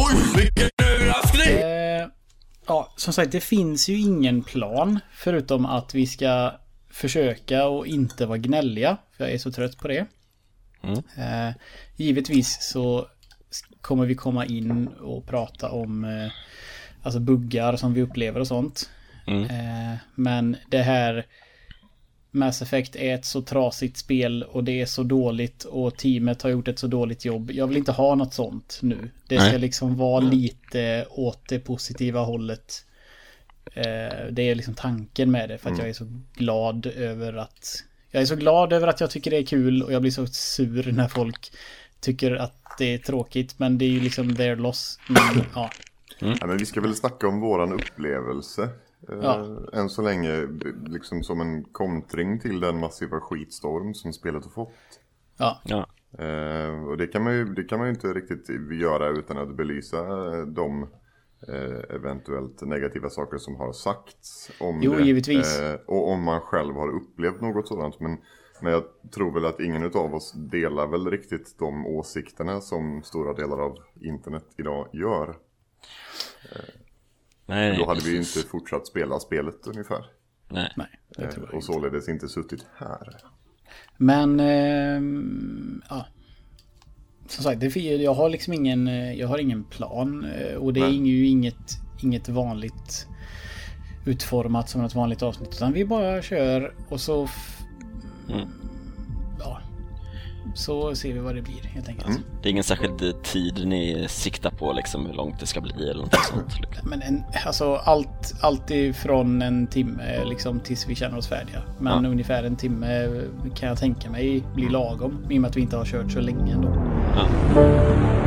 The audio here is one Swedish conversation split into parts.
Oj, vilken överraskning! Eh, ja, som sagt, det finns ju ingen plan. Förutom att vi ska försöka och inte vara gnälliga. För jag är så trött på det. Mm. Eh, givetvis så kommer vi komma in och prata om eh, alltså buggar som vi upplever och sånt. Mm. Eh, men det här Mass Effect är ett så trasigt spel och det är så dåligt och teamet har gjort ett så dåligt jobb. Jag vill inte ha något sånt nu. Det ska Nej. liksom vara lite åt det positiva hållet. Eh, det är liksom tanken med det för att jag är så glad över att... Jag är så glad över att jag tycker det är kul och jag blir så sur när folk tycker att det är tråkigt. Men det är ju liksom their loss. Men, ja. Ja, men vi ska väl snacka om våran upplevelse. Eh, Ja. Än så länge liksom som en kontring till den massiva skitstorm som spelet har fått. Ja, Ja. Eh, och det kan, man ju, det kan man ju inte riktigt göra utan att belysa eh, de eh, eventuellt negativa saker som har sagts om Jo, det. givetvis. Eh, och om man själv har upplevt något sådant. Men, men jag tror väl att ingen av oss delar väl riktigt de åsikterna som stora delar av internet idag gör. Nej, nej, Då hade vi ju inte fortsatt spela spelet ungefär. Nej. nej. Det tror jag Eh, och inte. således inte suttit här. Men, ehm, ja. Som sagt, det, jag har liksom ingen, eh, jag har ingen plan. eh, Och det är Nej. ju inget, inget vanligt utformat som ett vanligt avsnitt. Utan vi bara kör och så... Mm. Så ser vi vad det blir helt enkelt. Mm. Det är ingen särskild tid ni siktar på liksom hur långt det ska bli eller något sånt. liksom. Men en, alltså allt, allt ifrån en timme liksom tills vi känner oss färdiga. Men Ja. ungefär en timme kan jag tänka mig blir lagom. I och med att vi inte har kört så länge ändå. Ja.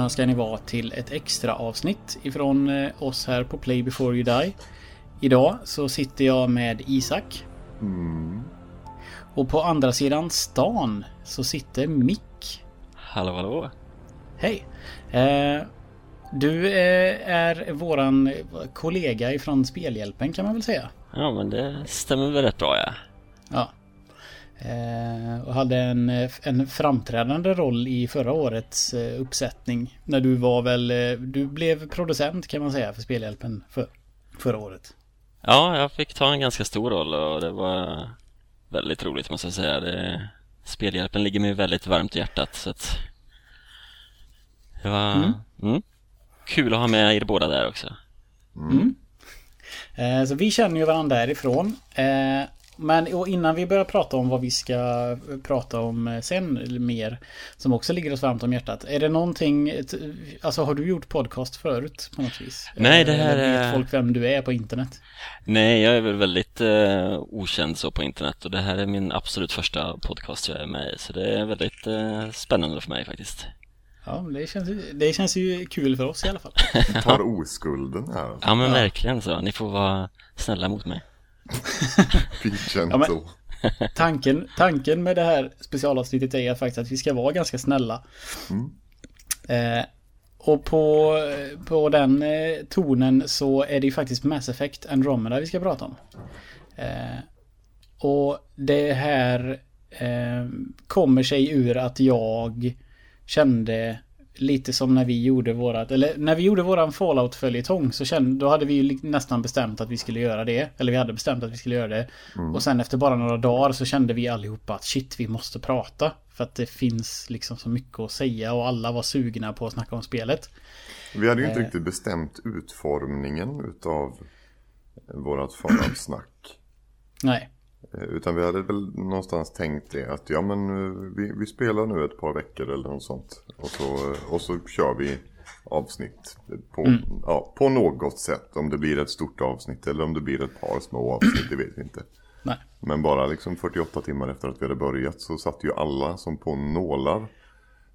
Välkomna ska ni vara till ett extra avsnitt ifrån eh, oss här på Play before you die. Idag så sitter jag med Isak. Och på andra sidan stan så sitter Mick. Hallå, hallå. Hej! Eh, du eh, är våran kollega ifrån Spelhjälpen kan man väl säga. Ja, men det stämmer väl rätt bra ja. Ja. Eh, och hade en, en framträdande roll i förra årets eh, uppsättning. När du var väl, eh, du blev producent kan man säga för Spelhjälpen för, förra året. Ja, jag fick ta en ganska stor roll och det var väldigt roligt måste jag säga. Det, spelhjälpen ligger mig väldigt varmt i hjärtat så att det var Mm. mm. kul att ha med er båda där också. Eh, så vi känner ju varandra därifrån. Men och innan vi börjar prata om vad vi ska prata om eh, sen mer. Som också ligger oss varmt om hjärtat. Är det någonting, alltså har du gjort podcast förut på något vis? Nej, det här eller är- vet folk vem du är på internet? Nej, jag är väl väldigt eh, okänd så på internet och det här är min absolut första podcast jag är med i så det är väldigt eh, spännande för mig faktiskt. Ja, det känns, ju- det känns ju kul för oss i alla fall. Tar oskulden här. Ja men verkligen så, ni får vara snälla mot mig. Gentle. men- Tanken, tanken med det här specialavsnittet är faktiskt att vi ska vara ganska snälla. Eh, och på, på den eh, tonen så är det ju faktiskt Mass Effect Andromeda vi ska prata om. Eh, och det här eh, kommer sig ur att jag kände lite som när vi gjorde vårat, eller när vi gjorde våran Fallout-följetong så kände, då hade vi ju nästan bestämt att vi skulle göra det. Eller vi hade bestämt att vi skulle göra det. Och sen efter bara några dagar så kände vi allihopa att shit, vi måste prata. För att det finns liksom så mycket att säga och alla var sugna på att snacka om spelet. Vi hade ju inte Eh. riktigt bestämt utformningen utav vårat förhandssnack. Nej. Eh, Utan vi hade väl någonstans tänkt det att ja men eh, vi, vi spelar nu ett par veckor eller något sånt. Och så, eh, och så kör vi avsnitt på, ja, på något sätt. Om det blir ett stort avsnitt eller om det blir ett par små avsnitt, det vet vi inte. Nej. Men bara liksom 48 timmar efter att vi hade börjat så satt ju alla som på nålar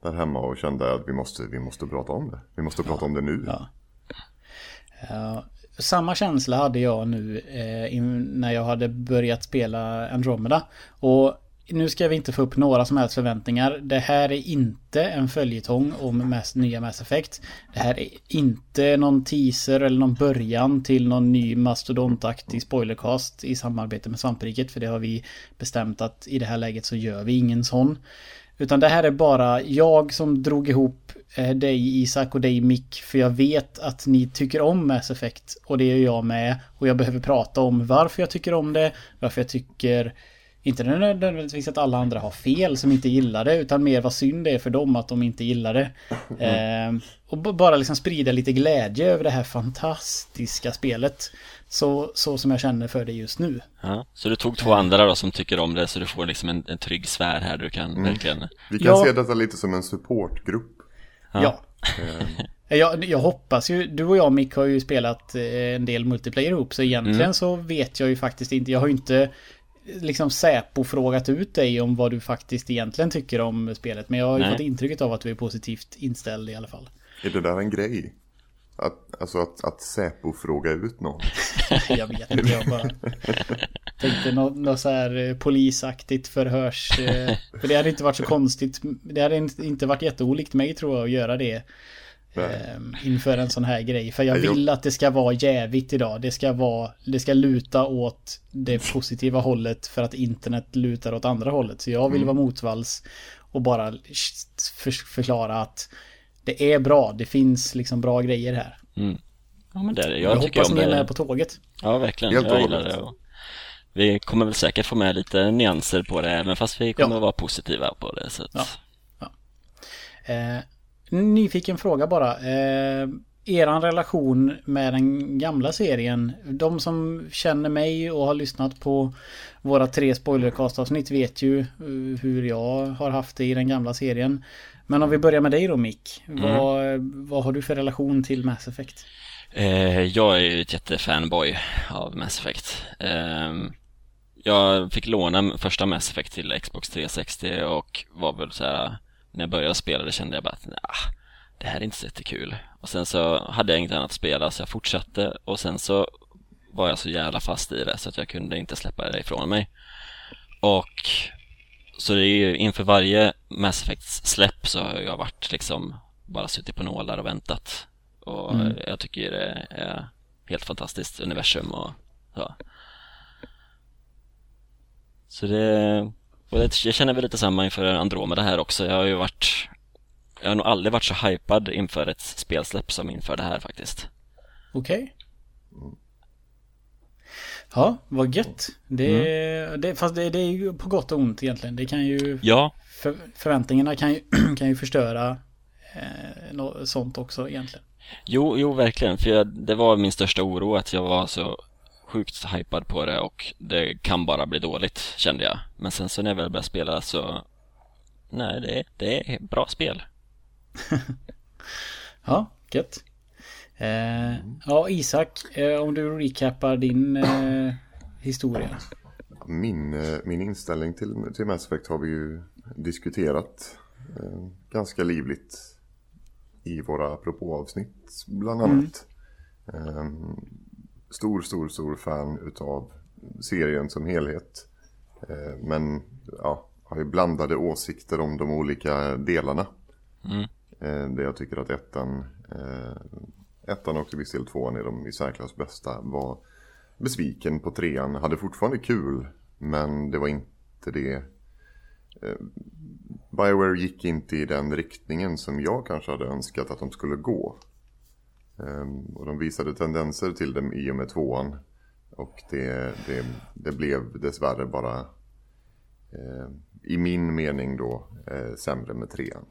där hemma och kände att vi måste, vi måste prata om det. Vi måste prata om det nu. Ja. Samma känsla hade jag nu eh, in, när jag hade börjat spela Andromeda. Och nu ska vi inte få upp några som helst förväntningar. Det här är inte en följetong om mass, nya Mass Effect. Det här är inte någon teaser eller någon början till någon ny mastodontaktig spoilercast i samarbete med Svampriket. För det har vi bestämt att i det här läget så gör vi ingen sån. Utan det här är bara jag som drog ihop dig Isak och dig Mick. För jag vet att ni tycker om Mass Effect. Och det gör jag med. Och jag behöver prata om varför jag tycker om det. Varför jag tycker inte nödvändigtvis att alla andra har fel som inte gillar det utan mer vad synd det är för dem att de inte gillar det. Eh, och bara liksom sprida lite glädje över det här fantastiska spelet. Så, så som jag känner för det just nu. Ja, så du tog två andra då som tycker om det så du får liksom en, en trygg sfär här du kan mm. verkligen... Vi kan ja. se detta lite som en supportgrupp. Ja. Eh. Jag, jag, hoppas ju, du och jag Mick har ju spelat eh, en del multiplayer ihop så egentligen mm. så vet jag ju faktiskt inte, jag har ju inte liksom Säpo frågat ut dig om vad du faktiskt egentligen tycker om spelet. Men jag har ju Nej. fått intrycket av att du är positivt inställd i alla fall. Är det där en grej? Att, alltså att, att Säpo fråga ut någon? jag vet inte, jag bara tänkte något, något så här eh, polisaktigt förhörs... Eh, för det hade inte varit så konstigt. Det hade inte varit jätteolikt mig tror jag att göra det. Eh, inför en sån här grej. För jag vill att det ska vara jävigt idag. Det ska vara, det ska luta åt det positiva hållet för att internet lutar åt andra hållet. Så jag vill mm. vara motvalls och bara för, förklara att det är bra. Det finns liksom bra grejer här. Mm. Ja men det är det. Jag, jag tycker hoppas ni är med på tåget. Ja verkligen. Helt jag gillar det. Och vi kommer väl säkert få med lite nyanser på det även fast vi kommer ja. vara positiva på det. Så att... ja. ja. Eh, Nyfiken fråga bara. Eh, eran relation med den gamla serien. De som känner mig och har lyssnat på våra tre spoilercast-avsnitt vet ju eh, hur jag har haft det i den gamla serien. Men om vi börjar med dig då Mick. Mm. Vad, vad har du för relation till Mass Effect? Eh, jag är ju ett jättefanboy av Mass Effect. Eh, jag fick låna första Mass Effect till Xbox 360 och var väl så här när jag började spela det kände jag bara att nah, det här är inte så jättekul. Och sen så hade jag inget annat att spela så jag fortsatte och sen så var jag så jävla fast i det så att jag kunde inte släppa det ifrån mig. Och så det är ju inför varje Mass Effect släpp så har jag varit liksom bara suttit på nålar och väntat. Och mm. jag tycker det är helt fantastiskt universum och så. Så det och jag känner väl lite samma inför Andromeda här också. Jag har ju varit Jag har nog aldrig varit så hypad inför ett spelsläpp som inför det här faktiskt. Okej. Okay. Ja, vad gött. Det, mm. det, fast det, det, är ju på gott och ont egentligen. Det kan ju... Ja. För, förväntningarna kan ju, kan ju förstöra eh, något sånt också egentligen. Jo, jo verkligen. För jag, det var min största oro att jag var så sjukt hypad på det och det kan bara bli dåligt kände jag. Men sen så när jag väl började spela så Nej, det är, det är bra spel. ja, gött. Eh, ja, Isak, eh, om du recappar din eh, historia. Min, eh, min inställning till, till Mass Effect har vi ju diskuterat eh, ganska livligt i våra apropå-avsnitt bland annat. Mm. Stor, stor, stor fan utav serien som helhet. Eh, men ja, har ju blandade åsikter om de olika delarna. Mm. Eh, det jag tycker att ettan, eh, ettan och till viss del tvåan är de i särklass bästa. Var besviken på trean, hade fortfarande kul. Men det var inte det. Bioware gick inte i den riktningen som jag kanske hade önskat att de skulle gå. Ehm, och de visade tendenser till dem i och med tvåan. Och det, det, det blev dessvärre bara eh, i min mening då eh, sämre med trean.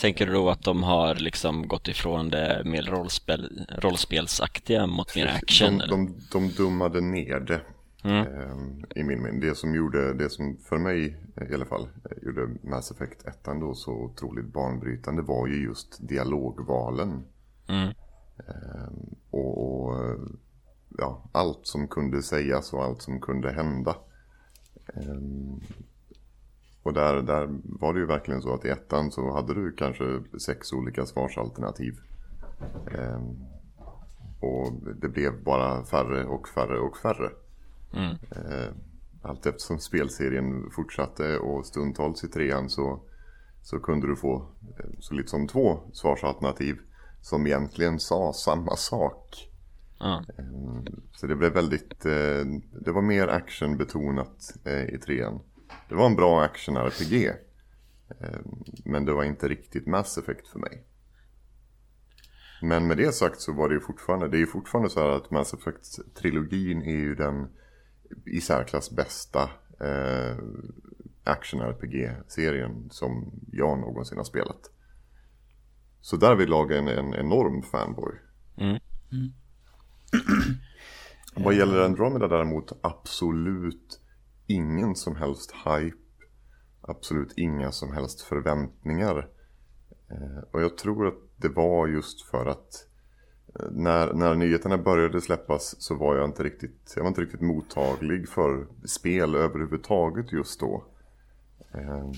Tänker du då att de har liksom gått ifrån det mer rollspel, rollspelsaktiga mot mer action? De, de, de dummade ner det. Mm. Eh, I min mening. Det som gjorde, det som för mig i alla fall gjorde Mass Effect 1 då så otroligt banbrytande var ju just dialogvalen. Mm. Ehm, och, och, ja, allt som kunde sägas och allt som kunde hända. Ehm, och där, där var det ju verkligen så att i ettan så hade du kanske sex olika svarsalternativ. Ehm, och det blev bara färre och färre och färre. Mm. Allt eftersom spelserien fortsatte och stundtals i trean så, så kunde du få eh, så lite som två svarsalternativ som egentligen sa samma sak. Ja. Så det blev väldigt, eh, det var mer actionbetonat eh, i trean. Det var en bra action-RPG. Men det var inte riktigt Mass Effect för mig. Men med det sagt så var det ju fortfarande, det är ju fortfarande så här att Mass Effect-trilogin är ju den i särklass bästa action-RPG-serien som jag någonsin har spelat. Så därvidlag är en, en enorm fanboy. Mm. Vad gäller Andromeda däremot, absolut ingen som helst hype. Absolut inga som helst förväntningar. Eh, och jag tror att det var just för att eh, när, när nyheterna började släppas så var jag inte riktigt, jag var inte riktigt mottaglig för spel överhuvudtaget just då. Ehm,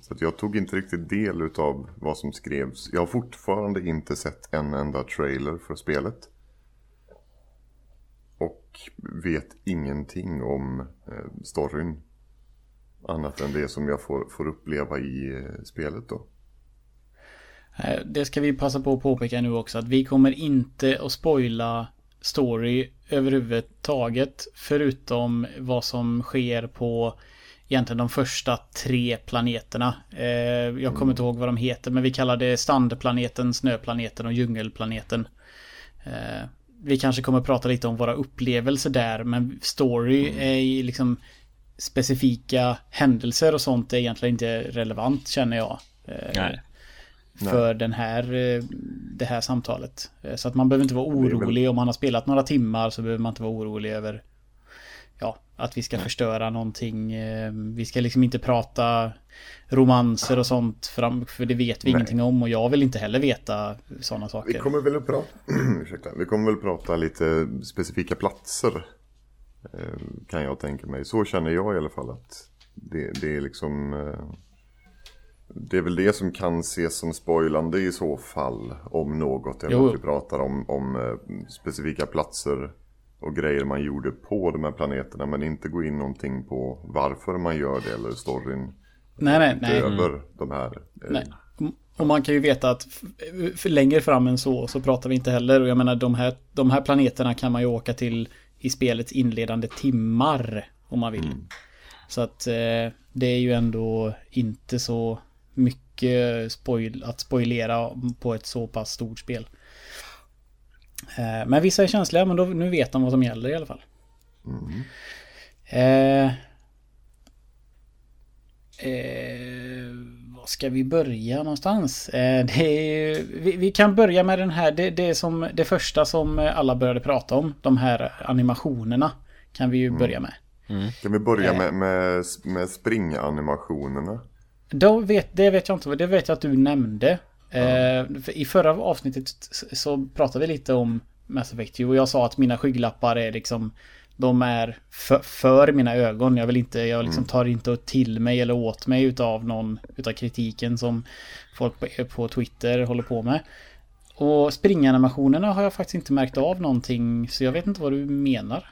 så att jag tog inte riktigt del utav vad som skrevs. Jag har fortfarande inte sett en enda trailer för spelet. Och vet ingenting om eh, storyn. Annat än det som jag får, får uppleva i eh, spelet då. Eh, det ska vi passa på att påpeka nu också att vi kommer inte att spoila story överhuvudtaget. Förutom vad som sker på egentligen de första tre planeterna. Eh, Jag kommer inte ihåg vad de heter men vi kallar det standplaneten, snöplaneten och djungelplaneten. Eh, Vi kanske kommer prata lite om våra upplevelser där men story är i liksom specifika händelser och sånt är egentligen inte relevant känner jag. Eh, Nej. för den här, det här samtalet. Så att man behöver inte vara är orolig om man har spelat några timmar så behöver man inte vara orolig över Ja, att vi ska förstöra någonting. Eh, Vi ska liksom inte prata romanser och sånt fram, för det vet vi Nej. ingenting om och jag vill inte heller veta sådana Vi saker. kommer väl att prata, vi kommer väl prata lite specifika platser. eh, Kan jag tänka mig. Så känner jag i alla fall att det, det är liksom eh, Det är väl det som kan ses som spoilande i så fall. Om något. Eller att vi pratar om, om specifika platser och grejer man gjorde på de här planeterna. Men inte gå in någonting på varför man gör det eller storyn. Nej, nej, nej. Utöver de här. eh, Nej. Och man kan ju veta att för längre fram än så så pratar vi inte heller. Och jag menar de här, de här planeterna kan man ju åka till i spelets inledande timmar om man vill. Så att eh, det är ju ändå inte så mycket spoil, att spoilera på ett så pass stort spel. Eh, men vissa är känsliga men då, nu vet de vad som gäller i alla fall. Eh, Eh, var ska vi börja någonstans? Eh, det är, ju- vi, vi kan börja med den här, det, det, som, det första som alla började prata om. De här animationerna. Kan vi ju börja med. Kan vi börja Eh. med, med, med springanimationerna? Då vet, det vet jag inte, det vet jag att du nämnde. Eh, I förra avsnittet så pratade vi lite om Mass Effect och jag sa att mina skygglappar är liksom de är för, för mina ögon. Jag vill inte, jag liksom tar inte till mig eller åt mig utav någon utav kritiken som folk på, på Twitter håller på med. Och springanimationerna har jag faktiskt inte märkt av någonting så jag vet inte vad du menar.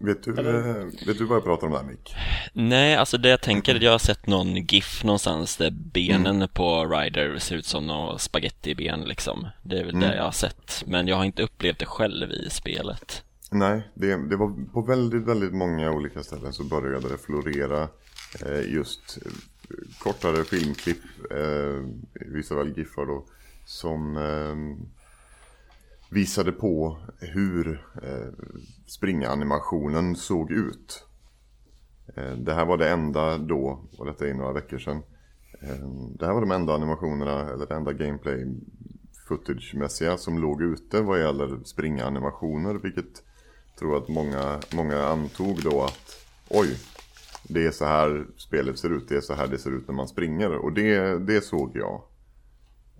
Vet du, eh, vet du vad jag pratar om där Mick? Nej, alltså det jag tänker, jag har sett någon GIF någonstans där benen på Ryder ser ut som några spagettiben liksom. Det är väl det jag har sett, men jag har inte upplevt det själv i spelet. Nej, det, det var på väldigt, väldigt många olika ställen så började det florera eh, just eh, kortare filmklipp, eh, vissa väl giffar då, som eh, visade på hur eh, springanimationen såg ut. Eh, det här var det enda då, och detta är några veckor sedan. Eh, det här var de enda animationerna, eller det enda gameplay footage-mässiga som låg ute vad gäller springanimationer, vilket jag tror att många, många antog då att oj, det är så här spelet ser ut, det är så här det ser ut när man springer och det, det såg jag.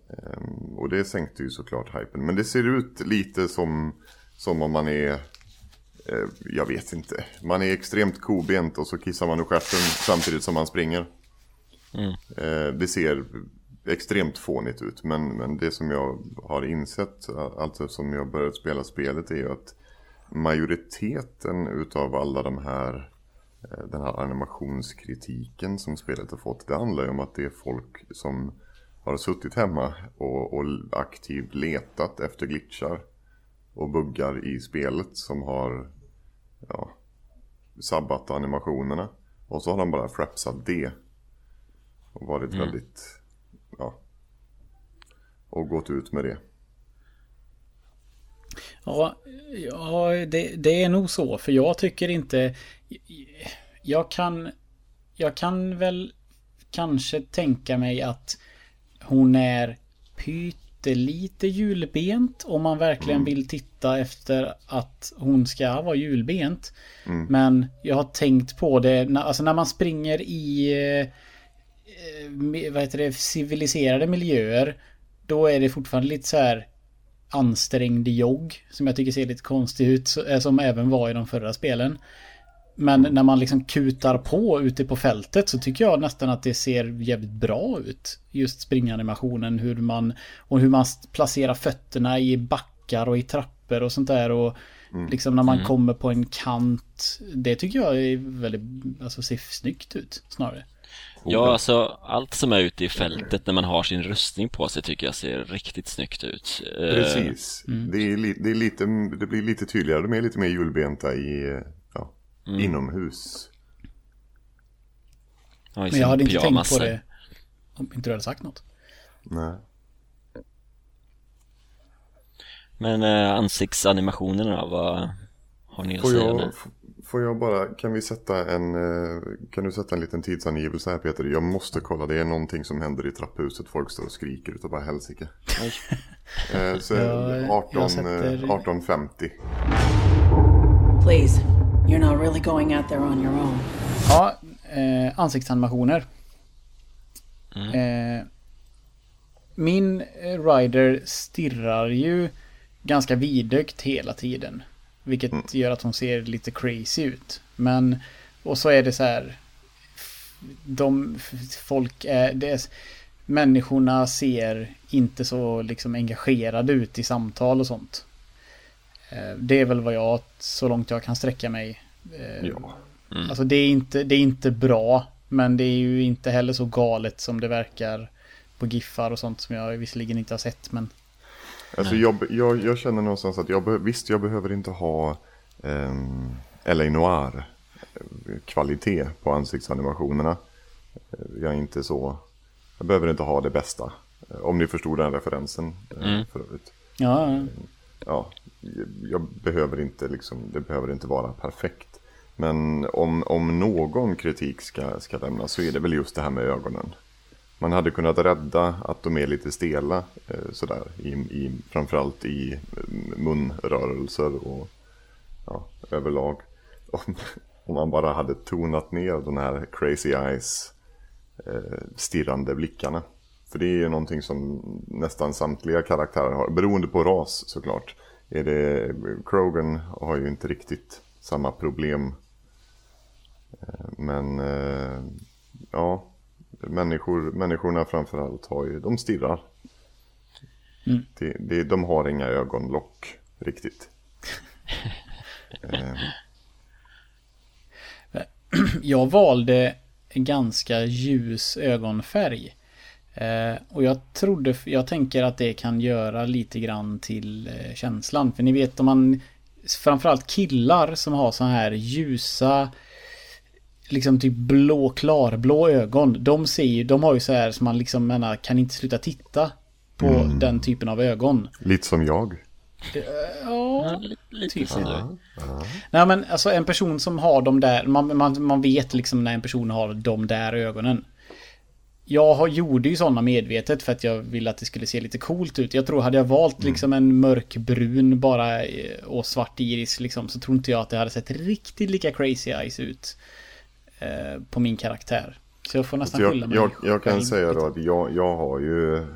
Ehm, och det sänkte ju såklart hypen, men det ser ut lite som, som om man är eh, jag vet inte. Man är extremt kobent och så kissar man ur stjärten samtidigt som man springer. Eh, det ser extremt fånigt ut. Men, men det som jag har insett, alltså som jag börjat spela spelet, är ju att majoriteten utav alla de här eh, den här animationskritiken som spelet har fått. Det handlar ju om att det är folk som har suttit hemma och, och aktivt letat efter glitchar och buggar i spelet som har ja, sabbat animationerna. Och så har de bara frapsat det. Och varit mm. väldigt, ja, och gått ut med det. Ja, ja det, det, är nog så. För jag tycker inte... Jag kan... Jag kan väl kanske tänka mig att hon är pyttelite julbent om man verkligen mm. vill titta efter att hon ska vara julbent. Mm. Men jag har tänkt på det, alltså när man springer i eh, vad heter det, civiliserade miljöer. Då är det fortfarande lite så här ansträngd jogg som jag tycker ser lite konstig ut. Eh, som även var i de förra spelen. Men när man liksom kutar på ute på fältet så tycker jag nästan att det ser jävligt bra ut. Just springanimationen, hur man och hur man placerar fötterna i backar och i trappor och sånt där. Och mm. liksom när man mm. kommer på en kant. Det tycker jag är väldigt, alltså ser snyggt ut snarare. Ja, alltså allt som är ute i fältet när man har sin rustning på sig tycker jag ser riktigt snyggt ut. Eh, Precis. Mm. Det, är li, det, är lite, det blir lite tydligare, de är lite mer julbenta i ja, mm. inomhus. Ja, Men jag hade inte tänkt på det om inte du hade sagt något. Nej. Men eh, ansiktsanimationerna då, vad har ni att får säga jag? Får jag bara, kan vi sätta en, eh, kan du sätta en liten tidsangivelse här Peter? Jag måste kolla, det är någonting som händer i trapphuset. Folk står och skriker utav bara helsike. eh, så ja, 18, sätter... 1850. Please, you're not really going out there on your own. Ja, eh, ansiktsanimationer. Mm. Eh, min rider stirrar ju ganska vidögt hela tiden. Vilket mm. gör att hon ser lite crazy ut. Men, och så är det så här. De, folk är, det är, människorna ser inte så liksom engagerade ut i samtal och sånt. Eh, det är väl vad jag, så långt jag kan sträcka mig. Eh, ja. Mm. Alltså det är, inte, det är inte bra. Men det är ju inte heller så galet som det verkar på giffar och sånt som jag visserligen inte har sett. Men Alltså jag, jag, jag, känner någonstans att jag, visst jag behöver inte ha eh, LA Noir eh, kvalitet på ansiktsanimationerna. Eh, jag är inte så, jag behöver inte ha det bästa. Om ni förstod den referensen mm. för övrigt. Ja. Ja, jag behöver inte liksom, det behöver inte vara perfekt. Men om, om någon kritik ska, ska lämnas så är det väl just det här med ögonen man hade kunnat rädda att de är lite stela eh, sådär. I, i, framförallt i eh, munrörelser och ja, överlag. Om, om man bara hade tonat ner de här crazy eyes eh, stirrande blickarna. För det är ju någonting som nästan samtliga karaktärer har, beroende på ras såklart. Är det, Krogan har ju inte riktigt samma problem. Eh, men eh, ja, människor, människorna framförallt har ju, de stirrar. Mm. Det, det, de har inga ögonlock riktigt. Eh. Jag valde ganska ljus ögonfärg. Eh, och jag trodde, jag tänker att det kan göra lite grann till eh, känslan. För ni vet om man, framförallt killar som har så här ljusa liksom typ blå, klarblå ögon. De ser ju, de har ju så här som man liksom menar kan inte sluta titta på mm. den typen av ögon. Lite som jag. Ja, ja lite typ. Ja, ja. Nej men alltså en person som har de där, man, man, man vet liksom när en person har de där ögonen. Jag gjorde ju sådana medvetet för att jag ville att det skulle se lite coolt ut. Jag tror hade jag valt mm. liksom en mörkbrun bara eh, och svart iris liksom så tror inte jag att det hade sett riktigt lika crazy eyes ut. Eh, på min karaktär. Så jag får nästan jag, skylla mig jag, jag kan säga då att jag, jag har ju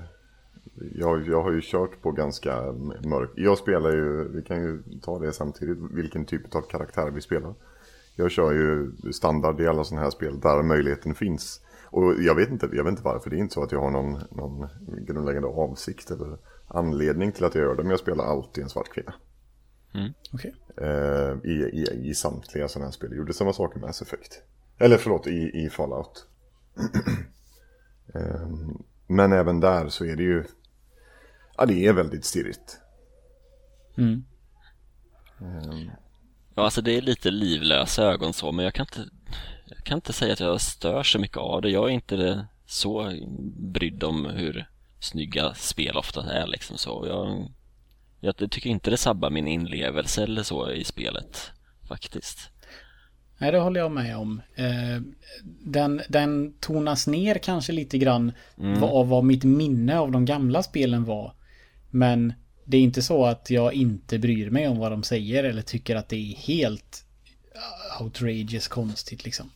jag, jag har ju kört på ganska mörk. Jag spelar ju, vi kan ju ta det samtidigt, vilken typ av karaktär vi spelar. Jag kör ju standard i alla sådana här spel där möjligheten finns. Och jag vet, inte, jag vet inte varför, det är inte så att jag har någon, någon grundläggande avsikt eller anledning till att jag gör det. Men jag spelar alltid en svart kvinna. Mm. Okay. Eh, i, i, I samtliga sådana här spel. Jag gjorde samma sak med Mass Effect. Eller förlåt, i, i Fallout. eh, men även där så är det ju... Ja, det är väldigt stirrigt. Mm. Eh, Ja, alltså det är lite livlösa ögon så, men jag kan inte, jag kan inte säga att jag stör så mycket av det. Jag är inte så brydd om hur snygga spel ofta är liksom så. Jag, jag tycker inte det sabbar min inlevelse eller så i spelet, faktiskt. Nej, det håller jag med om. Eh, den, den tonas ner kanske lite grann Mm. av vad mitt minne av de gamla spelen var. Men det är inte så att jag inte bryr mig om vad de säger eller tycker att det är helt outrageous konstigt liksom.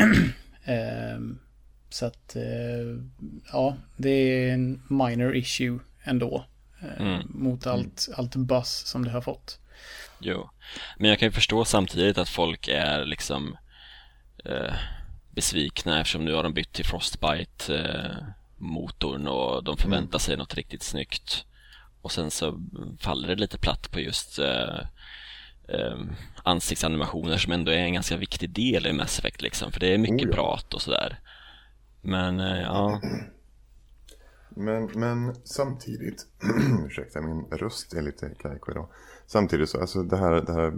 Ehm, så att, eh, ja, det är en minor issue ändå. eh, Mm. Mot allt, allt buzz som det har fått. Jo, men jag kan ju förstå samtidigt att folk är liksom eh, besvikna eftersom nu har de bytt till Frostbite eh, motorn och de förväntar sig något riktigt snyggt. Och sen så faller det lite platt på just eh, eh, ansiktsanimationer som ändå är en ganska viktig del i Mass Effect liksom, för det är mycket Oh ja. prat och sådär. Men eh, ja, Men, men samtidigt, ursäkta min röst är lite kajko idag. Samtidigt så, alltså det här, det här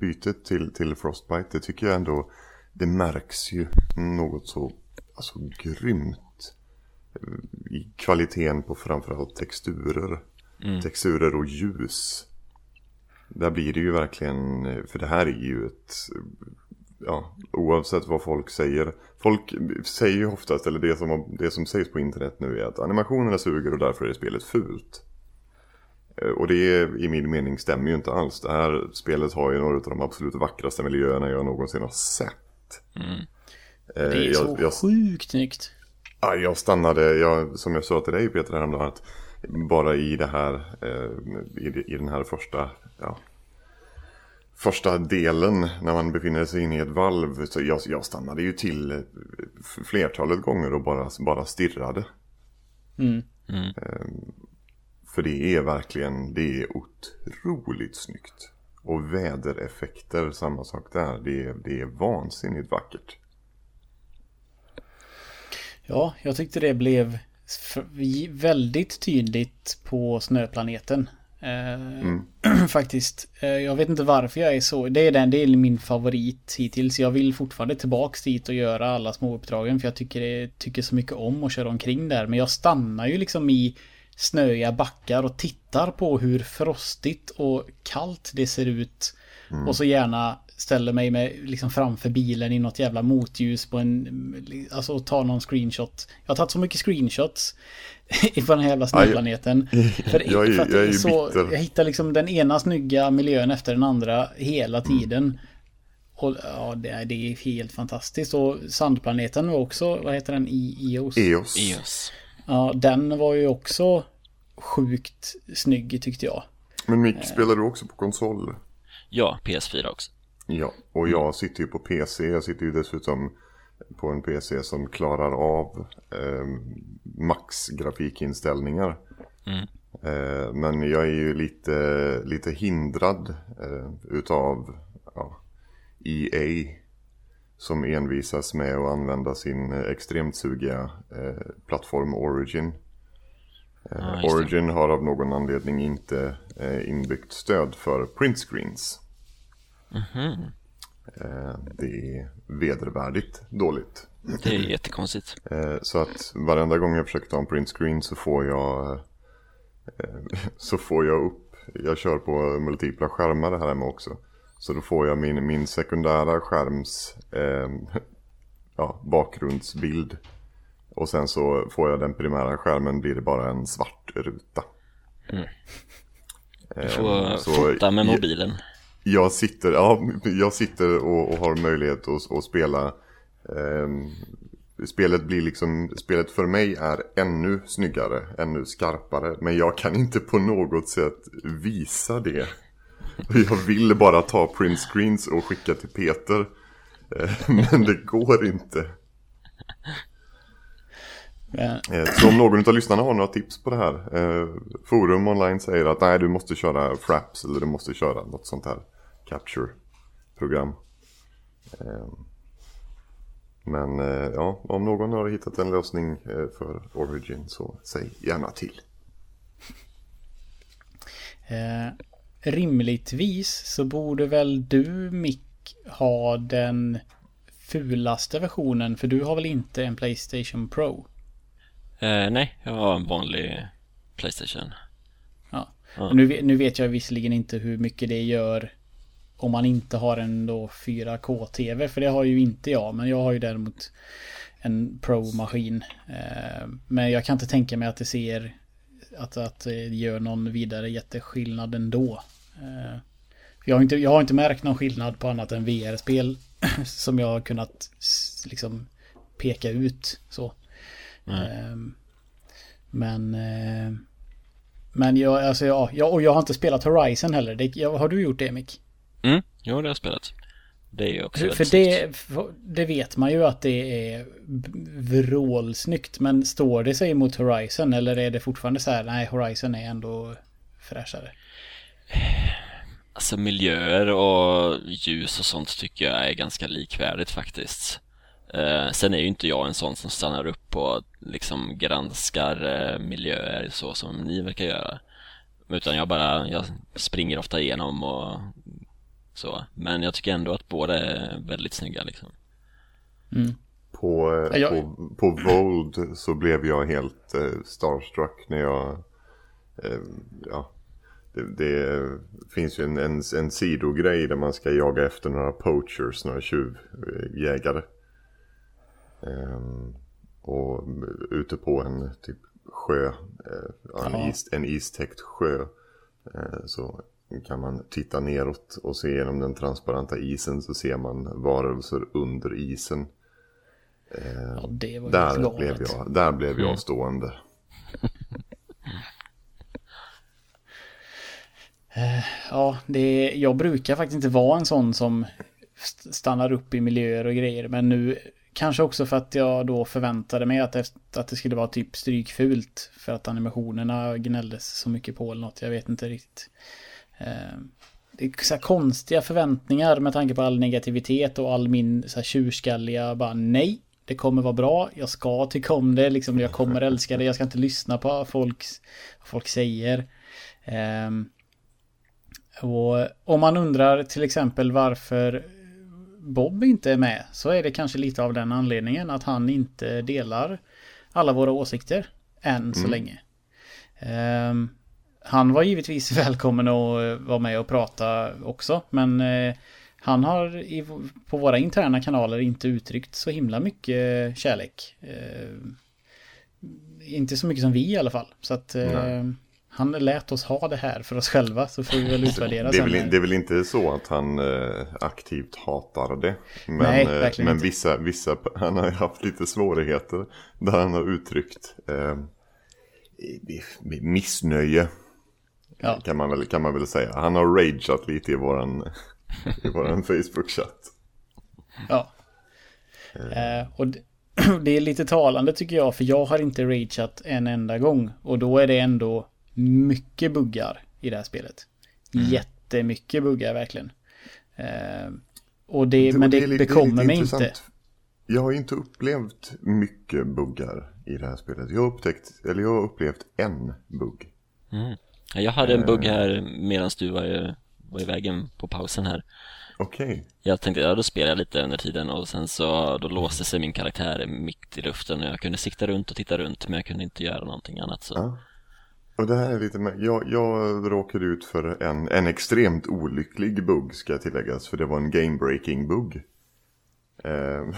bytet till, till Frostbite, det tycker jag ändå, det märks ju något så, alltså grymt. eh, I kvaliteten på framförallt texturer. Texturer och ljus. Där blir det ju verkligen, för det här är ju ett, ja, oavsett vad folk säger. Folk säger ju oftast, eller det som, det som sägs på internet nu är att animationerna suger och därför är spelet fult. Eh, Och det i min mening stämmer ju inte alls. Det här spelet har ju några av de absolut vackraste miljöerna jag någonsin har sett. mm, Eh, Det är så jag, jag, sjukt snyggt. Ja, jag stannade, jag, som jag sa till dig Peter häromdagen, att bara i det här, eh, i den här första, ja, första delen när man befinner sig inne i ett valv, så jag, jag stannade ju till eh, flertalet gånger och bara, bara stirrade. Mm. mm, För det är verkligen, det är otroligt snyggt. Och vädereffekter, samma sak där, det är, det är vansinnigt vackert. Ja, jag tyckte det blev väldigt tydligt på snöplaneten. Eh, Faktiskt. Eh, jag vet inte varför jag är så. Det är den, det är min favorit hittills. Jag vill fortfarande tillbaks dit och göra alla små uppdragen för jag tycker, det, tycker så mycket om att köra omkring där. Men jag stannar ju liksom i snöiga backar och tittar på hur frostigt och kallt det ser ut. Och så gärna ställer mig med liksom framför bilen i något jävla motljus på en... Alltså och tar någon screenshot. Jag har tagit så mycket screenshots på den här jävla snöplaneten. För, Jag är- för att jag är så, bitter. jag hittar liksom den ena snygga miljön efter den andra hela tiden. Och ja, det är, det är helt fantastiskt. Och Sandplaneten var också, vad heter den? I, Ios? EOS. EOS. Ja, den var ju också sjukt snygg tyckte jag. Men Mick, spelar du också på konsol? Ja, PS4 också. Ja, och jag sitter ju på PC. Jag sitter ju dessutom på en PC som klarar av eh, max-grafikinställningar. Mm. Eh, men jag är ju lite, lite hindrad eh, utav ja, EA. Som envisas med att använda sin extremt sugiga eh, plattform Origin. Det. Origin har av någon anledning inte eh, inbyggt stöd för print Mhm. Eh, det är vedervärdigt dåligt. Det är jättekonstigt. Eh, så att varenda gång jag försöker ta en print screen så får jag eh, så får jag upp, jag kör på multipla skärmar det här hemma också. Så då får jag min, min sekundära skärms eh, ja, bakgrundsbild. Och sen så får jag den primära skärmen blir det bara en svart ruta. Du Eh, får så- fota med mobilen. Jag sitter, ja, jag sitter och, och har möjlighet att, och spela. Eh, spelet blir liksom, spelet för mig är ännu snyggare, ännu skarpare. Men jag kan inte på något sätt visa det. Jag vill bara ta print screens och skicka till Peter. Eh, Men det går inte. Eh, Så om någon av lyssnarna har några tips på det här. Eh, forum online säger att nej du måste köra Fraps eller du måste köra något sånt här Capture-program. Eh, Men ja, om någon har hittat en lösning för Origin så säg gärna till. Eh, rimligtvis så borde väl du Mick ha den fulaste versionen för du har väl inte en Playstation Pro? Eh, nej, jag har en vanlig Playstation. Ja. Ja. Nu, vet- nu vet jag visserligen inte hur mycket det gör om man inte har en då 4K-TV för det har ju inte jag men jag har ju däremot en Pro-maskin. Eh, men jag kan inte tänka mig att det ser att, att det gör någon vidare jätteskillnad ändå. Eh, jag, har inte, jag har inte märkt någon skillnad på annat än VR-spel som jag har kunnat liksom peka ut så. Ehm, Men eh, Men jag, alltså ja, jag, och jag har inte spelat Horizon heller. Det, jag, har du gjort det Mick? Mm, jo det har jag spelat. Det är ju också För, det, för det vet man ju att det är vrålsnyggt. Men står det sig mot Horizon eller är det fortfarande så här, nej Horizon är ändå fräschare? Alltså miljöer och ljus och sånt tycker jag är ganska likvärdigt faktiskt. Eh, sen är ju inte jag en sån som stannar upp och liksom granskar eh, miljöer så som ni verkar göra. Utan jag bara, jag springer ofta igenom och så. Men jag tycker ändå att båda är väldigt snygga liksom. På, eh, Ja, jag- på, på Vold så blev jag helt eh, starstruck när jag... Eh, ja, det, det finns ju en, en, en sidogrej där man ska jaga efter några poachers, några tjuvjägare. Ehm, och ute på en typ sjö, eh, en, Ja. is, en istäckt sjö. Eh, så kan man titta neråt och se genom den transparenta isen så ser man varelser under isen. Ja, det var Där galet. blev jag, där blev jag stående. Ja, det, jag brukar faktiskt inte vara en sån som st- stannar upp i miljöer och grejer. Men nu kanske också för att jag då förväntade mig att, det- att det skulle vara typ strykfult. För att animationerna gnälldes så mycket på eller något. Jag vet inte riktigt. Eh, Det är så här konstiga förväntningar med tanke på all negativitet och all min så här tjurskalliga bara nej. Det kommer vara bra, jag ska tycka om det, liksom, jag kommer älska det, jag ska inte lyssna på vad folks, vad folk säger. Ehm, och om man undrar till exempel varför Bob inte är med så är det kanske lite av den anledningen att han inte delar alla våra åsikter än så länge. Ehm, han var givetvis välkommen att eh, vara med och prata också men eh, han har i, på våra interna kanaler inte uttryckt så himla mycket kärlek. Ehm, inte så mycket som vi i alla fall. Så att Nej. Han lät oss ha det här för oss själva så får vi väl utvärdera Det är, sen. väl, det är väl inte så att han eh, aktivt hatar det. Men, Nej, eh, verkligen men inte. vissa, vissa, han har ju haft lite svårigheter där han har uttryckt eh, missnöje. Ja. Kan, man väl, kan man väl säga. Han har rageat lite i våran, i våran Facebook-chatt. Ja. Eh, och det är lite talande tycker jag, för jag har inte rageat en enda gång. Och då är det ändå mycket buggar i det här spelet. Jättemycket buggar verkligen. Eh, och det, men det, är lite- bekommer mig intressant. inte. Jag har inte upplevt mycket buggar i det här spelet. Jag har, upptäckt, eller jag har upplevt en bugg. Ja, Jag hade en bugg Eh. här medan du var, var i vägen på pausen här. Okej. Jag tänkte, ja då spelar jag lite under tiden och sen så då låste sig min karaktär mitt i luften och jag kunde sikta runt och titta runt men jag kunde inte göra någonting annat så. Ja. Och det här är lite med, jag, jag råkade ut för en, en extremt olycklig bugg ska tilläggas. För det var en game-breaking bugg. Eh,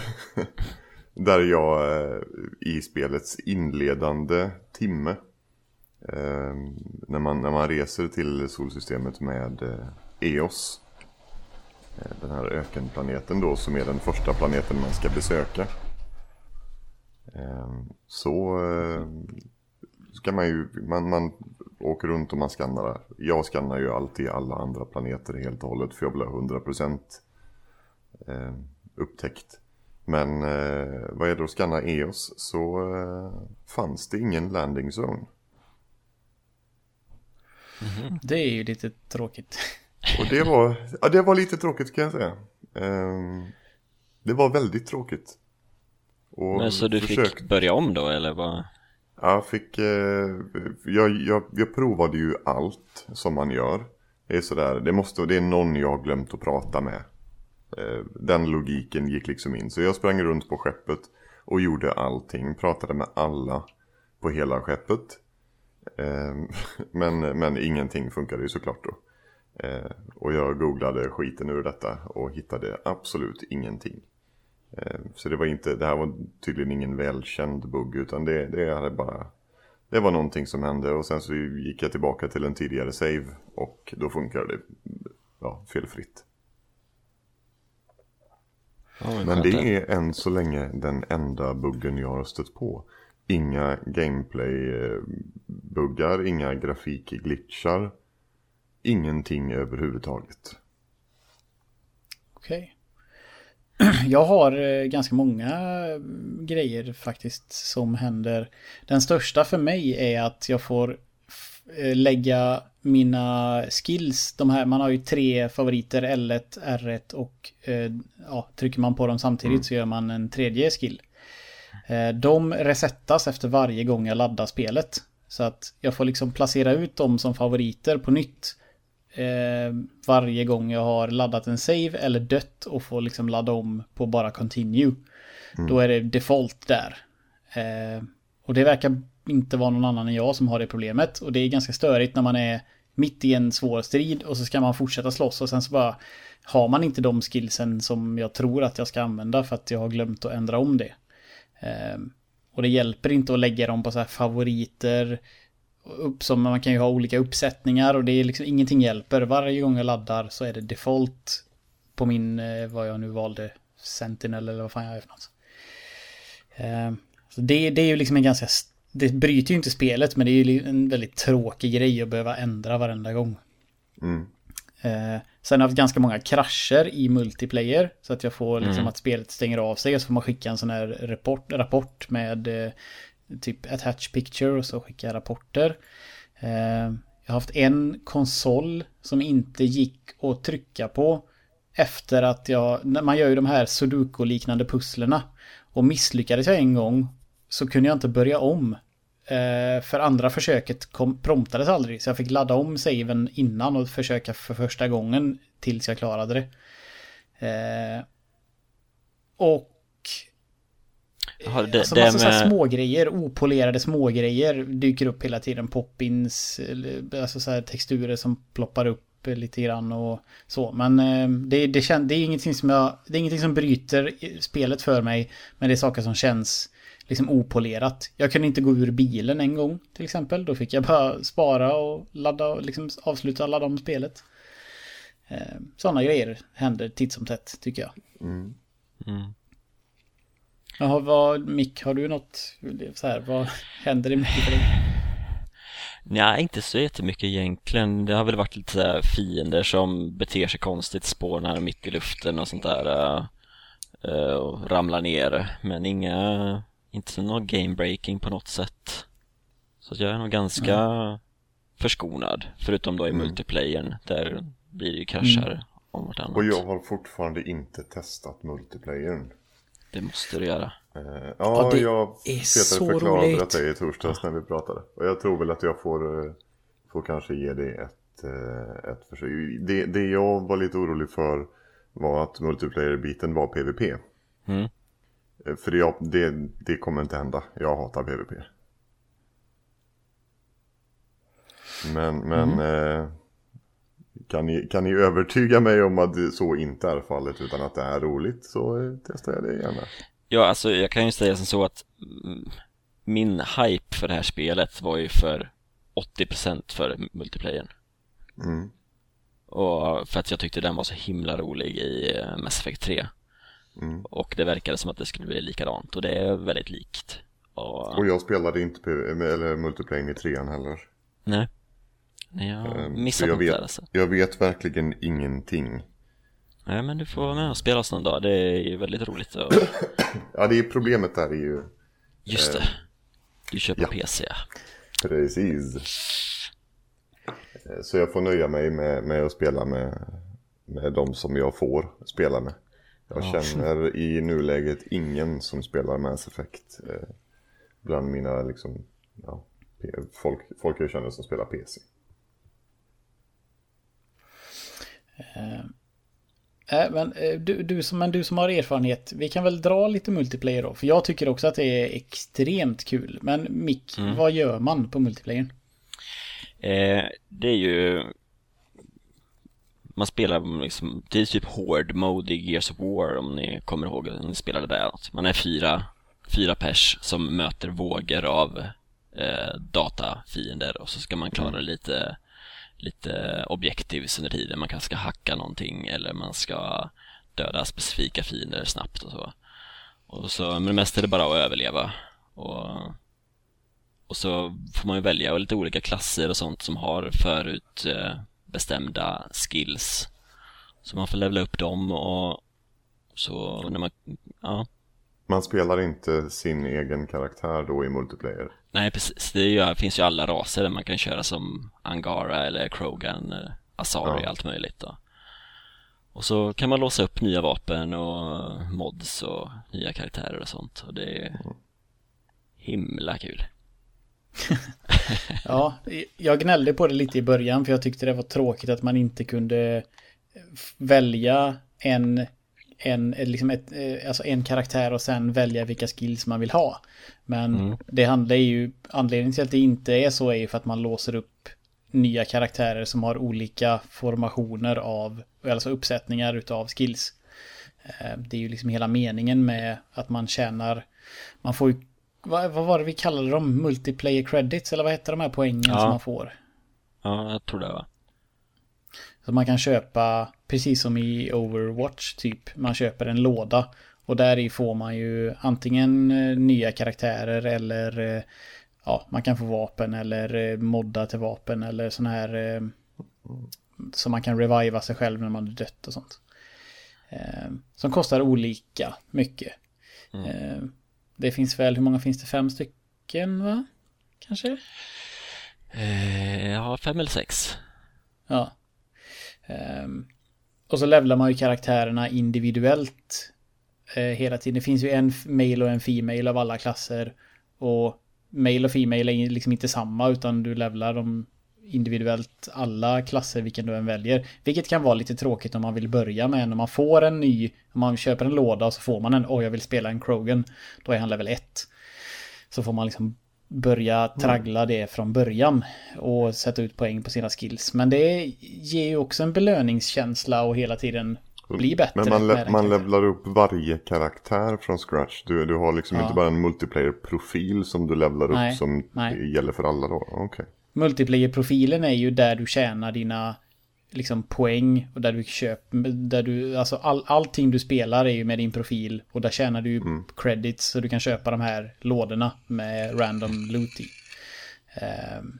där jag eh, i spelets inledande timme. Eh, när, man, när man reser till solsystemet med eh, EOS. Eh, den här ökenplaneten då som är den första planeten man ska besöka. Eh, så eh, eh, ska man ju, man, man åker runt och man skannar. Jag skannar ju alltid alla andra planeter helt och hållet för jag vill ha 100% eh, upptäckt. Men eh, vad är det att scanna EOS så eh, fanns det ingen landing zone. Det är ju lite tråkigt. Och det var, ja, det var lite tråkigt kan jag säga. Ehm, det var väldigt tråkigt. Och Men så du försök- fick börja om då eller vad? Jag fick, eh, jag, jag, jag provade ju allt som man gör. Det är sådär, det måste, det är någon jag har glömt att prata med. Eh, den logiken gick liksom in. Så jag sprang runt på skeppet och gjorde allting. Pratade med alla på hela skeppet. Eh, men, men ingenting funkade ju såklart då. Eh, och jag googlade skiten ur detta och hittade absolut ingenting. Eh, Så det var inte, det här var tydligen ingen välkänd bugg utan det, det hade bara Det var någonting som hände och sen så gick jag tillbaka till en tidigare save och då funkar det ja, felfritt. Ja, Men det är än så länge den enda buggen jag har stött på. Inga gameplay-buggar, inga grafikglitchar. Ingenting överhuvudtaget. Okej. Jag har eh, ganska många eh, grejer faktiskt som händer. Den största för mig är att jag får eh, lägga mina skills, de här, man har ju tre favoriter, L1, R1 och ja, trycker man på dem samtidigt så gör man en tredje skill. De resettas efter varje gång jag laddar spelet. Så att jag får liksom placera ut dem som favoriter på nytt eh, varje gång jag har laddat en save eller dött och får liksom ladda om på bara continue. Då är det default där. Eh, och det verkar inte vara någon annan än jag som har det problemet. Och det är ganska störigt när man är mitt i en svår strid och så ska man fortsätta slåss och sen så bara har man inte de skillsen som jag tror att jag ska använda för att jag har glömt att ändra om det. Eh, och det hjälper inte att lägga dem på så här favoriter. Upp som man kan ju ha olika uppsättningar och det är liksom ingenting hjälper. Varje gång jag laddar så är det default på min, eh, vad jag nu valde, Sentinel eller vad fan jag är för något. Eh, så det, det är ju liksom en ganska, det bryter ju inte spelet men det är ju en väldigt tråkig grej att behöva ändra varenda gång. Mm. Eh, sen har jag haft ganska många krascher i multiplayer. Så att jag får liksom Mm. att spelet stänger av sig och så får man skicka en sån här rapport, rapport med eh, typ attach picture och så skickar jag rapporter. Eh, jag har haft en konsol som inte gick att trycka på efter att jag, man gör ju de här sudoku-liknande pusslerna. Och misslyckades jag en gång så kunde jag inte börja om. Eh, för andra försöket kom, promptades aldrig så jag fick ladda om saven innan och försöka för första gången tills jag klarade det. Eh, och Jaha, det, alltså det massa med... smågrejer, opolerade smågrejer dyker upp hela tiden. Poppins, eller, alltså så här texturer som ploppar upp lite grann och så. Men eh, det, det, kän, det är ingenting som jag, det är ingenting som bryter spelet för mig. Men det är saker som känns liksom opolerat. Jag kunde inte gå ur bilen en gång till exempel. Då fick jag bara spara och ladda och liksom avsluta ladda om spelet. Eh, Sådana grejer händer titt som tätt tycker jag. Mm. Mm. Jaha, vad, Mick, har du något så här, vad händer det mycket för dig? Nej, inte så jättemycket egentligen. Det har väl varit lite så här fiender som beter sig konstigt, spånar mitt i luften och sånt där eh, och ramlar ner. Men inga, inte någon game breaking på något sätt. Så jag är nog ganska förskonad, förutom då i Mm. multiplayern där blir det ju kraschar om vartannat. Och jag har fortfarande inte testat multiplayern. Det måste du göra. Eh, Ja, ja, det jag så förklarade roligt. detta i torsdags när vi pratade. Och jag tror väl att jag får, eh, får kanske ge det ett, eh, ett försök. Det, det jag var lite orolig för var att multiplayer-biten var PVP. Mm. För jag, det, det kommer inte hända. Jag hatar PVP. Men, men eh, kan, ni, kan ni övertyga mig om att så inte är fallet utan att det är roligt så testar jag det gärna. Ja, alltså jag kan ju säga som så att mm, min hype för det här spelet var ju för 80% för multiplayern. Mm. Och för att jag tyckte den var så himla rolig i eh, Mass Effect 3. Mm. Och det verkade som att det skulle bli likadant och det är väldigt likt. Och, Och jag spelade inte eller multiplayer i trean heller. nej. Jag Ehm, så missat jag vet, där alltså. Jag vet verkligen ingenting. Nej men du får vara med och spela någon dag, det är ju väldigt roligt och... Ja, det är problemet där är ju... Just det, du på ja. PC. Precis. Eh, Så jag får nöja mig med, med att spela med, med de som jag får spela med. Jag Ja. känner i nuläget ingen som spelar Mass Effect eh, bland mina liksom, ja, folk, folk jag känner som spelar PC. Äh, men, eh, du, du, som, men du som har erfarenhet, vi kan väl dra lite multiplayer då? För jag tycker också att det är extremt kul. Men Mick, vad gör man på multiplayern? Eh, det är ju man spelar liksom, det är typ hård mode i Gears of War om ni kommer ihåg om ni spelade där något. Man är fyra, fyra pers som möter vågor av eh, datafiender och så ska man klara lite, lite objektivs under tiden. Man kanske ska hacka någonting eller man ska döda specifika fiender snabbt och så. Och så, men det mesta är det bara att överleva. Och och så får man ju välja lite olika klasser och sånt som har förutbestämda eh, skills. Så man får levla upp dem och så när man, ja, Man spelar inte sin egen karaktär då i multiplayer nej precis. Det, ju, finns ju alla raser där man kan köra som Angara eller Krogan, eller Asari, Ja. allt möjligt då. Och så kan man låsa upp nya vapen och mods och nya karaktärer och sånt och det är himla kul. Ja, jag gnällde på det lite i början för jag tyckte det var tråkigt att man inte kunde välja en, en, liksom ett, eh, alltså en karaktär och sen välja vilka skills man vill ha. Men det handlar ju, anledningen till att det inte är så är ju för att man låser upp nya karaktärer som har olika formationer av, alltså uppsättningar utav skills. Eh, Det är ju liksom hela meningen med att man tjänar, man får ju, vad, vad var det vi kallade dem? Multiplayer credits eller vad heter de här poängen Ja. som man får? Ja, jag tror det va. Så man kan köpa, precis som i Overwatch typ, man köper en låda. Och där i får man ju antingen eh, nya karaktärer eller eh, ja, man kan få vapen eller eh, modda till vapen eller sån här så man kan reviva sig själv när man är dött och sånt. Som kostar olika mycket. Eh, Det finns väl, hur många finns det? Fem stycken va? Kanske? Ja, fem eller sex. Ja. Ehm, och så levlar man ju karaktärerna individuellt eh, hela tiden. Det finns ju en male och en female av alla klasser. Och male och female är liksom inte samma utan du levlar dem individuellt alla klasser vilken du än väljer. Vilket kan vara lite tråkigt om man vill börja med en. Om man får en ny, om man köper en låda och så får man en, oj jag vill spela en Krogan. Då är han level 1. Så får man liksom börja traggla det från början och sätta ut poäng på sina skills. Men det ger ju också en belöningskänsla och hela tiden bli bättre. Men man, le- man levlar upp varje karaktär från scratch. Du, du har liksom Ja. inte bara en multiplayer-profil som du levlar upp Nej, som nej. gäller för alla då. Okej. Multiplayer-profilen är ju där du tjänar dina liksom poäng och där du köper, där du, alltså all, allting du spelar är ju med din profil och där tjänar du ju credits så du kan köpa de här lådorna med random loot i. Ehm,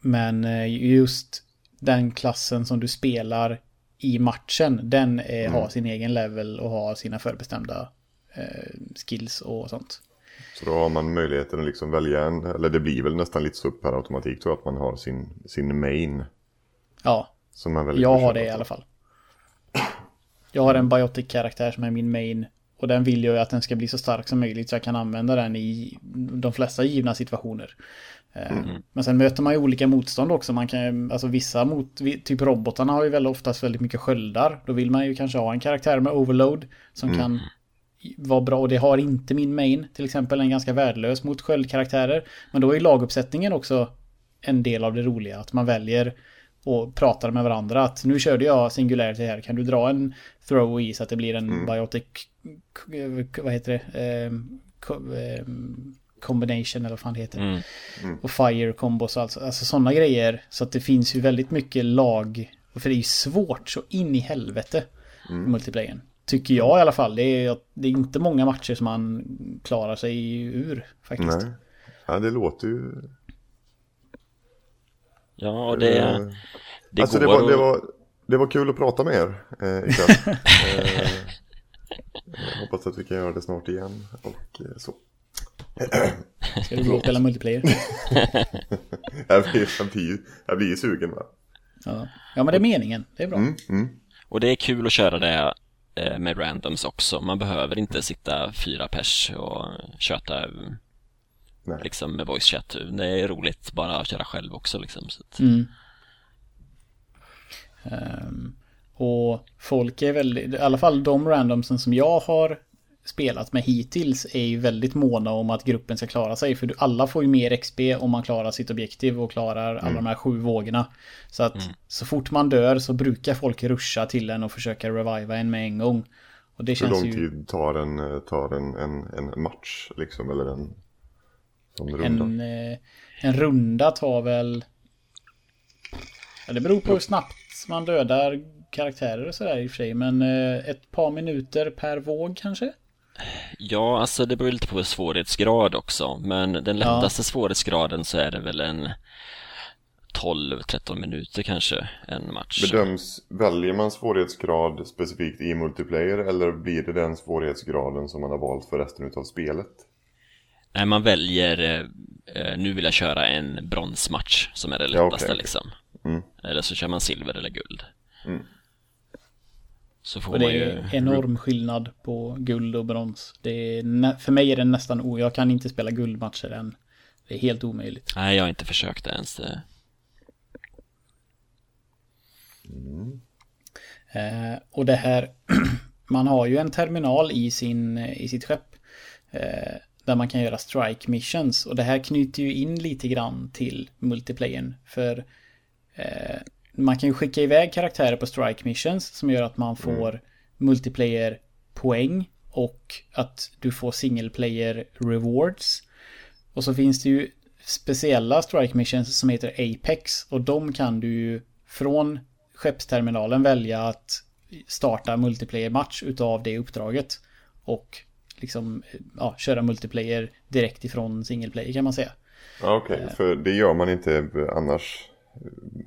men eh, just den klassen som du spelar i matchen, den eh, har sin egen level och har sina förbestämda eh, skills och sånt. Så då har man möjligheten att liksom välja en, eller det blir väl nästan lite så per automatik då att man har sin, sin main. Ja, Som man väljer Jag har det i på. alla fall. Jag har en Biotic-karaktär som är min main. Och den vill jag ju att den ska bli så stark som möjligt så jag kan använda den i de flesta givna situationer. Eh, Men sen möter man ju olika motstånd också. Man kan, alltså vissa mot, typ robotarna har ju väl oftast väldigt mycket sköldar. Då vill man ju kanske ha en karaktär med overload som kan vara bra. Och det har inte min main. Till exempel en ganska värdelös mot sköldkaraktärer. Men då är ju laguppsättningen också en del av det roliga. Att man väljer och pratar med varandra. Att nu körde jag singularity här. Kan du dra en throw i så att det blir en biotic... k- Vad heter det? Ehm, ehm, combination eller vad fan det heter. Mm. Och fire combos och alltså, alltså sådana grejer. Så att det finns ju väldigt mycket lag. För det är ju svårt så in i helvete. i Multiplayern. Tycker jag i alla fall. Det är, det är inte många matcher som man klarar sig ur faktiskt. Nej. Ja, det låter ju... Ja, och det, Eh, det alltså går det var, det var, det var kul att prata med er eh, ikväll. eh, jag hoppas att vi kan göra det snart igen och eh, så. Ska du gå och spela multiplayer? jag, blir, jag, blir, jag blir sugen va? Ja. ja, men det är meningen. Det är bra. Mm, mm. Och det är kul att köra det eh, med randoms också. Man behöver inte sitta fyra pers och köta Nej. liksom med voice chat. Det är roligt bara att köra själv också liksom. Så att... Mm. Ehm, och folk är väldigt, i alla fall de randomsen som jag har spelat med hittills är ju väldigt måna om att gruppen ska klara sig. För alla får ju mer XP om man klarar sitt objektiv och klarar alla de här sju vågorna. Så att så fort man dör så brukar folk ruscha till en och försöka reviva en med en gång. Och det Hur känns lång ju tid tar en, eh, tar en, en, en match liksom? Eller en? En, eh, en runda tar väl... Ja, det beror på hur snabbt man dödar karaktärer och sådär i och för sig. Men eh, ett par minuter per våg kanske? Ja, alltså det beror lite på svårighetsgrad också. Men den Ja. lättaste svårighetsgraden så är det väl en 12-13 minuter kanske en match. Bedöms, väljer man svårighetsgrad specifikt i multiplayer eller blir det den svårighetsgraden som man har valt för resten av spelet? Nej, man väljer, eh, eh, nu vill jag köra en bronsmatch som är det Ja, okej, lättaste okej. liksom. Mm. Eller så kör man silver eller guld. Mm. Så får Och det man ju... är enorm skillnad på guld och brons. Det är för mig är det nästan o... Jag kan inte spela guldmatcher än. Det är helt omöjligt. Nej, jag har inte försökt ens det. Eh, och det här... man har ju en terminal i, sin, i sitt skepp. Eh, där man kan göra strike missions. Och det här knyter ju in lite grann till multiplayern. För eh, man kan ju skicka iväg karaktärer på strike missions som gör att man får multiplayer poäng och att du får single player rewards. Och så finns det ju speciella strike missions som heter Apex och de kan du ju från skeppsterminalen välja att starta multiplayer match utav det uppdraget. Och liksom ja, köra multiplayer direkt ifrån single player kan man säga. Ja, Okej, för det gör man inte annars.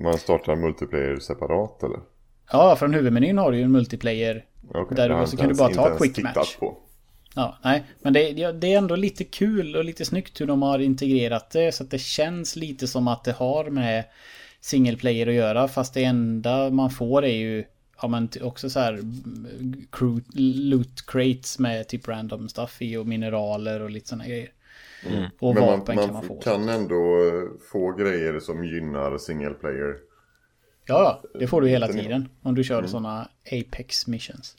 Man startar multiplayer separat eller? Ja, från huvudmenyn har du ju en multiplayer. Okej, Där jag så kan du ens- bara inte ta quick match. På. Ja, nej, men det, det är ändå lite kul och lite snyggt hur de har integrerat det så att det känns lite som att det har med single player att göra fast det enda man får är ju ja men också så här mm, loot crates med typ random stuff i och mineraler och lite sådana grejer. Och Men vapen man, kan man få. kan ändå eh, få grejer som gynnar single player. Ja, det får du hela tiden om du kör sådana Apex missions.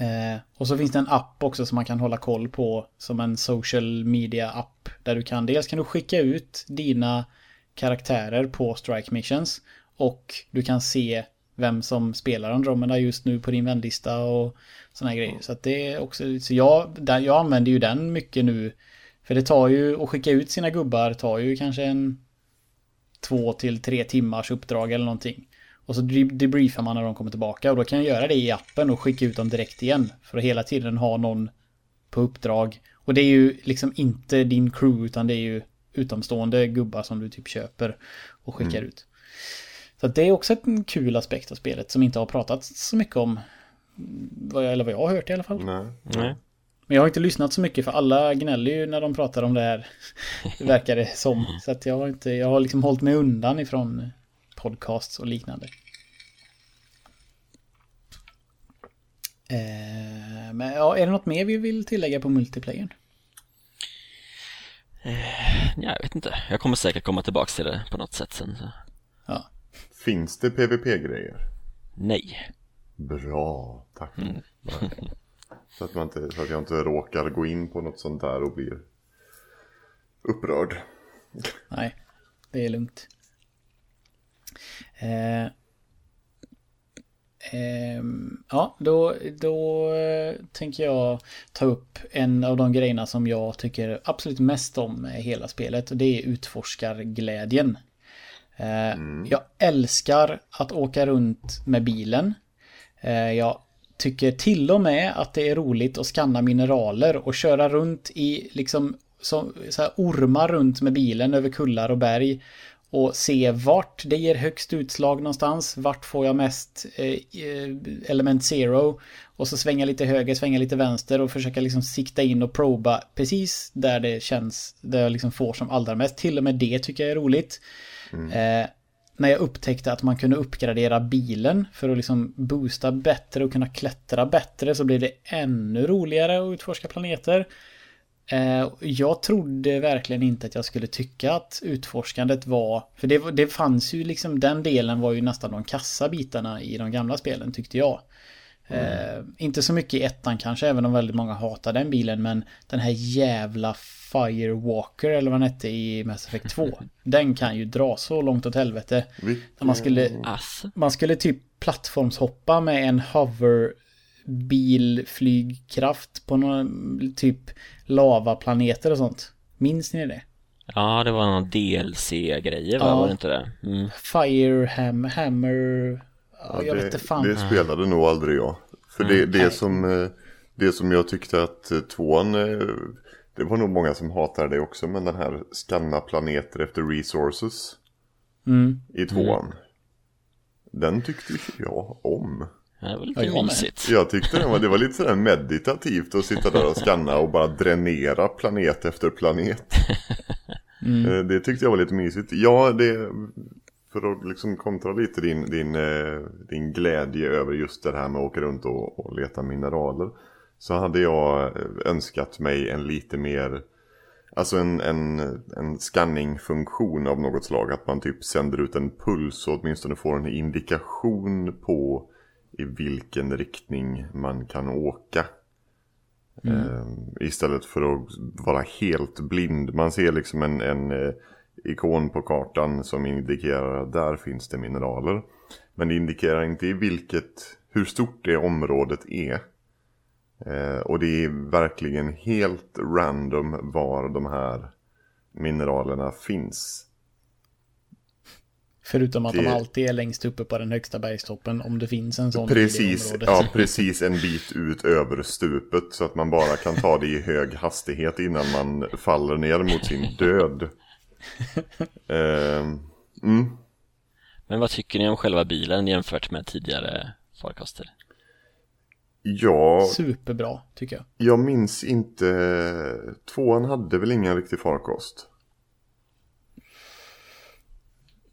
Eh, och så finns det en app också som man kan hålla koll på som en social media app. Där du kan dels kan du skicka ut dina karaktärer på strike missions. Och du kan se vem som spelar Andromeda just nu på din vänlista och sådana här grejer. Så att det är också, så jag, jag använder ju den mycket nu. För det tar ju, att skicka ut sina gubbar tar ju kanske en två till tre timmars uppdrag eller någonting. Och så de- debriefar man när de kommer tillbaka och då kan jag göra det i appen och skicka ut dem direkt igen. För att hela tiden ha någon på uppdrag. Och det är ju liksom inte din crew utan det är ju utomstående gubbar som du typ köper och skickar ut. Så det är också en kul aspekt av spelet som inte har pratat så mycket om. Vad jag, eller vad jag har hört i alla fall. Nej. Nej. Men jag har inte lyssnat så mycket för alla gnäller ju när de pratar om det här. Verkar det som. Så att jag har inte, jag har liksom hållit mig undan ifrån podcasts och liknande. Eh, men ja, är det något mer vi vill tillägga på multiplayern? Ja, jag vet inte. Jag kommer säkert komma tillbaka till det på något sätt sen. Så. Finns det PVP-grejer? Nej. Bra, tack. Mm. Så, att man inte, så att jag inte råkar gå in på något sånt där och blir upprörd. Nej, det är lugnt. Eh, ehm, ja, då, då eh, tänker jag ta upp en av de grejerna som jag tycker absolut mest om hela spelet. Och det är utforskarglädjen. Eh, Jag älskar att åka runt med bilen. Eh, jag tycker till och med att det är roligt att scanna mineraler och köra runt i liksom så, så här ormar runt med bilen över kullar och berg. och se vart det ger högst utslag någonstans. Vart får jag mest eh, eh, element zero. Och så svänga lite höger, svänga lite vänster och försöka liksom sikta in och proba precis där det känns, där jag liksom får som allra mest. Till och med det tycker jag är roligt. Mm. Eh, när jag upptäckte att man kunde uppgradera bilen för att liksom boosta bättre och kunna klättra bättre så blev det ännu roligare att utforska planeter. Eh, jag trodde verkligen inte att jag skulle tycka att utforskandet var... För det, det fanns ju liksom, den delen var ju nästan de kassa bitarna i de gamla spelen tyckte jag. Mm. Eh, inte så mycket i ettan kanske, även om väldigt många hatar den bilen, men den här jävla Firewalker eller vad den hette i Mass Effect 2. den kan ju dra så långt åt helvete. Man skulle, man skulle typ plattformshoppa med en hover bilflygkraft på någon typ lavaplaneter och sånt. Minns ni det? Ja, det var någon DLC-grejer? Ja. Var det inte det? Mm. Fireham, Hammer... Ja, jag det, vet inte fan. Det spelade nog aldrig jag. För mm. det, det, som, eh, det som jag tyckte att eh, tvåan... Det var nog många som hatade det också. Men den här skanna planeter efter resources. Mm. I tvåan. Mm. Den tyckte jag om. Det var lite ja, mysigt. Jag tyckte det var, det var lite sådär meditativt att sitta där och skanna och bara dränera planet efter planet. Mm. Eh, det tyckte jag var lite mysigt. Ja, det, för att liksom kontra lite din, din, eh, din glädje över just det här med att åka runt och, och leta mineraler. Så hade jag önskat mig en lite mer Alltså en, en, en skanningfunktion av något slag. Att man typ sänder ut en puls och åtminstone får en indikation på i vilken riktning man kan åka. Mm. Eh, istället för att vara helt blind. Man ser liksom en, en eh, ikon på kartan som indikerar att där finns det mineraler. Men det indikerar inte i vilket, hur stort det området är. Eh, och det är verkligen helt random var de här mineralerna finns. Förutom att det... de alltid är längst uppe på den högsta bergstoppen om det finns en sån Precis, ja precis en bit ut över stupet så att man bara kan ta det i hög hastighet innan man faller ner mot sin död. uh, mm. Men vad tycker ni om själva bilen jämfört med tidigare farkoster? Ja. Superbra tycker jag. Jag minns inte. Tvåan hade väl ingen riktig farkost?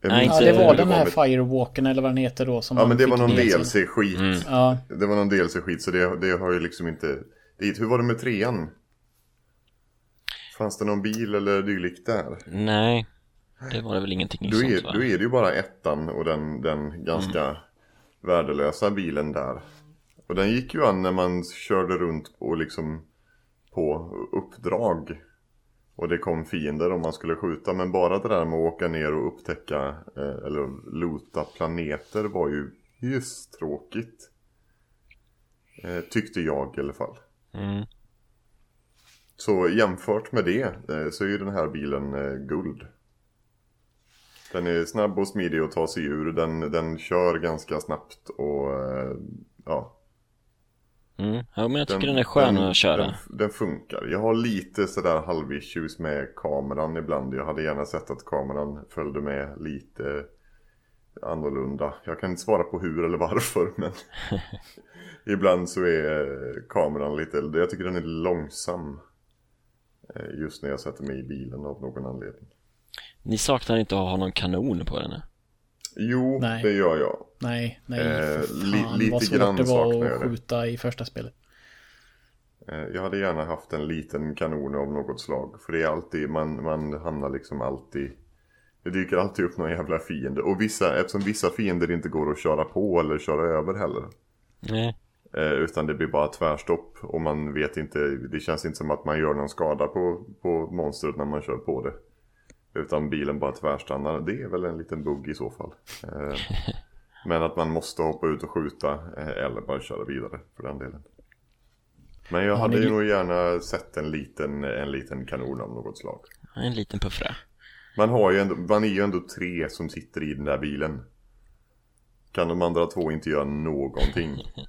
Nej, ja, det var den här Firewalken eller vad den heter då. Som ja, men det var någon DLC-skit. Mm. Ja. Det var någon DLC-skit, så det, det har ju liksom inte... Dit. Hur var det med trean? Fanns det någon bil eller dylikt där? Nej, det var det väl ingenting du är, sånt, Då är det ju bara ettan och den, den ganska mm. värdelösa bilen där. Och den gick ju an när man körde runt och liksom på uppdrag. Och det kom fiender om man skulle skjuta. Men bara det där med att åka ner och upptäcka eh, eller loota planeter var ju just tråkigt. Eh, tyckte jag i alla fall. Mm. Så jämfört med det eh, så är ju den här bilen guld. Den är snabb och smidig att ta sig ur. Den, den kör ganska snabbt och ja, Mm. Ja, men jag tycker den, den är skön den, att köra. Den, den, funkar. Jag har lite sådär halvissues med kameran ibland. Jag hade gärna sett att kameran följde med lite annorlunda. Jag kan inte svara på hur eller varför men ibland så är kameran lite, jag tycker den är långsam. Eh, just när jag sätter mig i bilen av någon anledning. Ni saknar inte att ha någon kanon på den? Jo, nej. det gör jag. Nej, nej. Eh, li lite vad svårt det var att skjuta i första spelet. Eh, jag hade gärna haft en liten kanon av något slag. För det är alltid, man, man hamnar liksom alltid... Det dyker alltid upp någon jävla fiende. Och vissa, eftersom vissa fiender inte går att köra på eller köra över heller. Nej. Eh, utan det blir bara tvärstopp. Och man vet inte, det känns inte som att man gör någon skada på, på monstret när man kör på det. Utan bilen bara tvärstannar. Det är väl en liten bugg i så fall. Eh, men att man måste hoppa ut och skjuta eh, eller bara köra vidare för den delen. Men jag hade ju nog gärna sett en liten, en liten kanon av något slag. En liten puffra. Man, har ju ändå, man är ju ändå tre som sitter i den där bilen. Kan de andra två inte göra någonting?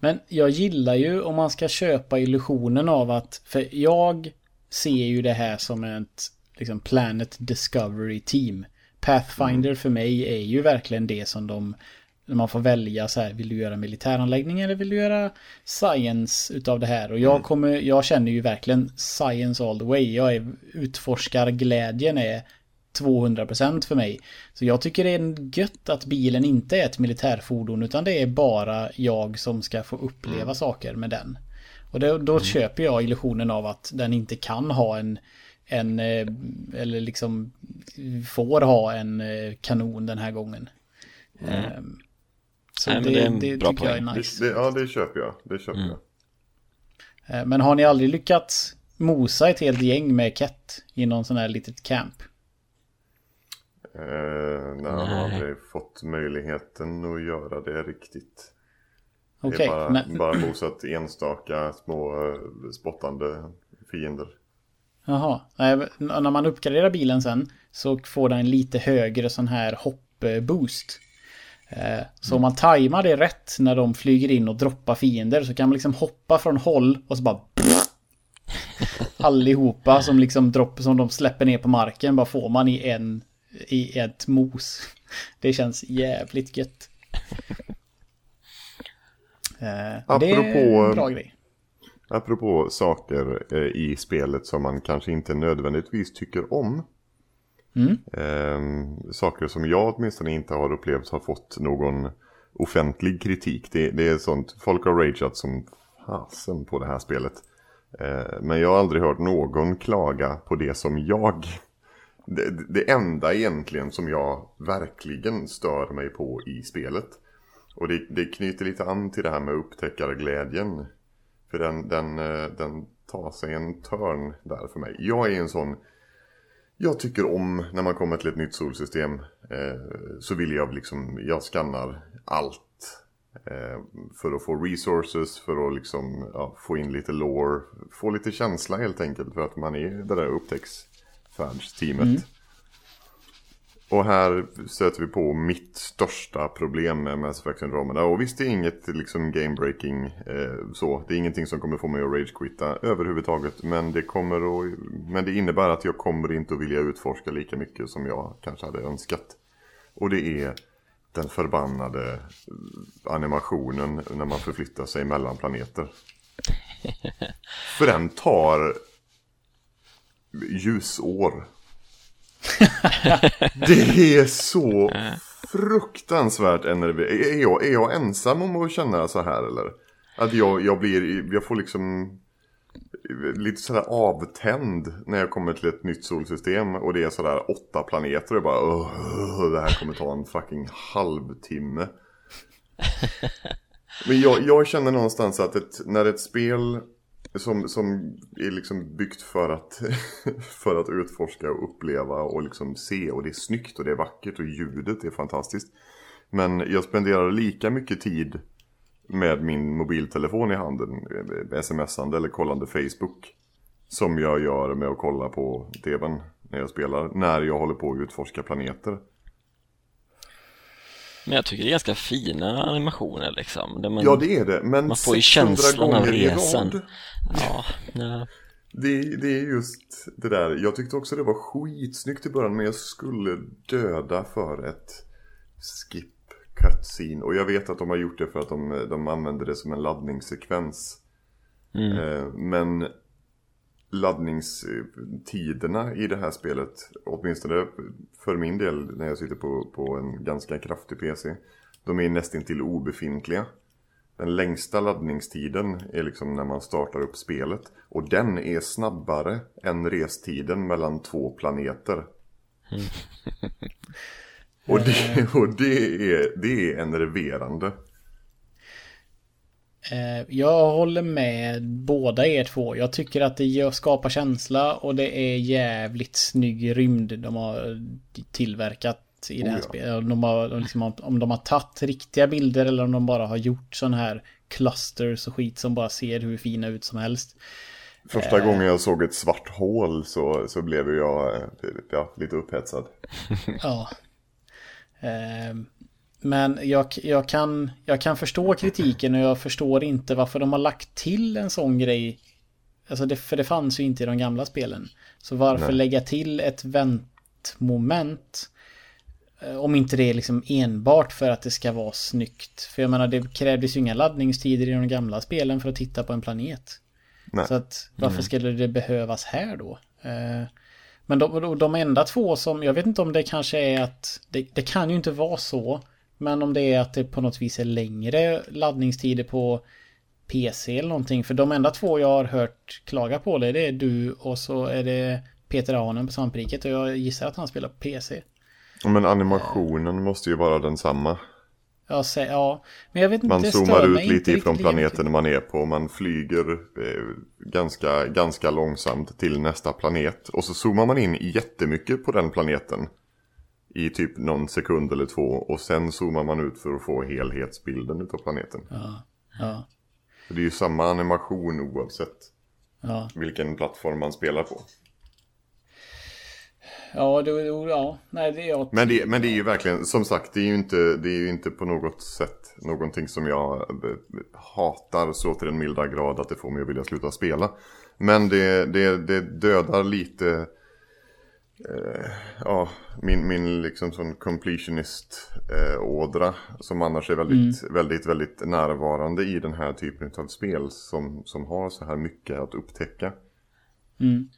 Men jag gillar ju om man ska köpa illusionen av att, för jag ser ju det här som ett liksom Planet Discovery Team. Pathfinder mm. för mig är ju verkligen det som de när man får välja så här, vill du göra militäranläggning eller vill du göra science utav det här? Och jag mm. kommer, jag känner ju verkligen science all the way. Jag är utforskarglädjen är 200% för mig. Så jag tycker det är gött att bilen inte är ett militärfordon utan det är bara jag som ska få uppleva mm. saker med den. Och då, då mm. köper jag illusionen av att den inte kan ha en, en eh, eller liksom får ha en eh, kanon den här gången. Mm. Um, så Nej, det, det, är en det bra tycker poäng. jag är nice. Det, ja, det köper jag. Det köper mm. jag. Eh, men har ni aldrig lyckats mosa ett helt gäng med Ket i någon sån här litet camp? Eh, nej, jag har aldrig fått möjligheten att göra det riktigt. Okay, det är bara, bara mosat enstaka små eh, spottande fiender. Jaha, när man uppgraderar bilen sen så får den lite högre sån här hoppboost. Eh, så om man tajmar det rätt när de flyger in och droppar fiender så kan man liksom hoppa från håll och så bara... Allihopa som liksom dropp, som de släpper ner på marken bara får man i en... I ett mos. Det känns jävligt gött. apropå, det är en bra grej. Apropå saker eh, i spelet som man kanske inte nödvändigtvis tycker om. Mm. Eh, saker som jag åtminstone inte har upplevt har fått någon offentlig kritik. Det, det är sånt, folk har rageat som fasen på det här spelet. Eh, men jag har aldrig hört någon klaga på det som jag det, det, enda egentligen som jag verkligen stör mig på i spelet. Och det, det knyter lite an till det här med upptäckarglädjen. För den, den, eh, den tar sig en törn där för mig. Jag är en sån jag tycker om när man kommer till ett nytt solsystem eh, så vill jag liksom, jag skannar allt. Eh, för att få resources, för att liksom ja, få in lite lore, få lite känsla helt enkelt för att man är det där upptäcktsfärdsteamet. Mm. Och här stöter vi på mitt största problem med Mass Effect Andromeda. Och visst det är inget liksom game-breaking eh, så. Det är ingenting som kommer få mig att rage-quitta överhuvudtaget. Men det, kommer att, men det innebär att jag kommer inte att vilja utforska lika mycket som jag kanske hade önskat. Och det är den förbannade animationen när man förflyttar sig mellan planeter. För den tar ljusår det är så fruktansvärt enerverande. Är jag, är jag ensam om att känna så här eller? Att jag, jag blir, jag får liksom lite sådär avtänd när jag kommer till ett nytt solsystem och det är sådär åtta planeter och jag bara det här kommer ta en fucking halvtimme. Men jag, jag känner någonstans att ett, när ett spel som, som är liksom byggt för att, för att utforska och uppleva och liksom se. Och det är snyggt och det är vackert och ljudet är fantastiskt. Men jag spenderar lika mycket tid med min mobiltelefon i handen, eh, smsande eller kollande Facebook. Som jag gör med att kolla på tvn när jag spelar, när jag håller på att utforska planeter. Men jag tycker det är ganska fina animationer liksom. Man, ja det är det, men man får ju känslan av resan. Ja, ja. Det, det är just det där. Jag tyckte också det var skitsnyggt i början men jag skulle döda för ett skip cutscene. Och jag vet att de har gjort det för att de, de använder det som en laddningssekvens. Mm. Eh, men laddningstiderna i det här spelet, åtminstone för min del när jag sitter på, på en ganska kraftig PC, de är nästintill obefintliga. Den längsta laddningstiden är liksom när man startar upp spelet. Och den är snabbare än restiden mellan två planeter. och det, och det, är, det är enerverande. Eh, jag håller med båda er två. Jag tycker att det skapar känsla och det är jävligt snygg rymd de har tillverkat i det här oh ja. spelet. De har, liksom, om de har tagit riktiga bilder eller om de bara har gjort sån här clusters och skit som bara ser hur fina ut som helst. Första eh. gången jag såg ett svart hål så, så blev jag ja, lite upphetsad. ja. Eh, men jag, jag, kan, jag kan förstå kritiken och jag förstår inte varför de har lagt till en sån grej. Alltså det, för det fanns ju inte i de gamla spelen. Så varför Nej. lägga till ett väntmoment? eh, Om inte det är liksom enbart för att det ska vara snyggt. För jag menar det krävdes ju inga laddningstider i de gamla spelen för att titta på en planet. Nej. Så att varför skulle det behövas här då? Eh, Men de, de- de enda två som, jag vet inte om det kanske är att, det, det kan ju inte vara så. Men om det är att det på något vis är längre laddningstider på PC eller någonting. För de enda två jag har hört klaga på det, det är du och så är det Peter Arnen på Svampriket och jag gissar att han spelar på PC. Men animationen måste ju vara densamma. Ja, se, ja. men jag vet inte, Man zoomar ut lite ifrån planeten man är på. Man flyger eh, ganska, ganska långsamt till nästa planet. Och så zoomar man in jättemycket på den planeten. I typ någon sekund eller två. Och sen zoomar man ut för att få helhetsbilden utav planeten. Ja, ja, Så det är ju samma animation oavsett ja. vilken plattform man spelar på. Ja, det, ja, nej det är jag. Men det, men det är ju verkligen, som sagt, det är ju inte, det är ju inte på något sätt någonting som jag eh, hatar så till den milda grad att det får mig att vilja sluta spela. Men det, det, det dödar lite, eh, ja, min, min liksom sån completionist-ådra som annars är väldigt, väldigt, väldigt närvarande i den här typen av spel som, som har så här mycket att upptäcka. Mm.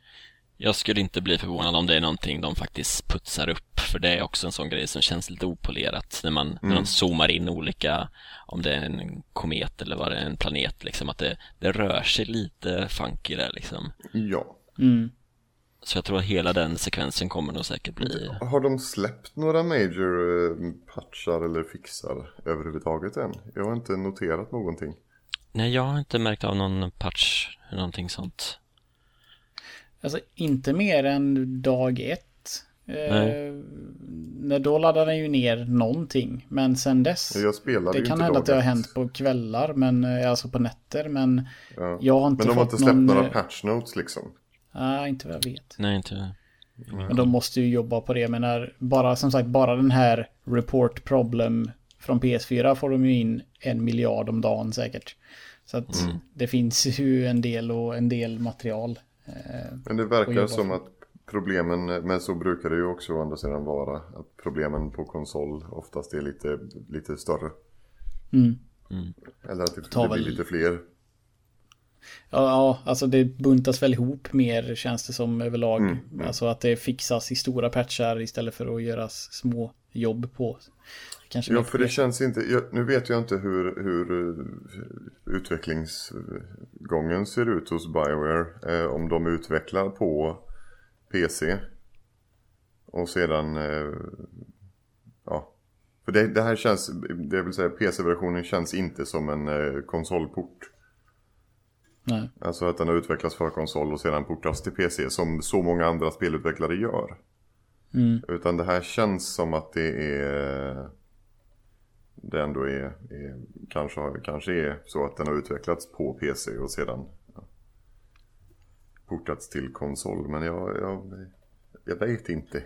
Jag skulle inte bli förvånad om det är någonting de faktiskt putsar upp, för det är också en sån grej som känns lite opolerat när man, när de zoomar in olika, om det är en komet eller vad det är, en planet liksom, att det, det rör sig lite funky där liksom. Ja. Mm. Så jag tror att hela den sekvensen kommer nog säkert bli, Har de släppt några major eh, patchar eller fixar överhuvudtaget än? Jag har inte noterat någonting. nej jag har inte märkt av någon patch, eller någonting sånt. Alltså inte mer än dag ett. Eh, Nej. när då laddade den ju ner någonting. Men sen dess. Jag spelade Det kan hända att det har hänt på kvällar, men eh, alltså på nätter. Men Ja. jag har inte Men de har inte släppt någon... några patch notes liksom. Nej, inte vad jag vet. Nej, inte, Men de måste ju jobba på det. Jag menar, bara som sagt, bara den här report problem från PS4 får de ju in en miljard om dagen säkert. Så att Mm. det finns ju en del och en del material. Eh, Men det verkar som för. att problemen, men så brukar det ju också å andra sidan vara. Att problemen på konsol oftast är lite, lite större. Mm. Eller att det, det blir väl- lite fler. Ja, alltså det buntas väl ihop mer känns det som överlag. Mm, Alltså att det fixas i stora patchar istället för att göras små jobb på. Kanske Ja, för det känns inte, jag, nu vet jag inte hur, hur eh, utvecklingsgången ser ut hos Bioware. Eh, om de utvecklar på PC. Och sedan, eh, ja. För det, det här känns, det vill säga PC-versionen känns inte som en eh, konsolport. Nej. Alltså att den har utvecklats för konsol och sedan portas till PC som så många andra spelutvecklare gör. Mm. Utan det här känns som att det är det ändå är, är kanske, kanske är så att den har utvecklats på PC och sedan ja, portats till konsol. Men jag, jag, jag vet inte.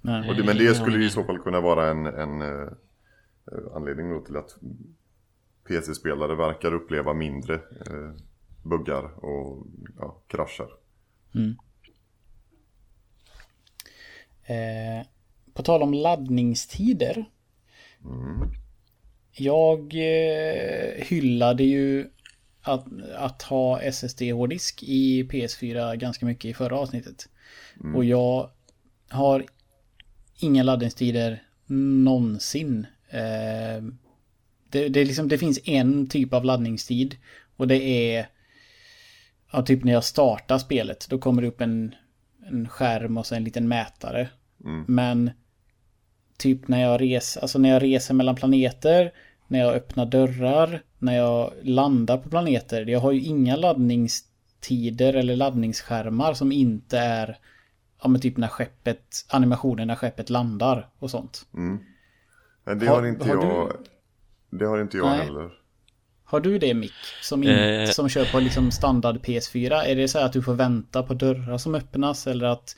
Nej. Och det, men det skulle ju i så fall kunna vara en, en eh, anledning då till att PC-spelare verkar uppleva mindre eh, buggar och ja, kraschar. Eh, på tal om laddningstider. Jag eh, hyllade ju att, att ha SSD-hårddisk i PS4 ganska mycket i förra avsnittet. Och jag har inga laddningstider någonsin. Eh, det, det, liksom, det finns en typ av laddningstid och det är ja, typ när jag startar spelet. Då kommer det upp en, en skärm och så en liten mätare. Men typ när jag reser, alltså när jag reser mellan planeter, när jag öppnar dörrar, när jag landar på planeter. Jag har ju inga laddningstider eller laddningsskärmar som inte är ja men typ när skeppet, animationen när skeppet landar och sånt. Men det Har- har, inte har jag, det har inte jag Nej. heller. Har du det Mick? Som, in, Eh. som kör på liksom standard PS4? Är det så här att du får vänta på dörrar som öppnas eller att...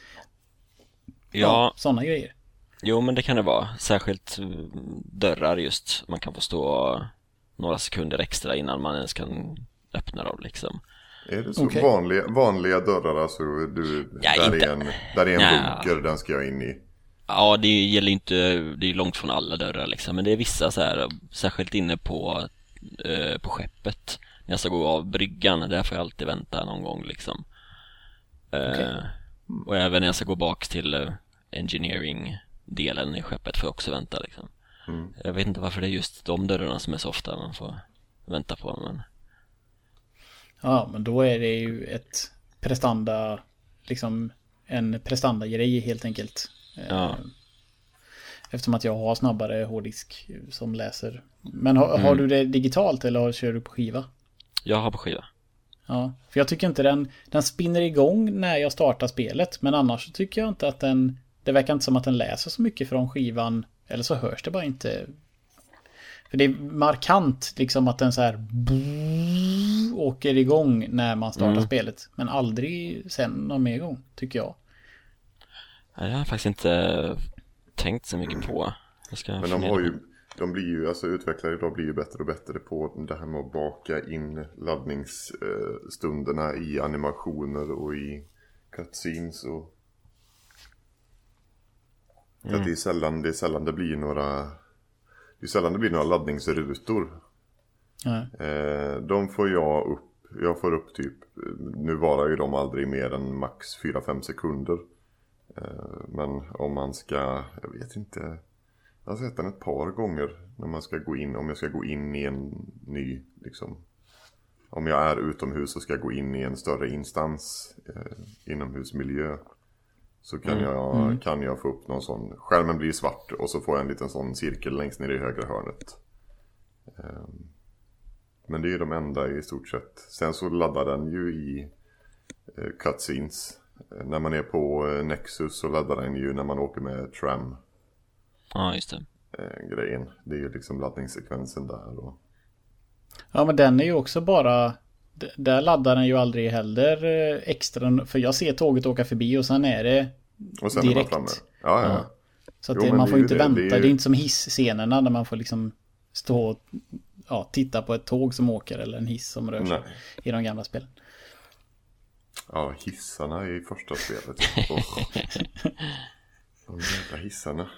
Ja, Sådana grejer. jo men det kan det vara. Särskilt mm, dörrar just. Man kan få stå några sekunder extra innan man ens kan öppna dem liksom. Är det så? Okej. Vanliga, vanliga dörrar alltså? Du, Ja, där, inte- är en, där är en Nja. bunker, den ska jag in i. Ja, det gäller inte, det är långt från alla dörrar liksom, men det är vissa så här, särskilt inne på, eh, på skeppet. När jag ska gå av bryggan, där får jag alltid vänta någon gång liksom. Eh, Okej. Och även när jag ska gå bak till eh, engineering-delen i skeppet får jag också vänta liksom. Mm. Jag vet inte varför det är just de dörrarna som är så ofta man får vänta på, men Ja, men då är det ju ett prestanda, liksom en prestanda-grej helt enkelt. Ja. Eftersom att jag har snabbare hårddisk som läser. Men har, har du det digitalt eller har- kör du på skiva? jag har på skiva. Ja, för jag tycker inte den, den spinner igång när jag startar spelet. Men annars så tycker jag inte att den, det verkar inte som att den läser så mycket från skivan. Eller så hörs det bara inte. För det är markant liksom att den så här åker igång när man startar Mm. spelet. Men aldrig sen någon mer gång, tycker jag. Nej, Det har jag faktiskt inte tänkt så mycket på. Jag ska Men de har ju, de blir ju, alltså utvecklare idag blir ju bättre och bättre på det här med att baka in laddningsstunderna i animationer och i cutscenes och... Mm. Att det är sällan det, är sällan det blir några... Det är sällan det blir några laddningsrutor. Eh, de får jag upp, jag får upp typ, nu varar ju de aldrig mer än max 4-5 sekunder. Eh, men om man ska, jag vet inte, jag har sett den ett par gånger när man ska gå in, om jag ska gå in i en ny, liksom. Om jag är utomhus och ska gå in i en större instans, eh, inomhusmiljö. Så kan, jag, kan jag få upp någon sån, skärmen blir svart och så får jag en liten sån cirkel längst ner i högra hörnet. Ehm, men det är ju de enda i stort sett. Sen så laddar den ju i eh, cutscenes. När man är på eh, Nexus så laddar den ju när man åker med tram Ja, just det. eh, grejen. Det är ju liksom laddningssekvensen där. Och... Ja men den är ju också bara Där laddar den ju aldrig heller eh, extra För jag ser tåget åka förbi och sen är det och sen är man Direkt. framme. Ja, ja. Ja. Så att Jo, det, man det får är ju inte det. vänta. Det Det är är, ju- inte som hisscenerna där man får liksom stå och ja, titta på ett tåg som åker eller en hiss som rör sig Nej. i de gamla spelen. Ja, hissarna i första spelet. Åh. De jävla hissarna.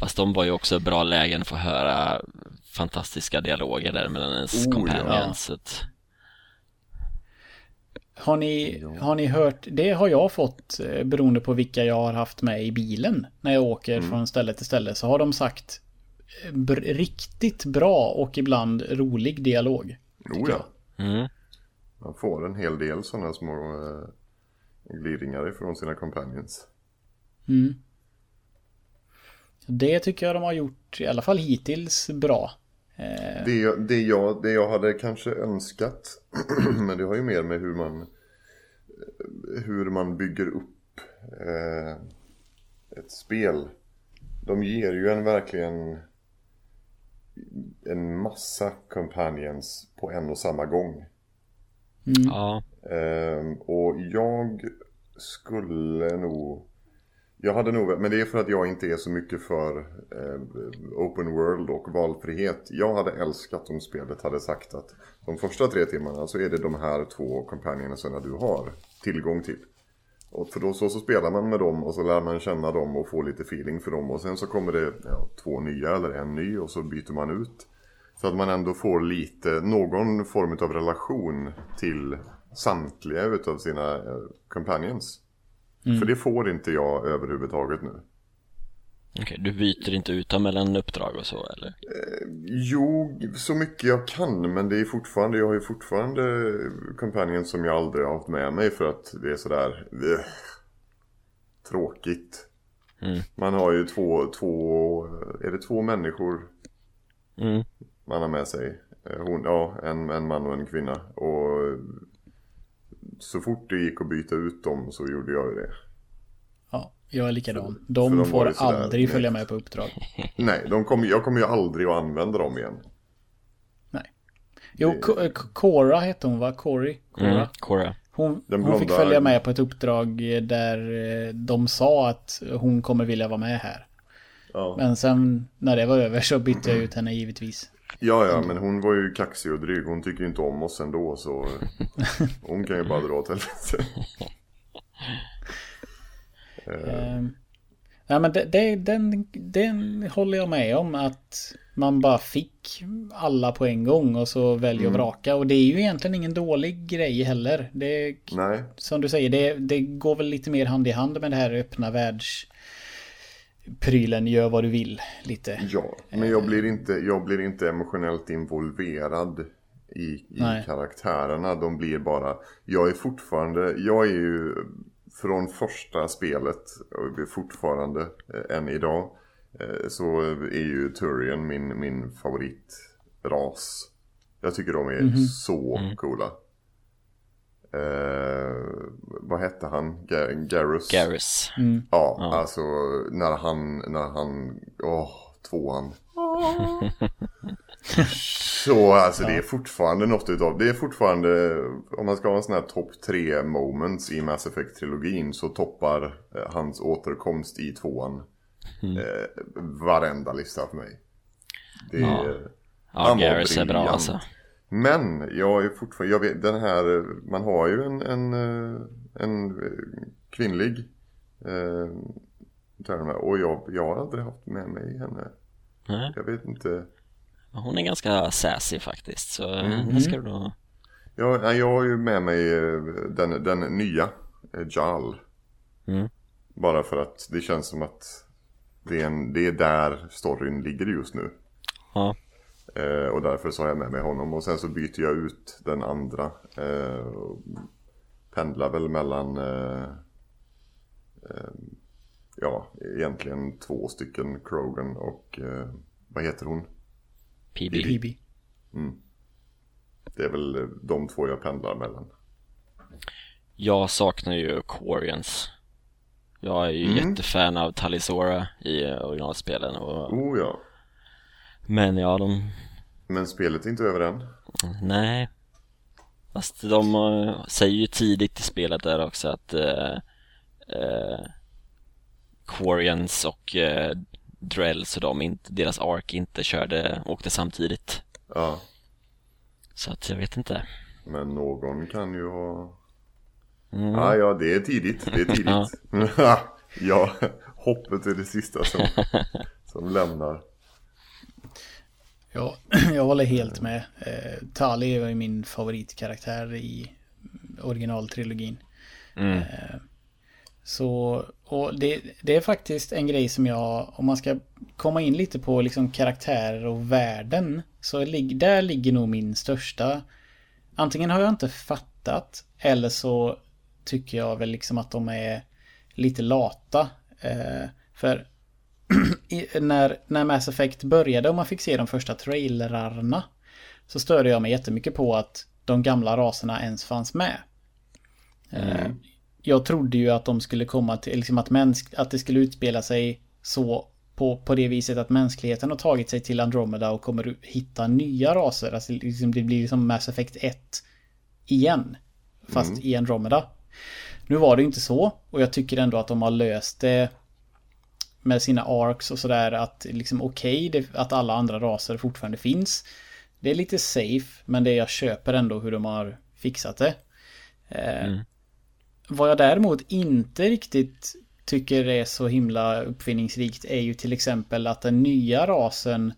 Fast de var ju också bra lägen för att höra fantastiska dialoger där mellan ens Oh, ja. companions. att- Har ni, har ni hört, det har jag fått eh, beroende på vilka jag har haft med i bilen när jag åker Mm. från ställe till ställe så har de sagt eh, br- riktigt bra och ibland rolig dialog. Oh ja. Mm. Man får en hel del sådana små eh, gliringar ifrån sina companions. Mm. Det tycker jag de har gjort, i alla fall hittills, bra. Eh, Det, det, jag, det jag hade kanske önskat, men det har ju mer med hur man, hur man bygger upp eh, ett spel. De ger ju en verkligen en massa companions på en och samma gång. Ja, Ehm, och jag skulle nog... Jag hade nog, men det är för att jag inte är så mycket för eh, open world och valfrihet. Jag hade älskat om spelet hade sagt att de första tre timmarna så är det de här två companionerna du har tillgång till. Och för då så, så spelar man med dem och så lär man känna dem och få lite feeling för dem. Och sen så kommer det ja, två nya eller en ny och så byter man ut. Så att man ändå får lite, någon form av relation till samtliga utav sina eh, companions. För det får inte jag överhuvudtaget nu. okej. Du byter inte ut dem mellan uppdrag och så eller? Jo, så mycket jag kan, men det är fortfarande, jag har ju fortfarande companions som jag aldrig har haft med mig för att det är sådär eh, tråkigt. Mm. Man har ju två, två, är det två människor Mm. Man har med sig? Eh, Hon, ja, en, en man och en kvinna. Och så fort det gick att byta ut dem så gjorde jag ju det. ja, jag är likadan. De de får aldrig följa med på uppdrag. Nej, de kommer, jag kommer ju aldrig att använda dem igen. Nej. Jo, eh, Cora hette hon va? Cory? Cora. Mm. Cora. Hon, hon fick följa med på ett uppdrag där eh, de sa att hon kommer vilja vara med här. Ja. Men sen när det var över så bytte jag ut henne givetvis. Ja, ja, men hon var ju kaxig och dryg. Hon tycker ju inte om oss ändå så hon kan ju bara dra åt helvete. Ehm, Ja men det, det, den, den håller jag med om att man bara fick alla på en gång och så väljer och vraka. Och det är ju egentligen ingen dålig grej heller. Det, Nej, som du säger, det, det går väl lite mer hand i hand med det här öppna världs prylen gör vad du vill lite. ja. Men jag blir inte, jag blir inte emotionellt involverad i, i karaktärerna. De blir bara, jag är fortfarande, jag är ju från första spelet, och är fortfarande eh, än idag, eh, så är ju Turian min, min favoritras. Jag tycker de är så coola. Eh, vad hette han? Ga- Garrus? Garrus. Ja, alltså när han, när han, åh, tvåan. Så alltså det är fortfarande något utav, det är fortfarande, om man ska ha en sån här topp tre moments i Mass Effect-trilogin så toppar eh, hans återkomst i tvåan eh, varenda lista för mig. Det, Ja. Ja, var Garrus är bra alltså. Men jag är fortfarande, jag vet, den här, man har ju en, en, eh, en eh, kvinnlig eh, term och jag, jag har aldrig haft med mig henne. Nej. Jag vet inte. Hon är ganska sassy faktiskt, så det ska du. Jag, nej, jag har ju med mig eh, den, den nya eh, Jal. Mm. Bara för att det känns som att det är, en, det är där storyn ligger just nu. Ja. Eh, och därför så har jag med mig honom. Och sen så byter jag ut den andra. Eh, och pendlar väl mellan eh, eh, ja, egentligen två stycken Krogan och eh, vad heter hon? PB. PB. Det är väl eh, de två jag pendlar mellan. Jag saknar ju Quarians. Jag är ju jättefan av Talisora i originalspelen och... Oh ja. Men ja, de... Men spelet är inte över än. Nej. Fast de eh, säger ju tidigt i spelet där också att eh, eh, Quarians och eh, Drells och de, inte, deras ark inte körde, åkte samtidigt. Ja. Så att jag vet inte. Men någon kan ju ha... Mm. Ja, ja, det är tidigt. Det är tidigt. ja, hoppet är det sista som, som lämnar. Ja, jag håller helt med. Eh, Tali var ju min favoritkaraktär i originaltrilogin. Mm. Eh, så, och det, det är faktiskt en grej som jag, om man ska komma in lite på liksom karaktärer och världen, så lig, där ligger nog min största. Antingen har jag inte fattat, eller så tycker jag väl liksom att de är lite lata. Eh, för när, när Mass Effect började och man fick se de första trailerarna så störde jag mig jättemycket på att de gamla raserna ens fanns med. Eh, Jag trodde ju att de skulle komma till, liksom att, mänsk, att det skulle utspela sig så på, på det viset att mänskligheten har tagit sig till Andromeda och kommer hitta nya raser. Alltså liksom det blir som Mass Effect 1 igen. Fast i Andromeda. Nu var det inte så och jag tycker ändå att de har löst det med sina arcs och sådär att liksom okej okay, att alla andra raser fortfarande finns. Det är lite safe men det jag köper ändå hur de har fixat det. Eh, Vad jag däremot inte riktigt tycker är så himla uppfinningsrikt är ju till exempel att den nya rasen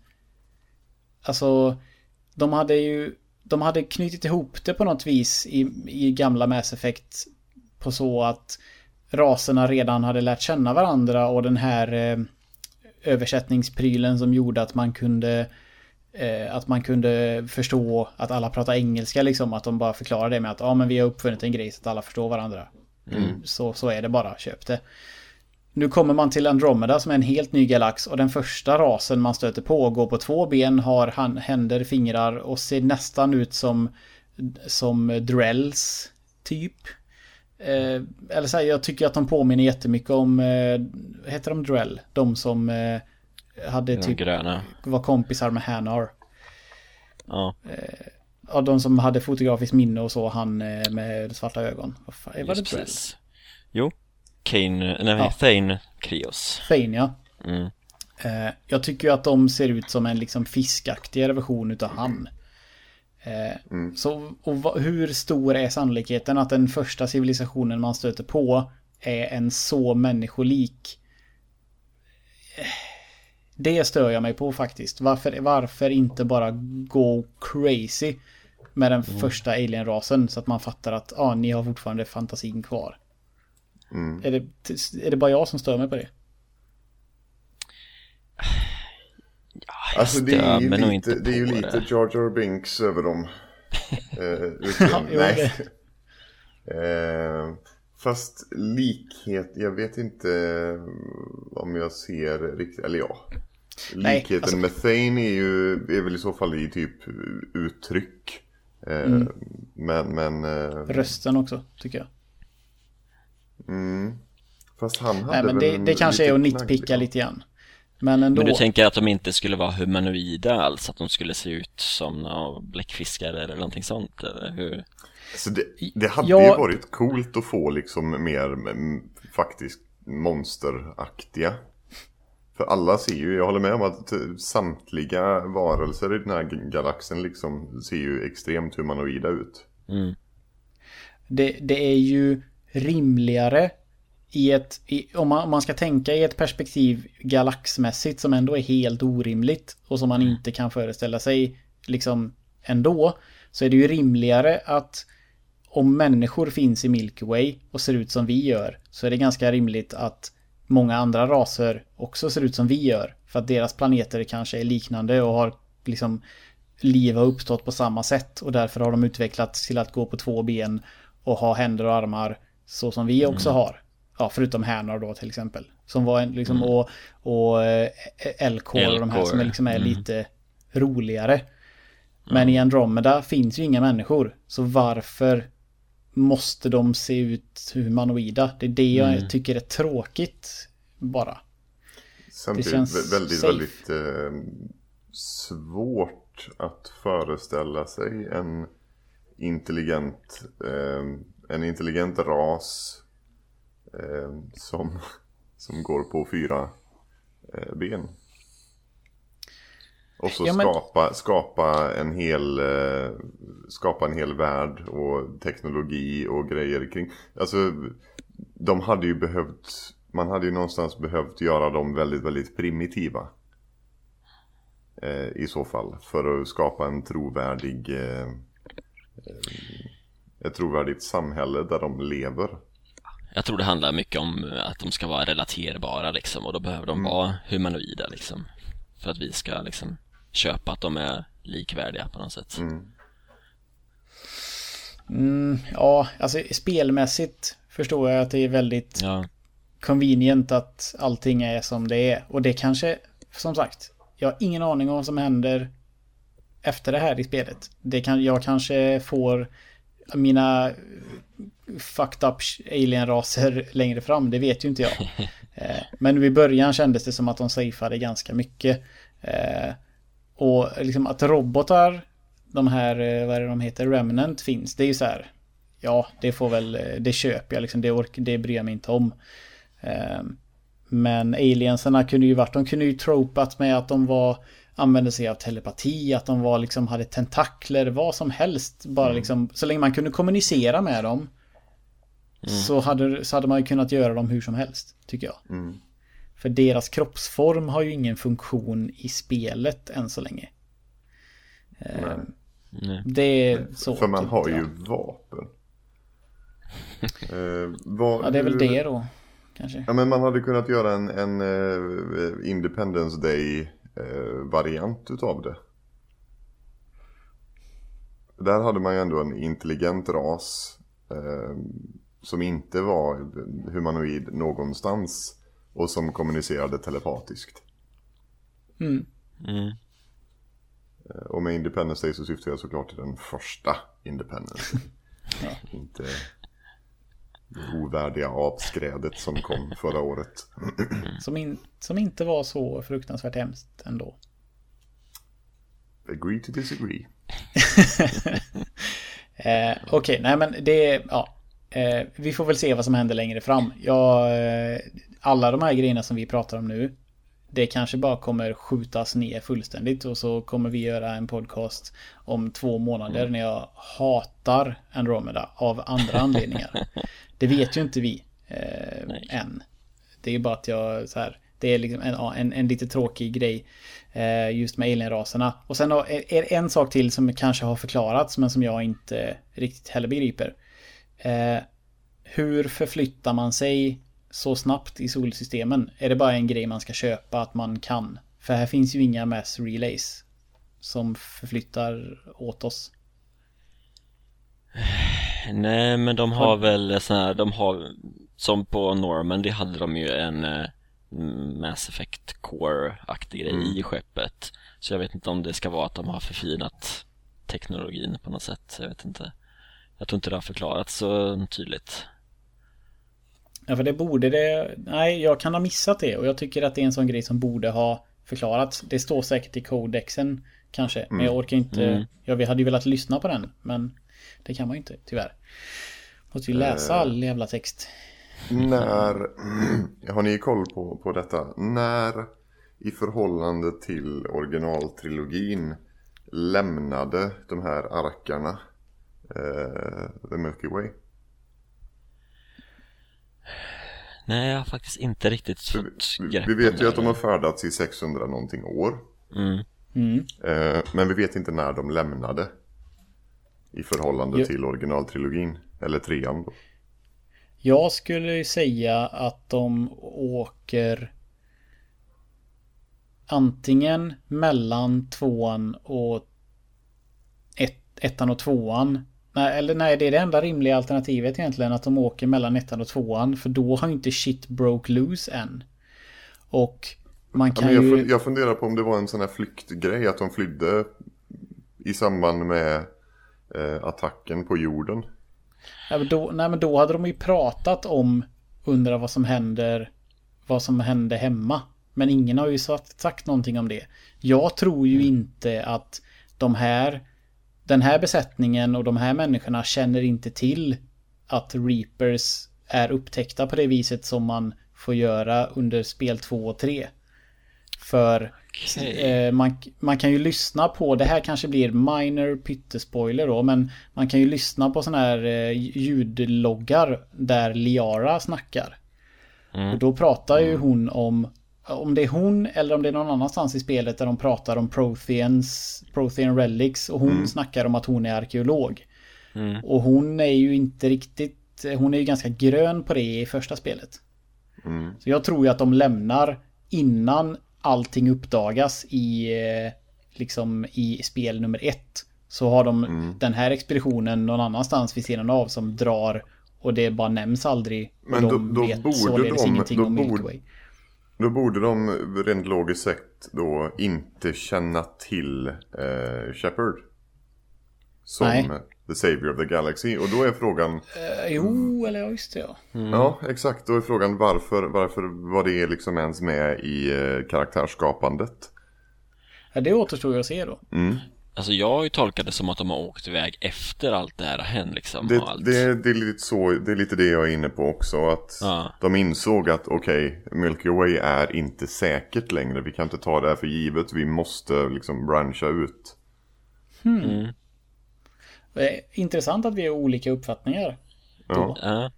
Alltså de hade ju de hade knutit ihop det på något vis i, i gamla Mass Effect på så att raserna redan hade lärt känna varandra och den här eh, översättningsprylen som gjorde att man kunde eh, att man kunde förstå att alla pratar engelska liksom. Att de bara förklarar det med att ja men vi har uppfunnit en grej så att alla förstår varandra. Så, så är det bara, köp det. Nu kommer man till Andromeda som är en helt ny galax och den första rasen man stöter på går på två ben, har hand, händer, fingrar och ser nästan ut som som Drells typ. Eh, eller så här, jag tycker att de påminner jättemycket om, eh, heter de Drell? De som eh, hade De typ, gröna. var kompisar med Hanar. Ja, Ja, de som hade fotografiskt minne och så, han eh, med svarta ögon. Vad fan, var det just Drell? precis. Jo. Kane, nej, Ja. Thane Krios. Fane ja. Mm. Eh, jag tycker ju att de ser ut som en liksom fiskaktigare version utav han. Eh, Mm. Så och hur stor är sannolikheten att den första civilisationen man stöter på är en så människolik? Eh, Det stör jag mig på faktiskt. Varför, varför inte bara gå crazy med den första alien-rasen så att man fattar att ah, ni har fortfarande fantasin kvar. Mm. Är, det, är det bara jag som stör mig på det? Alltså det är ju lite, det är ju lite. Jar Jar Binks över dem. eh, nej. eh, fast likhet, jag vet inte om jag ser riktigt, eller ja. Likheten alltså- med Thane är ju, är väl i så fall i typ uttryck. Eh, Mm. Men, men... Eh, Rösten också, tycker jag. mm, fast han hade Nej, men det, det kanske är att nitpicka knagglig- lite grann. Men ändå. Men du tänker att de inte skulle vara humanoida alls? Att de skulle se ut som bläckfiskar eller någonting sånt? Eller hur? Så det, det hade Ja. ju varit coolt att få liksom mer mm, faktiskt monsteraktiga. För alla ser ju, jag håller med om att eh, samtliga varelser i den här galaxen liksom ser ju extremt humanoida ut. Mm. det, det är ju rimligare i ett, i, om, man, om man ska tänka i ett perspektiv galaxmässigt som ändå är helt orimligt och som man inte kan föreställa sig liksom ändå. Så är det ju rimligare att om människor finns i Milky Way och ser ut som vi gör så är det ganska rimligt att många andra raser också ser ut som vi gör. För att deras planeter kanske är liknande och har liksom liv har uppstått på samma sätt och därför har de utvecklats till att gå på två ben och ha händer och armar så som vi också har. Ja, förutom hänor då till exempel. Som var en liksom och, och eh, Elcor och de här som är liksom är lite roligare. Men i Andromeda finns ju inga människor. Så varför måste de se ut humanoida? Det är det jag tycker är tråkigt bara. Samtidigt känns vä- väldigt, safe. väldigt eh, svårt att föreställa sig en intelligent, eh, en intelligent ras som, som går på fyra eh, ben. Och så Ja, men- skapa, skapa, en hel, eh, skapa en hel värld och teknologi och grejer kring. Alltså, de hade ju behövt, man hade ju någonstans behövt göra dem väldigt, väldigt primitiva. Eh, I så fall, för att skapa en trovärdig, eh, eh, ett trovärdigt samhälle där de lever. Jag tror det handlar mycket om att de ska vara relaterbara liksom och då behöver de vara humanoida liksom. För att vi ska liksom köpa att de är likvärdiga på något sätt. Mm, ja, alltså spelmässigt förstår jag att det är väldigt Ja, convenient att allting är som det är. Och det kanske, som sagt, jag har ingen aning om vad som händer efter det här i spelet. Det kan, jag kanske får mina fucked up alien-raser längre fram, det vet ju inte jag. Eh, Men i början kändes det som att de safeade ganska mycket. Eh, Och liksom att robotar, de här, eh, vad är det de heter, Remnant finns, det är ju så här. Ja, det får väl, det köper jag liksom, det, ork, det bryr jag mig inte om. Men aliensarna kunde ju varit, de kunde ju tropat med att de var använde sig av telepati, att de var liksom hade tentakler, vad som helst. Bara liksom, så länge man kunde kommunicera med dem så, hade, så hade man ju kunnat göra dem hur som helst, tycker jag. Mm. För deras kroppsform har ju ingen funktion i spelet än så länge. Eh, nej. Det är så. För man tyckte har ju vapen. eh, vad, Ja, det är väl det då. Kanske. Ja, men man hade kunnat göra en, en eh, Independence Day-variant utav det. Där hade man ju ändå en intelligent ras eh, som inte var humanoid någonstans och som kommunicerade telepatiskt. Mm. Mm. Eh, Och med Independence Day så syftar jag såklart till den första Independence. Inte det ovärdiga avskrädet som kom förra året. Som, in, som inte var så fruktansvärt hemskt ändå. Agree to disagree. Eh, Okej, nej men det, ja. Eh, vi får väl se vad som händer längre fram. Jag, eh, alla de här grejerna som vi pratar om nu. det kanske bara kommer skjutas ner fullständigt och så kommer vi göra en podcast om två månader mm. när jag hatar Andromeda av andra anledningar. Det vet ju inte vi eh, än. Det är bara att jag så här, det är liksom en, en, en lite tråkig grej eh, just med alienraserna. Och sen är det en sak till som kanske har förklarats men som jag inte riktigt heller begriper. Eh, hur förflyttar man sig så snabbt i solsystemen? Är det bara en grej man ska köpa att man kan? För här finns ju inga mass relays som förflyttar åt oss. Nej men de har väl sån här, de har som på Normandy hade de ju en eh, Mass Effect Core-aktig grej mm. i skeppet Så jag vet inte om det ska vara att de har förfinat teknologin på något sätt, jag vet inte Jag tror inte det har förklarats så tydligt Ja för det borde det, nej jag kan ha missat det och jag tycker att det är en sån grej som borde ha förklarats Det står säkert i kodexen kanske, mm. men jag orkar inte, mm. ja vi hade ju velat lyssna på den men det kan man ju inte tyvärr Måste ju läsa uh. all jävla text när, har ni koll på, på detta? När i förhållande till originaltrilogin lämnade de här arkarna eh, The Milky Way? Nej, jag har faktiskt inte riktigt fått grepp Vi vet ju att de har färdats i 600 någonting år. Mm. Mm. Eh, men vi vet inte när de lämnade. I förhållande jo. till originaltrilogin. Eller trean då. Jag skulle säga att de åker antingen mellan tvåan och ett, ettan och tvåan. Nej, eller nej, det är det enda rimliga alternativet egentligen att de åker mellan ettan och tvåan. För då har inte shit broke loose än. Och man kan ja, jag, ju... Jag funderar på om det var en sån här flyktgrej, att de flydde i samband med eh, attacken på jorden. Ja, men då, nej men då hade de ju pratat om undra vad som händer vad som hände hemma. Men ingen har ju sagt, sagt någonting om det. Jag tror ju inte att de här den här besättningen och de här människorna känner inte till att Reapers är upptäckta på det viset som man får göra under spel 2 och 3. För okay. eh, man, man kan ju lyssna på, det här kanske blir minor pyttespoiler då, men man kan ju lyssna på sådana här eh, ljudloggar där Liara snackar. Mm. Och då pratar ju mm. hon om, om det är hon eller om det är någon annanstans i spelet där de pratar om Protheans, Prothean Relics och hon mm. snackar om att hon är arkeolog. Mm. Och hon är ju inte riktigt, hon är ju ganska grön på det i första spelet. Mm. Så jag tror ju att de lämnar innan allting uppdagas i eh, liksom i spel nummer ett. Så har de mm. den här expeditionen någon annanstans vid sidan av som drar och det bara nämns aldrig. Men de då, då vet borde således de, ingenting då om Milky Way. Då borde de rent logiskt sett då inte känna till eh, Shepard. Som Nej. The Savior of the Galaxy. Och då är frågan... Uh, jo, eller ja, just det ja. Mm. Ja, exakt. Då är frågan varför, varför var det liksom ens med i uh, karaktärsskapandet? Ja, det återstår ju att se då. Mm. Alltså jag har ju tolkat det som att de har åkt iväg efter allt det här har hänt liksom. Det, det, det, är lite så, det är lite det jag är inne på också. Att ja. de insåg att okej, okay, Milky Way är inte säkert längre. Vi kan inte ta det här för givet. Vi måste liksom branscha ut. Hmm. Mm. Intressant att vi har olika uppfattningar. Ja. ja.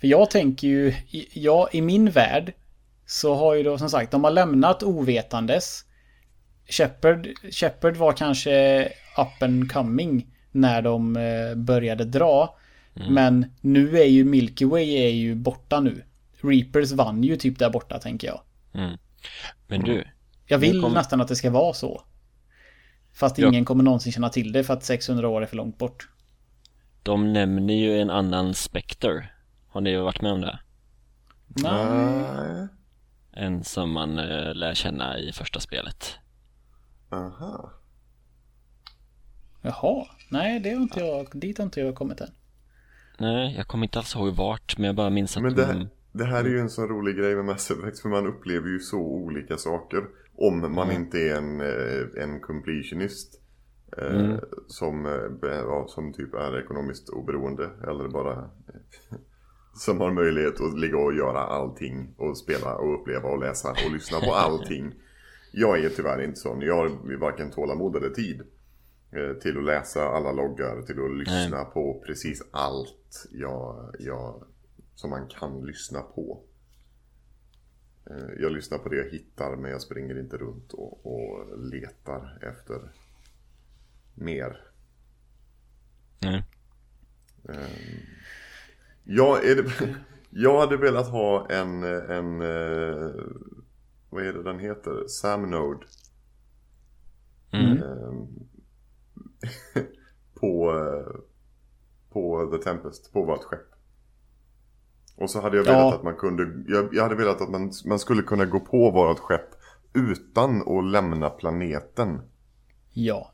För jag tänker ju, ja, i min värld så har ju då som sagt, de har lämnat ovetandes. Shepard, Shepard var kanske up and coming när de eh, började dra. Mm. Men nu är ju Milky Way är ju borta nu. Reapers vann ju typ där borta tänker jag. Mm. Men du. Jag vill kom... nästan att det ska vara så. Fast ja. ingen kommer någonsin känna till det för att 600 år är för långt bort. De nämner ju en annan Spectre. Har ni varit med om det? Nej. En som man uh, lär känna i första spelet. Aha. Jaha. Nej, det har inte jag, dit har inte jag kommit än. Nej, jag kommer inte alls ihåg vart, men jag bara minns att Men det, de... det här är ju en sån rolig grej med Mass Effect, för man upplever ju så olika saker. Om man mm. inte är en, eh, en completionist. Eh, mm. Som, eh, ja, som typ är ekonomiskt oberoende. Eller bara som har möjlighet att ligga och göra allting och spela och uppleva och läsa och lyssna på allting. Jag är tyvärr inte sån. Jag har varken tålamod eller tid eh, till att läsa alla loggar, till att lyssna Nej. på precis allt jag, jag, som man kan lyssna på. Eh, jag lyssnar på det jag hittar men jag springer inte runt och, och letar efter mer. Nej. Um, ja, är det, jag hade velat ha en, en vad är det den heter? Samnode. Mm. Um, på, uh, på The Tempest, på vårt skepp. Och så hade jag velat ja. att man kunde, jag, jag, hade velat att man, man skulle kunna gå på vårt skepp utan att lämna planeten. Ja.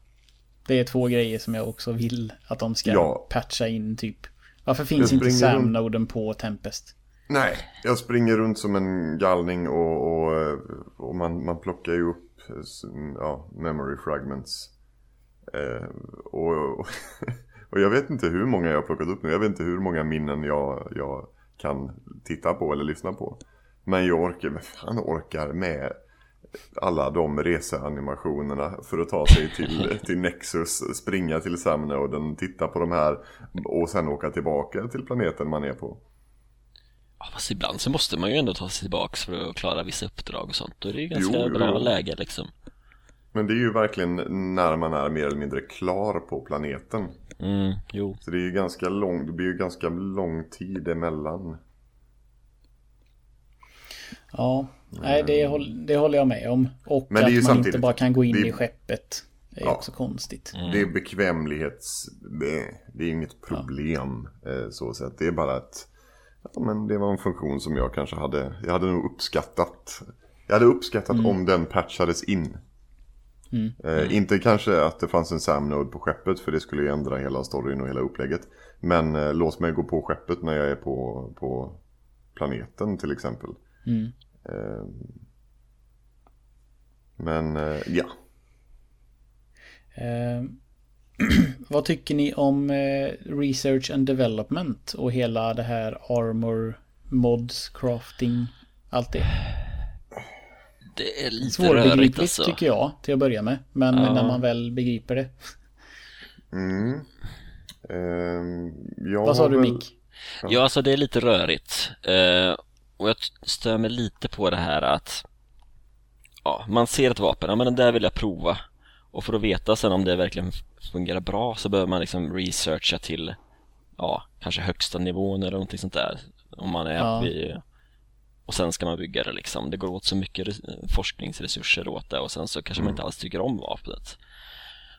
Det är två grejer som jag också vill att de ska ja. patcha in typ. Varför finns inte Sam-noden på Tempest? Nej, jag springer runt som en galning och, och, och man, man plockar ju upp ja, memory fragments. Eh, och, och jag vet inte hur många jag har plockat upp nu. Jag vet inte hur många minnen jag, jag kan titta på eller lyssna på. Men jag orkar, vem fan orkar med alla de reseanimationerna för att ta sig till, till Nexus, springa till Samnoden, titta på de här och sen åka tillbaka till planeten man är på. Ja, fast ibland så måste man ju ändå ta sig tillbaka för att klara vissa uppdrag och sånt. Då är det ju ganska jo, bra jo. läge liksom. Men det är ju verkligen när man är mer eller mindre klar på planeten. Mm, jo. Så det är ju ganska lång, det blir ju ganska lång tid emellan. Ja, nej det, håll, det håller jag med om. Och Men att man inte bara kan gå in det, i skeppet. Det är ja, också konstigt. Mm. Det är bekvämlighets... Det är inget problem ja. Eh, så sett. Det är bara att... Ja, men det var en funktion som jag kanske hade... Jag hade nog uppskattat. Jag hade uppskattat mm. om den patchades in. Mm. Eh, inte kanske att det fanns en Sam-node på skeppet för det skulle ju ändra hela storyn och hela upplägget. Men eh, låt mig gå på skeppet när jag är på, på planeten till exempel. Mm. Eh, men eh, ja. Eh, vad tycker ni om eh, research and development och hela det här armor, mods, crafting, allt det? Det är lite Svårbegripligt alltså. tycker jag till att börja med. Men ja. när man väl begriper det. Mm. Um, Vad sa du Mick? Ja. ja, alltså det är lite rörigt. Uh, och jag stör mig lite på det här att Ja, man ser ett vapen, ja men den där vill jag prova Och för att veta sen om det verkligen fungerar bra så behöver man liksom researcha till Ja, kanske högsta nivån eller någonting sånt där Om man är ja. vid och sen ska man bygga det liksom. Det går åt så mycket forskningsresurser åt det och sen så kanske mm. man inte alls tycker om vapnet.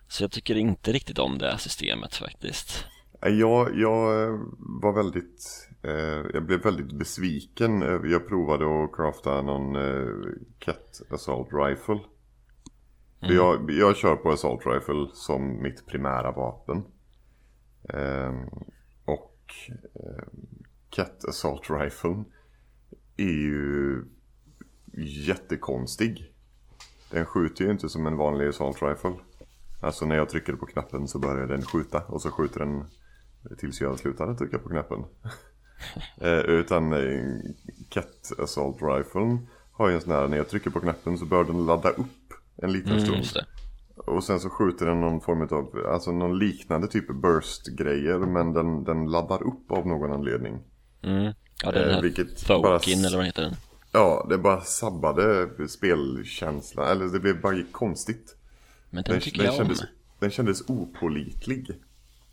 Så jag tycker inte riktigt om det här systemet faktiskt. Jag, jag var väldigt, eh, jag blev väldigt besviken. Jag provade att crafta någon eh, Cat Assault Rifle. Mm. Jag, jag kör på Assault Rifle som mitt primära vapen. Eh, och eh, Cat Assault Rifle är ju jättekonstig. Den skjuter ju inte som en vanlig assault rifle. Alltså när jag trycker på knappen så börjar den skjuta och så skjuter den tills jag slutar trycka på knappen. eh, utan eh, Cat Assault Rifle har ju en sån här, när jag trycker på knappen så bör den ladda upp en liten mm, stund. Och sen så skjuter den någon form av, alltså någon liknande typ burst-grejer men den, den laddar upp av någon anledning. Mm. Ja, det är den här vilket Thokin eller vad heter den? Ja, det bara sabbade spelkänslan. Eller det blev bara konstigt. Men den, den tycker den jag kändes, om. Den kändes opålitlig.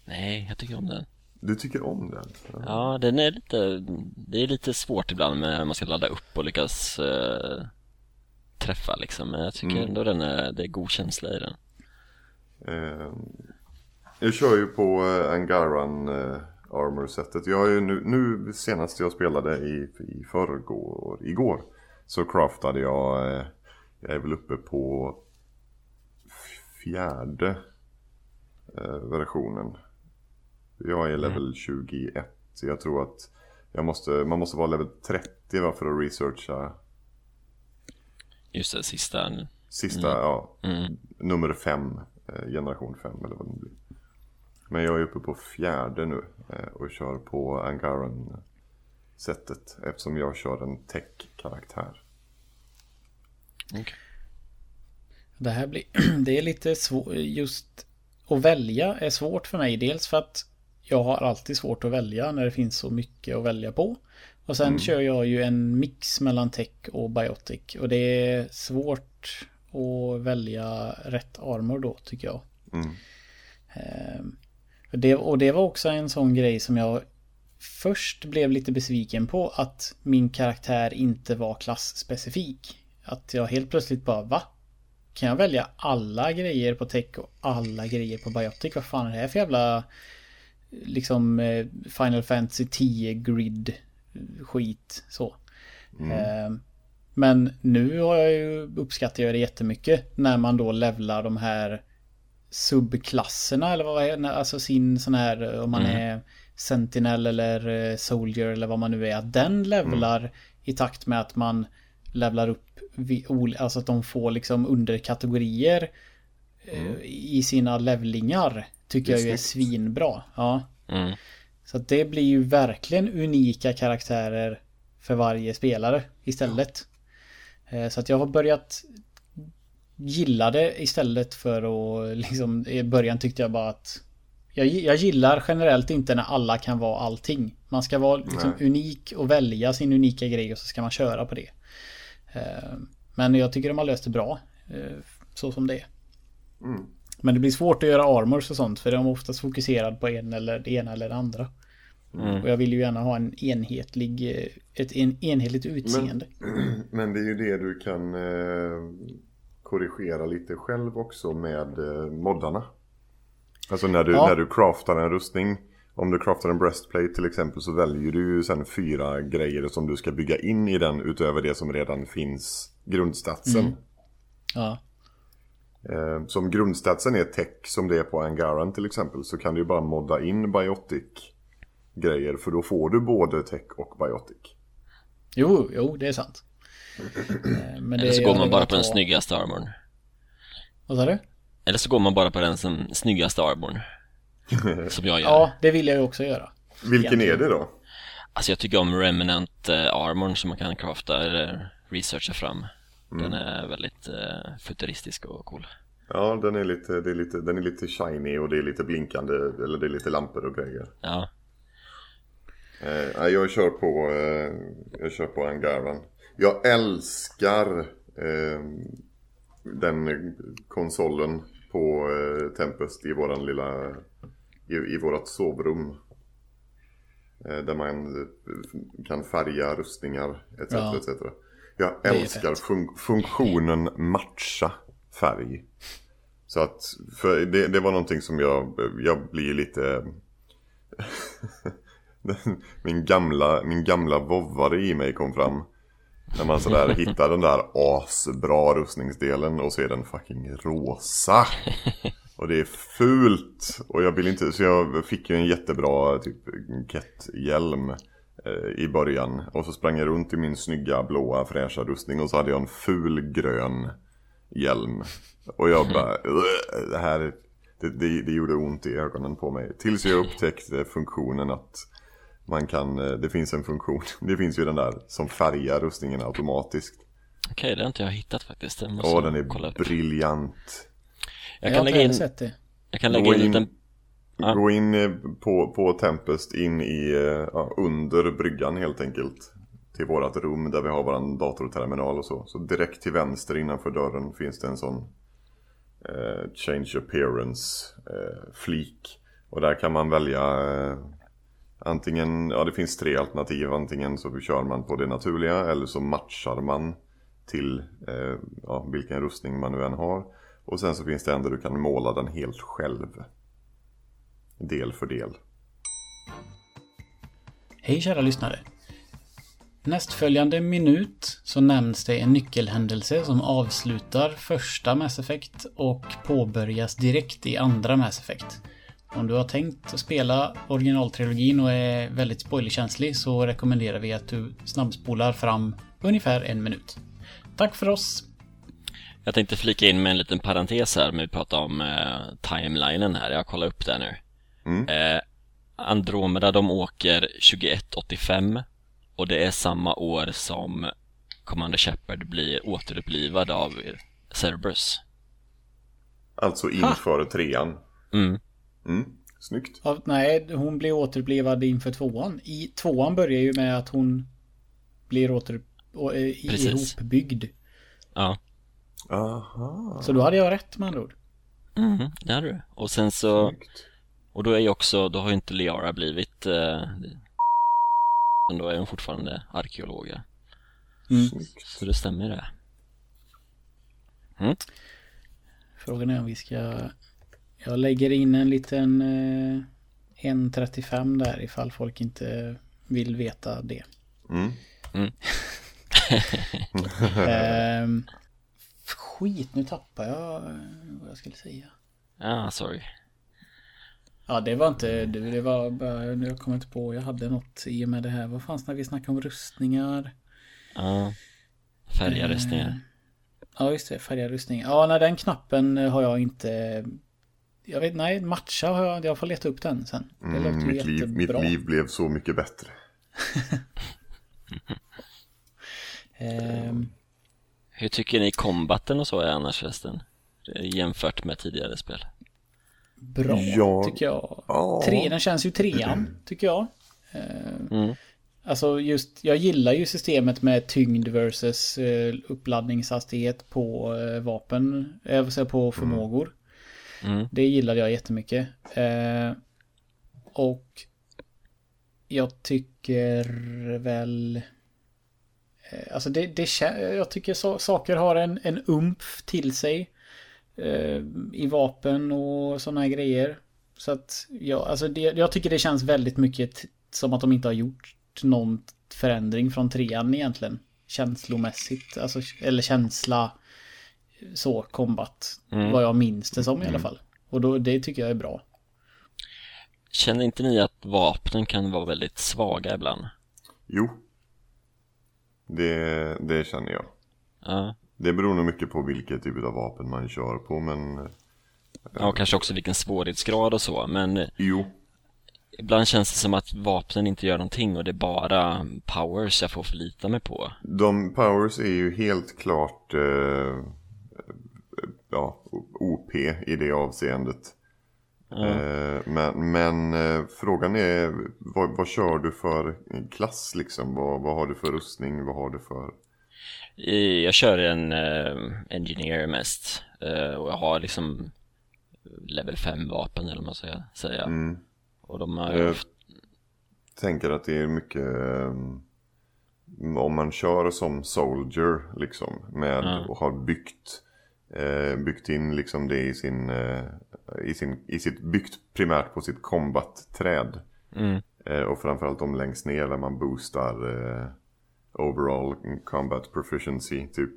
Nej, jag tycker om den. Du tycker om den? Ja, ja den är lite... Det är lite svårt ibland med när man ska ladda upp och lyckas uh, träffa liksom. Men jag tycker mm. ändå den är, det är god känsla i den. Uh, jag kör ju på uh, Angaran uh, armor-setet. Jag har ju nu, nu senast jag spelade i, i förrgår, igår, så craftade jag, eh, jag är väl uppe på fjärde eh, versionen. Jag är level mm. 21, så jag tror att jag måste, man måste vara level 30 va, för att researcha. Just det, sista. Sista, mm. ja. Mm. Nummer 5, eh, generation 5 eller vad det blir. Men jag är uppe på fjärde nu eh, och kör på Angaran sättet eftersom jag kör en tech-karaktär. Okay. Det här blir, det är lite svårt, just att välja är svårt för mig. Dels för att jag har alltid svårt att välja när det finns så mycket att välja på. Och sen mm. kör jag ju en mix mellan tech och biotic. Och det är svårt att välja rätt armor då tycker jag. Mm. Ehm, det, och det var också en sån grej som jag först blev lite besviken på. Att min karaktär inte var klassspecifik. Att jag helt plötsligt bara va? Kan jag välja alla grejer på tech och alla grejer på biotic? Vad fan är det här för jävla liksom eh, Final Fantasy 10 grid skit så. Mm. Ehm, men nu har jag ju uppskattar jag det jättemycket när man då levlar de här subklasserna eller vad är det? Alltså sin sån här om man mm. är Sentinel eller eh, Soldier eller vad man nu är. Att den levlar mm. i takt med att man levlar upp Alltså att de får liksom underkategorier eh, mm. i sina levlingar. Tycker jag ju är svinbra. Ja. Så det blir ju verkligen unika karaktärer för varje spelare istället. Eh, så att jag har börjat gilla det istället för att liksom i början tyckte jag bara att jag, jag gillar generellt inte när alla kan vara allting. Man ska vara liksom unik och välja sin unika grej och så ska man köra på det. Eh, men jag tycker de har löst det bra. Eh, så som det är. Mm. Men det blir svårt att göra armors och sånt för de är oftast fokuserad på en eller det ena eller det andra. Mm. Och jag vill ju gärna ha en enhetlig, eh, ett en, enhetligt utseende. Men, men, det är ju det du kan eh, korrigera lite själv också med eh, moddarna. Alltså när du, ja. när du craftar en rustning. Om du craftar en breastplate till exempel så väljer du ju sen fyra grejer som du ska bygga in i den utöver det som redan finns grundstatsen. Mm. Ja. Eh, som grundstatsen är tech som det är på Angaran till exempel så kan du ju bara modda in biotic grejer för då får du både tech och biotic. Jo, jo, det är sant. Eh, men Eller så går man bara på den snyggaste armorn. Vad sa du? Eller så går man bara på den som snyggaste armorn. som jag gör. Ja, det vill jag ju också göra. Vilken Egentligen. är det då? Alltså jag tycker om Remnant eh, armorn som man kan crafta eller researcha fram. Mm. Den är väldigt uh, futuristisk och cool. Ja, den är, lite, det är lite, den är lite shiny och det är lite blinkande, eller det är lite lampor och grejer. Ja. Eh, jag kör på, eh, jag kör på Angaran. Jag älskar eh, den konsolen på eh, Tempest i våran lilla, i, i vårat sovrum. Eh, där man eh, kan färga rustningar etc. Ja. etc. Jag älskar fun funktionen matcha färg. Så att, för det, det var någonting som jag, jag blir lite... min gamla, min gamla vovvare i mig kom fram. När man sådär hittar den där asbra rustningsdelen och så är den fucking rosa. Och det är fult. Och jag vill inte, så jag fick ju en jättebra typ Ket-hjälm eh, i början. Och så sprang jag runt i min snygga blåa fräscha rustning och så hade jag en ful grön hjälm. Och jag bara, det här, det, det, det gjorde ont i ögonen på mig. Tills jag upptäckte funktionen att man kan, eh, det finns en funktion, det finns ju den där som färgar rustningen automatiskt. Okej, okay, det har inte jag hittat faktiskt. Åh, den är briljant. Jag kan jag lägga in. Jag kan lägga in, in liten... Ja. Gå in på, på Tempest in i, eh, ja, under bryggan helt enkelt. Till vårat rum där vi har våran datorterminal och så. Så direkt till vänster innanför dörren finns det en sån eh, Change appearance eh, flik. Och där kan man välja eh, Antingen, ja det finns tre alternativ. Antingen så kör man på det naturliga eller så matchar man till eh, ja, vilken rustning man nu än har. Och sen så finns det en där du kan måla den helt själv. Del för del. Hej kära lyssnare. Nästföljande minut så nämns det en nyckelhändelse som avslutar första Mass Effect och påbörjas direkt i andra Mass Effect. Om du har tänkt att spela originaltrilogin och är väldigt spoilerkänslig så rekommenderar vi att du snabbspolar fram ungefär en minut. Tack för oss! Jag tänkte flika in med en liten parentes här, med vi pratar om eh, timelinen här. Jag kollar upp det nu. Mm. Eh, Andromeda, de åker 2185 Och det är samma år som Commander Shepard blir återupplivad av Cerberus. Alltså inför trean. Mm. Mm, snyggt. Ja, nej, hon blir återupplivad inför tvåan. I tvåan börjar ju med att hon blir åter, å- eh, ihopbyggd. Ja. Aha, Så då hade jag rätt med andra ord. Mm, det hade du. Och sen så, snyggt. Och då är ju också, då har ju inte Liara blivit eh, men då är hon fortfarande arkeolog. snyggt. Så det stämmer det. Frågan är om vi ska... Jag lägger in en liten eh, 1.35 där ifall folk inte vill veta det. Mm. Ehm, skit, nu tappar jag eh, vad jag skulle säga. Ah, sorry. Ja, det var inte... Det, det var bara... Jag kommer inte på. Jag hade något i och med det här. Vad fanns när vi snackade om rustningar? Ja. Färgarrustningar. Ja, just det. Färgad rustning. Ja, nej, den knappen har jag inte... Jag vet, nej, matcha har jag... Jag får leta upp den sen. Det låter Mm, ju mitt, liv, mitt jättebra. liv blev så mycket bättre. Ehm, Hur tycker ni combaten och så är annars förresten? Jämfört med tidigare spel. Bra, Ja. tycker jag. Ja. Tre, den känns ju trean, tycker jag. Mm. Alltså just, jag gillar ju systemet med tyngd versus eh, uppladdningshastighet på eh, vapen, jag säga på förmågor. Mm. Det gillade jag jättemycket. Eh, och jag tycker väl... Eh, alltså det, det jag tycker saker har en, en umf till sig. Eh, I vapen och sådana här grejer. Så att ja, alltså det, jag tycker det känns väldigt mycket som att de inte har gjort någon förändring från trean egentligen. Känslomässigt, alltså, eller känsla så, combat. Mm. Vad jag minns det som i alla fall. Och då, det tycker jag är bra. Känner inte ni att vapnen kan vara väldigt svaga ibland? Jo. Det, det känner jag. Ja. Det beror nog mycket på vilket typ av vapen man kör på men Ja, och kanske också vilken svårighetsgrad och så, men jo. ibland känns det som att vapnen inte gör någonting och det är bara powers jag får förlita mig på. De powers är ju helt klart eh, ja, OP i det avseendet. Eh, men men eh, frågan är vad, vad kör du för klass liksom? Vad, vad har du för rustning? Vad har du för? Jag kör en eh, engineer mest eh, och jag har liksom level 5 vapen eller vad man ska säga. Mm. Och de har Eh, ofta, tänker att det är mycket eh, om man kör som soldier liksom med Ja. och har byggt eh, byggt in liksom det i sin i sin i sitt byggt primärt på sitt combat-träd mm, och framförallt de längst ner där man boostar overall combat proficiency typ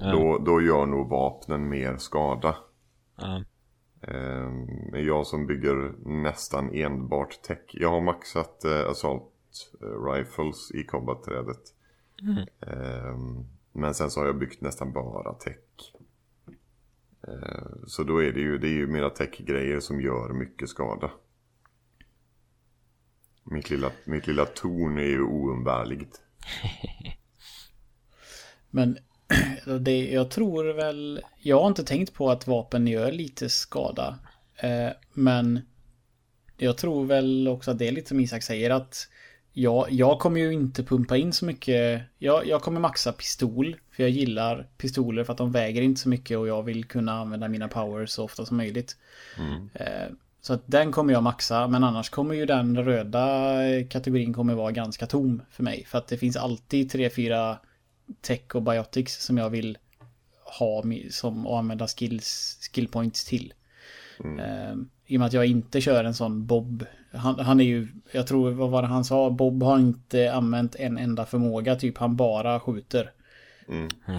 Ja. då, då gör nog vapnen mer skada Men jag som bygger nästan enbart tech. Jag har maxat eh, assault eh, rifles i combat-trädet. Eh, men sen så har jag byggt nästan bara tech. Eh, så då är det ju, det är ju mera tech-grejer som gör mycket skada. Mitt lilla, mitt lilla torn är ju oumbärligt. Men det, jag tror väl... Jag har inte tänkt på att vapen gör lite skada. Eh, men jag tror väl också att det är lite som Isak säger att jag, jag kommer ju inte pumpa in så mycket. Jag, jag kommer maxa pistol. För jag gillar pistoler för att de väger inte så mycket och jag vill kunna använda mina powers så ofta som möjligt. Eh, Så att den kommer jag maxa, men annars kommer ju den röda kategorin kommer vara ganska tom för mig. För att det finns alltid 3-4 tech och biotics som jag vill ha som och använda skills, skill points till. Eh, I och med att jag inte kör en sån Bob. Han, han är ju, jag tror, vad var det han sa? Bob har inte använt en enda förmåga, typ han bara skjuter.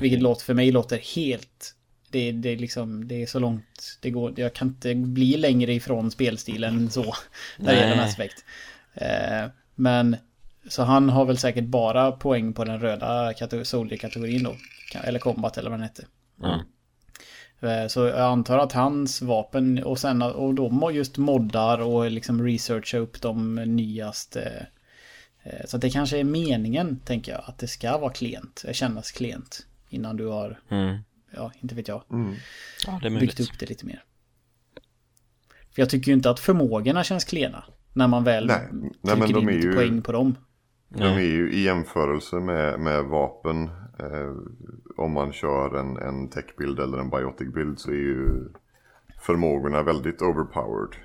Vilket låter för mig låter helt... Det, det, liksom, det är så långt det går. Jag kan inte bli längre ifrån spelstilen så. När det gäller. Mass Effect. Eh, men så han har väl säkert bara poäng på den röda kategor- soldier-kategorin då. Eller combat eller vad den hette. ja. Eh, Så jag antar att hans vapen och sen och då just moddar och liksom researcha upp de nyaste Eh, Så det kanske är meningen, tänker jag, att det ska vara klent, kännas klent. Innan du har, Mm. Ja, inte vet jag, Ja, det är byggt upp det lite mer. För jag tycker ju inte att förmågorna känns klena. När man väl Nej, nej, men de in är ju- poäng på dem. De är ju i jämförelse med, med vapen. Eh, om man kör en, en tech-bild eller en biotic-bild så är ju förmågorna väldigt overpowered.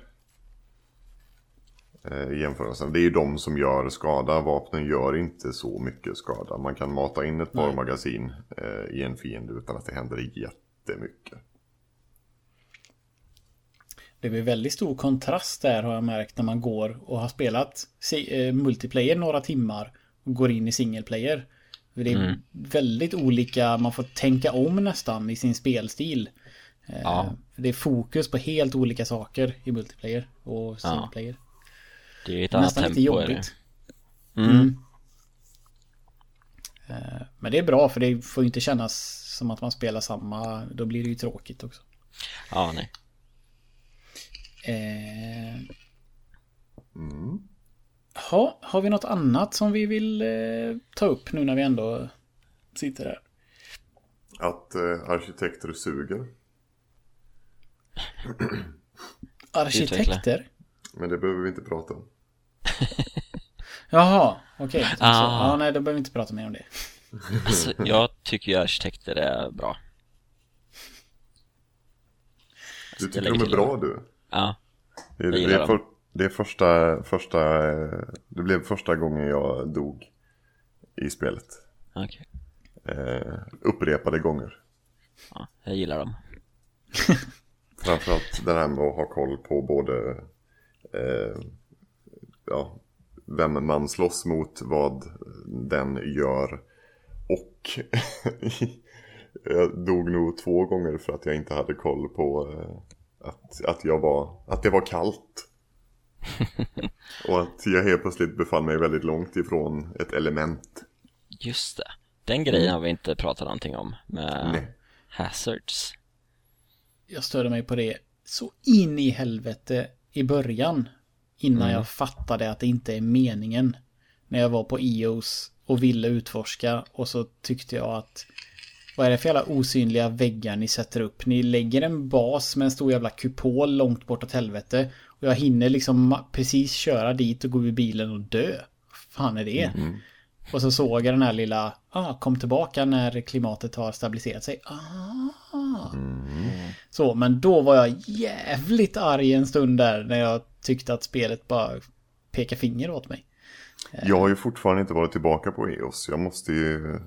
Eh, I jämförelse. Det är ju de som gör skada. Vapnen gör inte så mycket skada. Man kan mata in ett par magasin eh, i en fiende utan att det händer jättemycket. Det blir väldigt stor kontrast där har jag märkt när man går och har spelat eh, multiplayer några timmar och går in i single player. Det är Mm. väldigt olika, man får tänka om nästan i sin spelstil. Eh, Ja. för Det är fokus på helt olika saker i multiplayer och single Ja. Det är ett annat Nästan tempo. lite jobbigt. Mm. Eh, Men det är bra för det får ju inte kännas som att man spelar samma, då blir det ju tråkigt också. Ja, nej. Eh, Mm. Ha, har vi något annat som vi vill eh, ta upp nu när vi ändå sitter här? Att eh, arkitekter suger. Arkitekter? Men det behöver vi inte prata om. Jaha, okej. Ah. Ja, nej, då behöver vi inte prata mer om det. Alltså, jag tycker ju arkitekter är bra. Du jag tycker de är bra du? Ja, Det, är- det, är för, det är första, första, eh, det blev första gången jag dog i spelet. okej. Eh, upprepade gånger. Ja, jag gillar dem. Framförallt det här med att ha koll på både eh, ja, vem man slåss mot, vad den gör och jag dog nog två gånger för att jag inte hade koll på eh, att, att, jag var, att det var kallt. och att jag helt plötsligt befann mig väldigt långt ifrån ett element. Just det. Den grejen har vi inte pratat någonting om med Nej. hazards. Jag störde mig på det så in i helvete i början. Innan jag fattade att det inte är meningen. När jag var på EOS och ville utforska och så tyckte jag att vad är det för jävla osynliga väggar ni sätter upp? Ni lägger en bas med en stor jävla kupol långt bortåt helvete. Och jag hinner liksom precis köra dit och gå ur bilen och dö. Vad fan är det? Och så såg jag den här lilla, ah, kom tillbaka när klimatet har stabiliserat sig. Ah. Så, men då var jag jävligt arg en stund där när jag tyckte att spelet bara pekar finger åt mig. Jag har ju fortfarande inte varit tillbaka på EOS. Jag måste ju...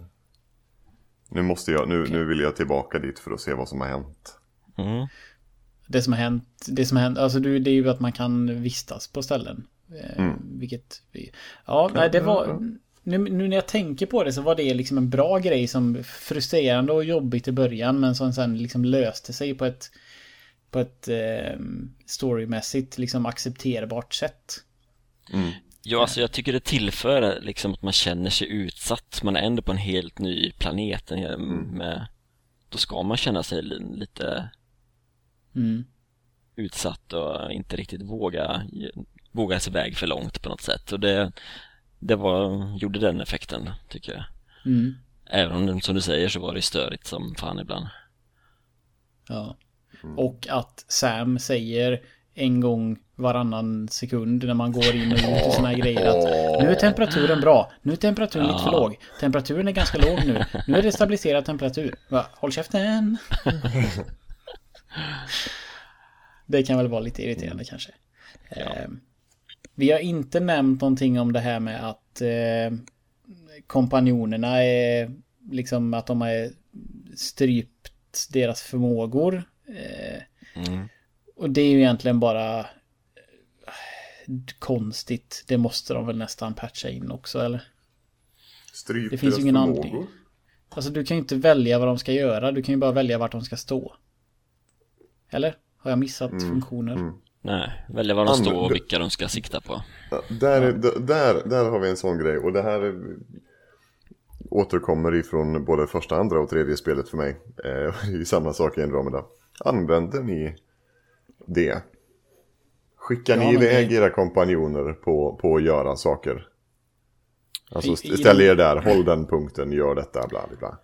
Nu måste jag, nu, nu vill jag tillbaka dit för att se vad som har hänt. Mm. Det som har hänt, det som har hänt, alltså det det är ju att man kan vistas på ställen. Eh, Vilket, vi- ja, nej det var, nu, nu när jag tänker på det så var det liksom en bra grej som frustrerande och jobbigt i början men som sen liksom löste sig på ett, på ett eh, storymässigt liksom accepterbart sätt. Ja, alltså jag tycker det tillför liksom att man känner sig utsatt. Man är ändå på en helt ny planet. hel- Med, då ska man känna sig li- lite Mm. utsatt och inte riktigt våga, våga sig iväg för långt på något sätt. Och det, det var, gjorde den effekten, tycker jag. Mm. Även om det, som du säger så var det störigt som fan ibland. Ja. Och att Sam säger en gång varannan sekund när man går in och ut och såna här grejer att nu är temperaturen bra, nu är temperaturen lite för Ja. låg, temperaturen är ganska låg nu, nu är det stabiliserad temperatur. Va? Håll käften! det kan väl vara lite irriterande kanske. Eh, vi har inte nämnt någonting om det här med att eh, kompanjonerna är liksom att de har strypt deras förmågor. Eh, Mm. och det är ju egentligen bara eh, konstigt. Det måste de väl nästan patcha in också eller? Stryp Det finns ju ingen förmågor. anledning. Alltså du kan ju inte välja vad de ska göra. Du kan ju bara välja vart de ska stå. Eller? Har jag missat funktioner? Nej, välja var de står och vilka de ska sikta på. Där, är- där, där har vi en sån grej och det här är, återkommer ifrån både första, andra och tredje spelet för mig. Eh, det är ju samma sak i Andromeda. Använder ni det? Skickar Ja, ni iväg det- era kompanjoner på, på att göra saker? Alltså ställ er där, håll den punkten, gör detta, bla bla bla.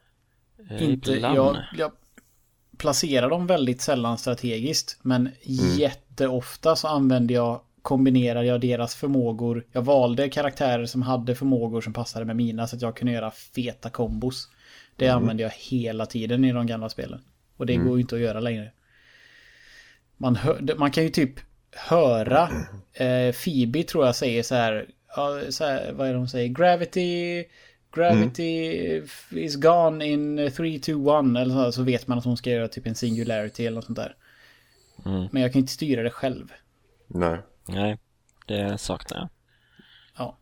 Eh, Inte, ibland. jag, jag placerar dem väldigt sällan strategiskt. Men jätteofta så använder jag, kombinerar jag deras förmågor. Jag valde karaktärer som hade förmågor som passade med mina så att jag kunde göra feta kombos. Det använder jag hela tiden i de gamla spelen. Och det går ju inte att göra längre. Man, hör, man kan ju typ höra eh, Phoebe tror jag säger så här, ja, så här vad är det hon säger? Gravity Gravity is gone in 3, 2, 1 eller så, här, så vet man att hon ska göra typ en singularity eller något sånt där. Mm. Men jag kan inte styra det själv. Nej. Nej, det saknar jag.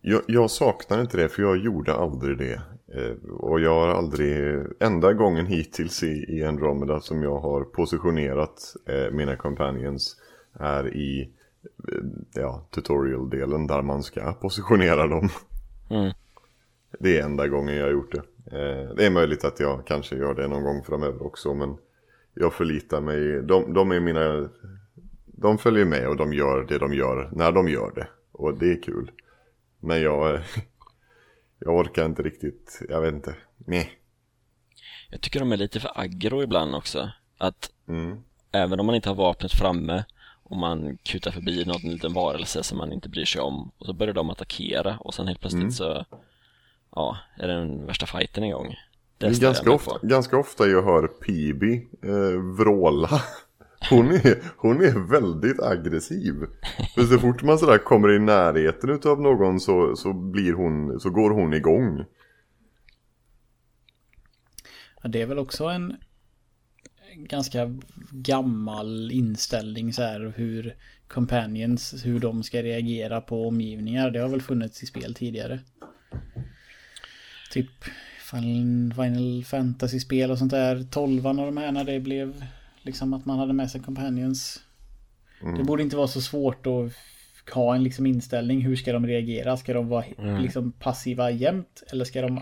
Jag, jag saknar inte det för jag gjorde aldrig det. Eh, och jag har aldrig, enda gången hittills i, i Andromeda som jag har positionerat eh, mina companions är i eh, ja, tutorial-delen där man ska positionera dem. Mm. Det är enda gången jag har gjort det. Eh, det är möjligt att jag kanske gör det någon gång framöver också men jag förlitar mig, de, de är mina, de följer med och de gör det de gör när de gör det. Och det är kul. Men jag, jag orkar inte riktigt, jag vet inte. Nej. Jag tycker de är lite för aggro ibland också. Att Mm. även om man inte har vapnet framme och man kutar förbi någon liten varelse som man inte bryr sig om och så börjar de attackera och sen helt plötsligt Mm. så ja, är den värsta fighten igång. Det ganska ofta, ganska ofta jag hör Pibi eh, vråla. Hon är, hon är väldigt aggressiv. För så fort man sådär kommer i närheten utav någon så, så blir hon, så går hon igång. Ja, det är väl också en ganska gammal inställning så här hur companions, hur de ska reagera på omgivningar. Det har väl funnits i spel tidigare. Typ Final, Fantasy-spel och sånt där. Tolvan och de här när det blev liksom att man hade med sig companions. Det borde inte vara så svårt att ha en liksom inställning. Hur ska de reagera? Ska de vara liksom passiva jämt? Eller ska de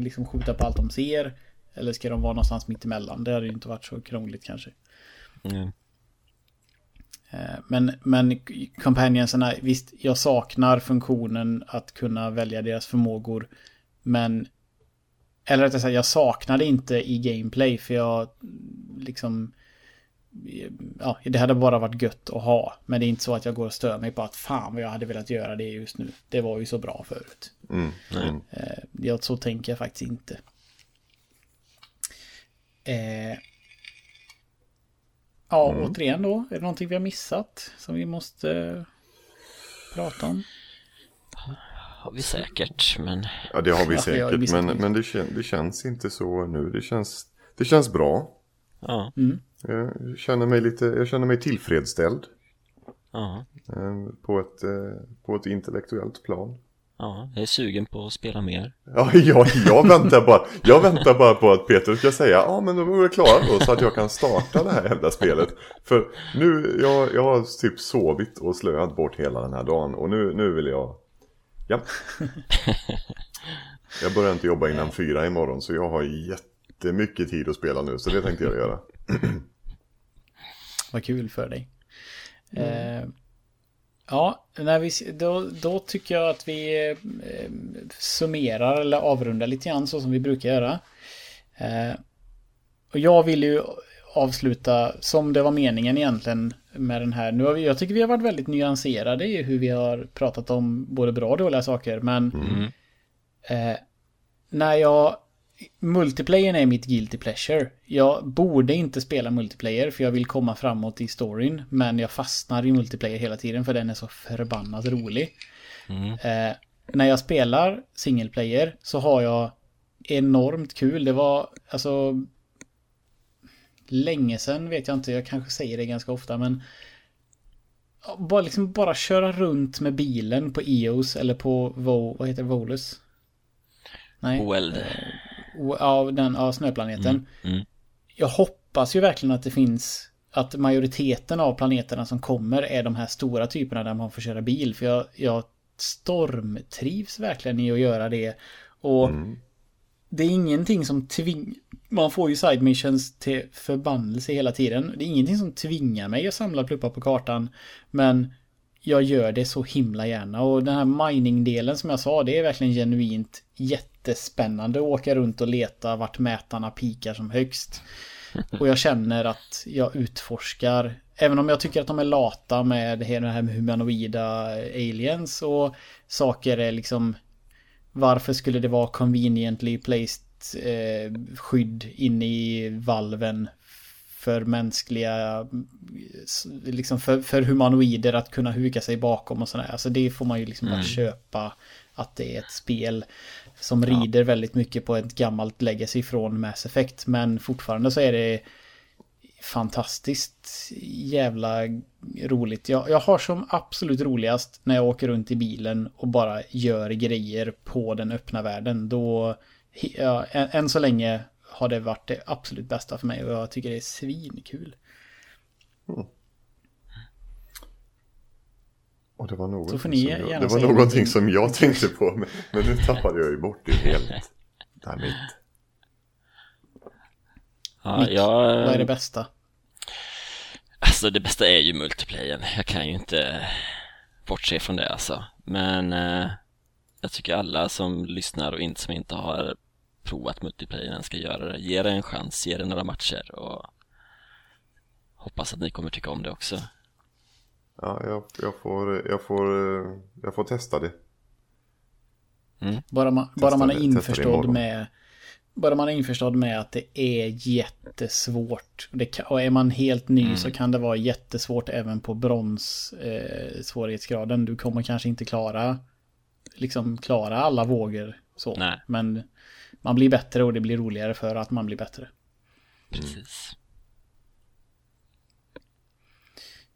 liksom skjuta på allt de ser? Eller ska de vara någonstans mitt emellan? Det hade ju inte varit så krångligt kanske. Mm. Eh, Men, men companionsarna, visst, jag saknar funktionen att kunna välja deras förmågor. Men, eller rättare sagt, jag saknar det inte i gameplay för jag liksom, ja, det hade bara varit gött att ha. Men det är inte så att jag går och stör mig på att fan vad jag hade velat göra det just nu. Det var ju så bra förut. Mm. Nej. Mm. Eh, ja, så tänker jag faktiskt inte. Eh, ja, återigen då. Är det någonting vi har missat som vi måste eh, prata om? Har vi säkert, men Ja det har vi säkert men, men det, kän, det känns inte så nu. Det känns, det känns bra. ja, Jag känner mig lite, jag känner mig tillfredsställd. ja, eh, På ett, eh, på ett intellektuellt plan. ja, jag är sugen på att spela mer. Ja, jag, jag, väntar bara, jag väntar bara på att Peter ska säga ja men då är vi klara då så att jag kan starta det här jävla spelet. För nu, jag, jag har typ sovit och slöat bort hela den här dagen och nu, nu vill jag, ja. Jag börjar inte jobba innan fyra imorgon så jag har jättemycket tid att spela nu så det tänkte jag göra. Vad kul för dig. Eh, ja, när vi, då, då tycker jag att vi eh, summerar eller avrundar lite grann så som vi brukar göra. Eh, och jag vill ju avsluta som det var meningen egentligen med den här. Nu har vi, jag tycker vi har varit väldigt nyanserade i hur vi har pratat om både bra och dåliga saker. Men Mm. Eh, när jag... Multiplayer är mitt guilty pleasure. Jag borde inte spela multiplayer för jag vill komma framåt i storyn. Men jag fastnar i multiplayer hela tiden för den är så förbannat rolig. Mm. Eh, när jag spelar single player så har jag enormt kul. Det var alltså... Länge sedan vet jag inte, jag kanske säger det ganska ofta men... Bara, liksom bara köra runt med bilen på EOS eller på Vo, vad heter det, Volus? Nej. Oeld. O- Ja, den, ja, snöplaneten. Mm. Jag hoppas ju verkligen att det finns att majoriteten av planeterna som kommer är de här stora typerna där man får köra bil. För jag, jag stormtrivs verkligen i att göra det. Och det är ingenting som tving... Man får ju side missions till förbannelse hela tiden. Det är ingenting som tvingar mig att samla pluppar på kartan. Men jag gör det så himla gärna. Och den här mining-delen som jag sa, det är verkligen genuint jättespännande att åka runt och leta vart mätarna pikar som högst. Och jag känner att jag utforskar, även om jag tycker att de är lata med det här med humanoida aliens och saker är liksom varför skulle det vara conveniently placed eh, skydd inne i valven för mänskliga, liksom för, för humanoider att kunna huka sig bakom och sådär. Alltså det får man ju liksom mm. bara köpa att det är ett spel som rider väldigt mycket på ett gammalt legacy från Mass Effect. Men fortfarande så är det fantastiskt jävla roligt. Jag, jag har som absolut roligast när jag åker runt i bilen och bara gör grejer på den öppna världen. Då, ja, än, än så länge har det varit det absolut bästa för mig och jag tycker det är svinkul. Mm. Och det var någonting, som, jag, det var någonting som jag tänkte på men, men nu tappade jag ju bort det helt. Dammit. Ja, jag... Vad är det bästa? Alltså det bästa är ju multiplayern. Jag kan ju inte bortse från det alltså. Men eh, jag tycker alla som lyssnar och inte som inte har provat multiplayern ska göra det. Ge det en chans, ge det några matcher och hoppas att ni kommer tycka om det också. Ja, jag, jag, får, jag, får, jag får testa det. Mm. Bara man, bara man är införstådd med bara man införstådd med att det är jättesvårt. Det och är man helt ny mm. så kan det vara jättesvårt även på brons eh, svårighetsgraden. Du kommer kanske inte klara liksom klara alla vågor så. Nej. Men man blir bättre och det blir roligare för att man blir bättre. Precis.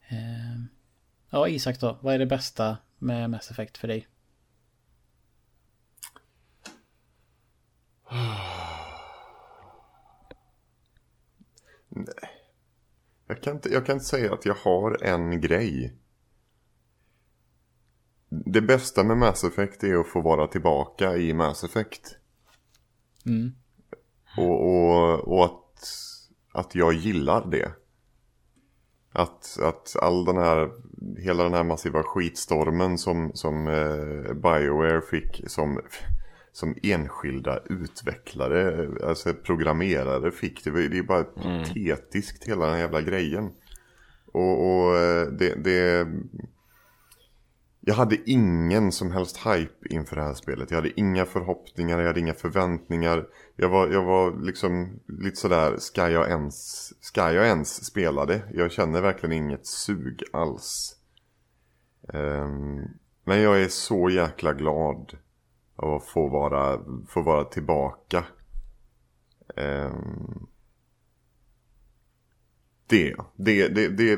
Eh, ja, Isak då. Vad är det bästa med Mass Effect för dig? Nej. Jag kan, inte, jag kan inte säga att jag har en grej. Det bästa med Mass Effect är att få vara tillbaka i Mass Effect. Mm. Och, och, och att, att jag gillar det. Att, att all den här, hela den här massiva skitstormen som, som eh, Bioware fick som som enskilda utvecklare, alltså programmerare fick. Det, det är bara mm. hela den jävla grejen. Och, och eh, det, det, Jag hade ingen som helst hype inför det här spelet. Jag hade inga förhoppningar, jag hade inga förväntningar. Jag var, jag var liksom lite sådär, ska jag, ens, ska jag ens spela det? Jag känner verkligen inget sug alls. Um, men jag är så jäkla glad och få vara, få vara tillbaka. Um, det, det, det, det,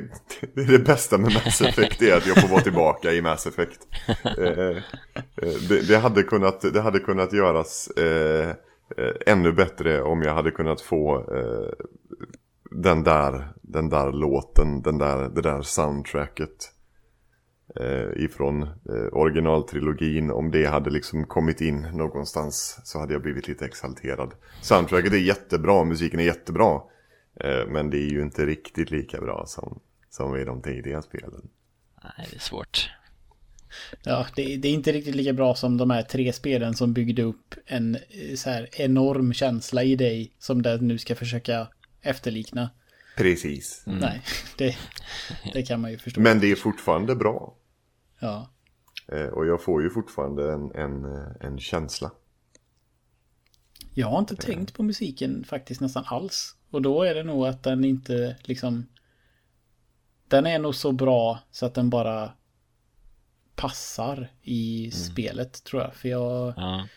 det är det bästa med Mass Effect, det är att jag får vara tillbaka i Mass Effect. Uh, det, det, hade kunnat, det hade kunnat göras uh, ännu bättre om jag hade kunnat få den där, den där låten, den där, det där soundtracket eh, ifrån eh, originaltrilogin. Om det hade liksom kommit in någonstans så hade jag blivit lite exalterad. Soundtracket är jättebra, musiken är jättebra. Eh, men det är ju inte riktigt lika bra som, som i de tidiga spelen. Nej, det är svårt. Ja, det, det, är inte riktigt lika bra som de här tre spelen som byggde upp en eh, så här enorm känsla i dig som det nu ska försöka efterlikna. Precis. Mm. Nej, det, det kan man ju förstå. Men det är fortfarande bra. Ja. Eh, och jag får ju fortfarande en, en, en känsla. Jag har inte eh. tänkt på musiken faktiskt nästan alls. Och då är det nog att den inte liksom... Den är nog så bra så att den bara passar i mm. spelet tror jag. För jag... Ja.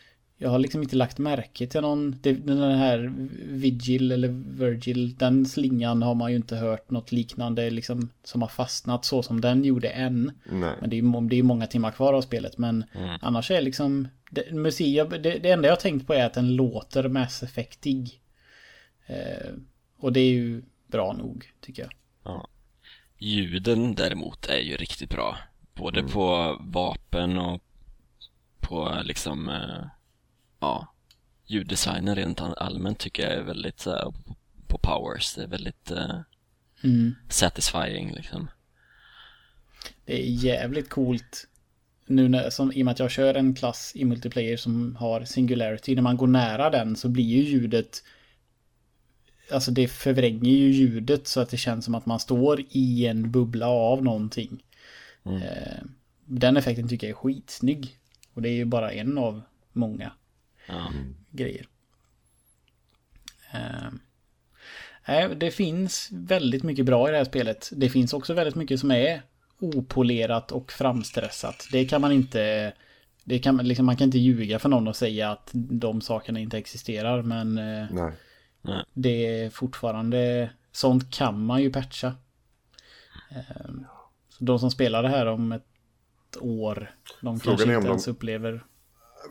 Jag har liksom inte lagt märke till någon, den här Vigil eller Virgil, den slingan har man ju inte hört något liknande liksom som har fastnat så som den gjorde än. Nej. Men det är ju många timmar kvar av spelet men mm. annars är liksom det, musik, det, det enda jag har tänkt på är att den låter Mass Effectig. Eh, och det är ju bra nog tycker jag. Ja. Ljuden däremot är ju riktigt bra. Både mm. på vapen och på liksom eh ja, ljuddesignen rent allmänt tycker jag är väldigt så här, på powers, det är väldigt uh, mm. satisfying liksom. Det är jävligt coolt. Nu när, som, i och med att jag kör en klass i multiplayer som har singularity. När man går nära den så blir ju ljudet Alltså det förvränger ju ljudet så att det känns som att man står i en bubbla av någonting. Mm. Eh, den effekten tycker jag är skitsnygg. Och det är ju bara en av många mm. grejer. Eh, det finns väldigt mycket bra i det här spelet. Det finns också väldigt mycket som är opolerat och framstressat. Det kan man inte... Det kan, liksom, man kan inte ljuga för någon och säga att de sakerna inte existerar, men... Eh, Nej. Det är fortfarande... Sånt kan man ju patcha. Ehm, så de som spelar det här om ett år, de Frågan kanske inte ens de... upplever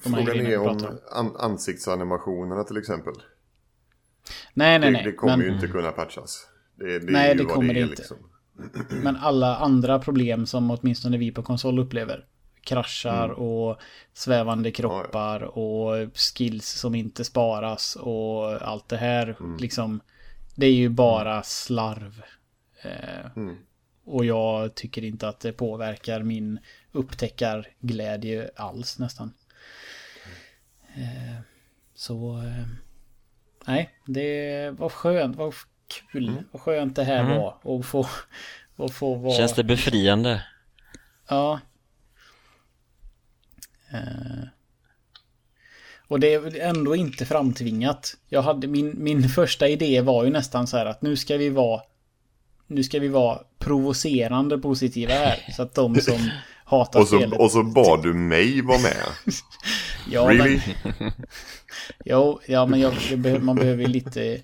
Frågan är om an ansiktsanimationerna till exempel. Nej, nej, nej. Det, det kommer men... ju inte kunna patchas. Det, det nej, det kommer det, är, inte. Liksom. Men alla andra problem som åtminstone vi på konsol upplever. Kraschar mm. och svävande kroppar ja, ja. och skills som inte sparas och allt det här. Mm. Liksom, det är ju bara mm. slarv. Eh, mm. Och jag tycker inte att det påverkar min upptäckarglädje alls nästan. Eh, så... Eh, nej, det var skönt. Vad kul. Mm. Vad skönt det här mm. var. Och få, och få vara... Känns det befriande? Ja. Eh, och det är ändå inte framtvingat. Jag hade, min, min första idé var ju nästan så här att nu ska vi vara nu ska vi vara provocerande positiva här. Så att de som hatar och så, spelet... Och så bad du mig vara med. ja, really? Men, jo, ja, men jag, jag, man behöver lite...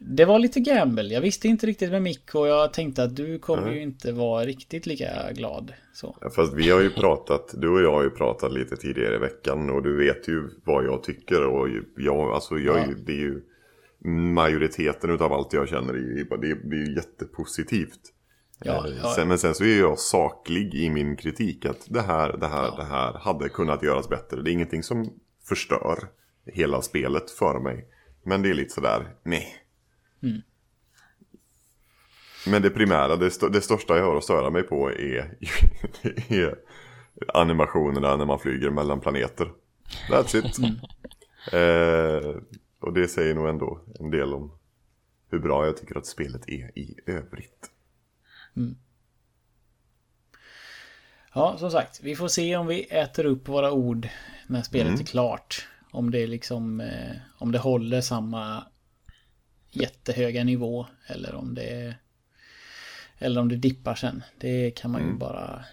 Det var lite gamble. Jag visste inte riktigt med Mick och jag tänkte att du kommer mm. ju inte vara riktigt lika glad. Så. Ja, fast vi har ju pratat, du och jag har ju pratat lite tidigare i veckan och du vet ju vad jag tycker och jag, alltså jag, ja. det är ju majoriteten av allt jag känner är, det, det är jättepositivt. Ja, eh, ja. Men sen så är jag saklig i min kritik att det här, det här, ja. det här hade kunnat göras bättre. Det är ingenting som förstör hela spelet för mig. Men det är lite sådär, nej. Mm. Men det primära, det, st det, största jag har att störa mig på är, är animationerna när man flyger mellan planeter. That's it. Mm. Eh, och det säger nog ändå en del om hur bra jag tycker att spelet är i övrigt. Mm. Ja, som sagt, vi får se om vi äter upp våra ord när spelet mm. är klart. Om det liksom, eh, om det håller samma jättehöga nivå eller om det eller om det dippar sen. Det kan man ju mm. bara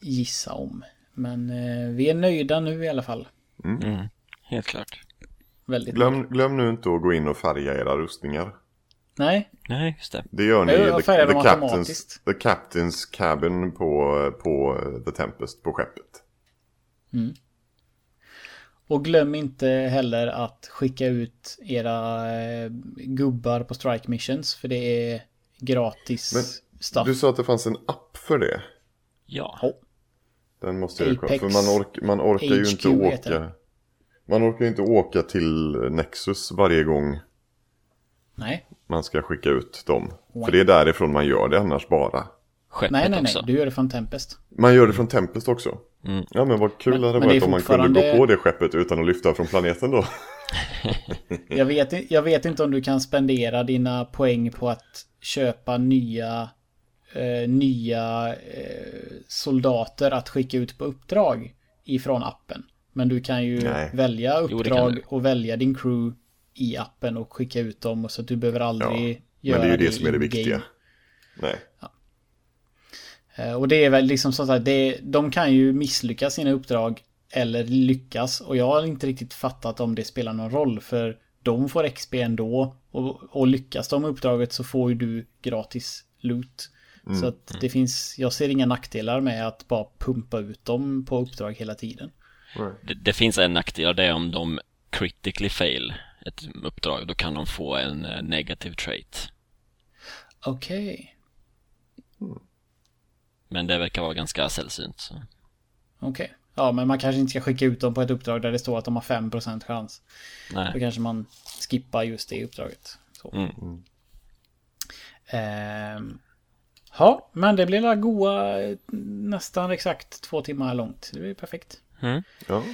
gissa om. Men eh, vi är nöjda nu i alla fall. Mm. mm. Helt klart. Väldigt glöm, glöm nu inte att gå in och färga era rustningar. Nej. Nej, just det. Det gör ni i the, the, captain's, the Captain's Cabin på, på The Tempest på skeppet. Mm. Och glöm inte heller att skicka ut era eh, gubbar på strike missions. För det är gratis Men, stuff. Du sa att det fanns en app för det. Ja. Den måste jag kolla. För man, ork, man orkar HQ ju inte åka. Man orkar ju inte åka till Nexus varje gång. Nej. Man ska skicka ut dem. Wow. För det är därifrån man gör det annars bara. Skeppet nej, nej, nej. Också. Du gör det från Tempest. Man gör det från Tempest också. Mm. Ja, men vad kul men, hade det varit om man kunde gå på det skeppet utan att lyfta från planeten då. jag, vet, jag vet inte om du kan spendera dina poäng på att köpa nya eh, nya eh, soldater att skicka ut på uppdrag ifrån appen. Men du kan ju Nej. välja uppdrag jo, och välja din crew i appen och skicka ut dem så att du behöver aldrig ja, göra det. Men det är ju det, det som är det viktiga. Nej. Ja. Eh, och det är väl liksom så att det, de kan ju misslyckas sina uppdrag eller lyckas. Och jag har inte riktigt fattat om det spelar någon roll för de får XP ändå. Och, och lyckas de med uppdraget så får ju du gratis loot. Mm. Så att det finns, jag ser inga nackdelar med att bara pumpa ut dem på uppdrag hela tiden. Det, det, finns en nackdel, det är om de critically fail ett uppdrag, då kan de få en eh, negativ trait. Okej. Okay. Mm. Men det verkar vara ganska sällsynt. Okej. Okay. Ja, men man kanske inte ska skicka ut dem på ett uppdrag där det står att de har 5% chans. Nej. Då kanske man skippar just det uppdraget. Så. Mm. Mm. Eh, Ja, men det blir la goa eh, nästan exakt två timmar långt. Det blir perfekt. Mm. Ja,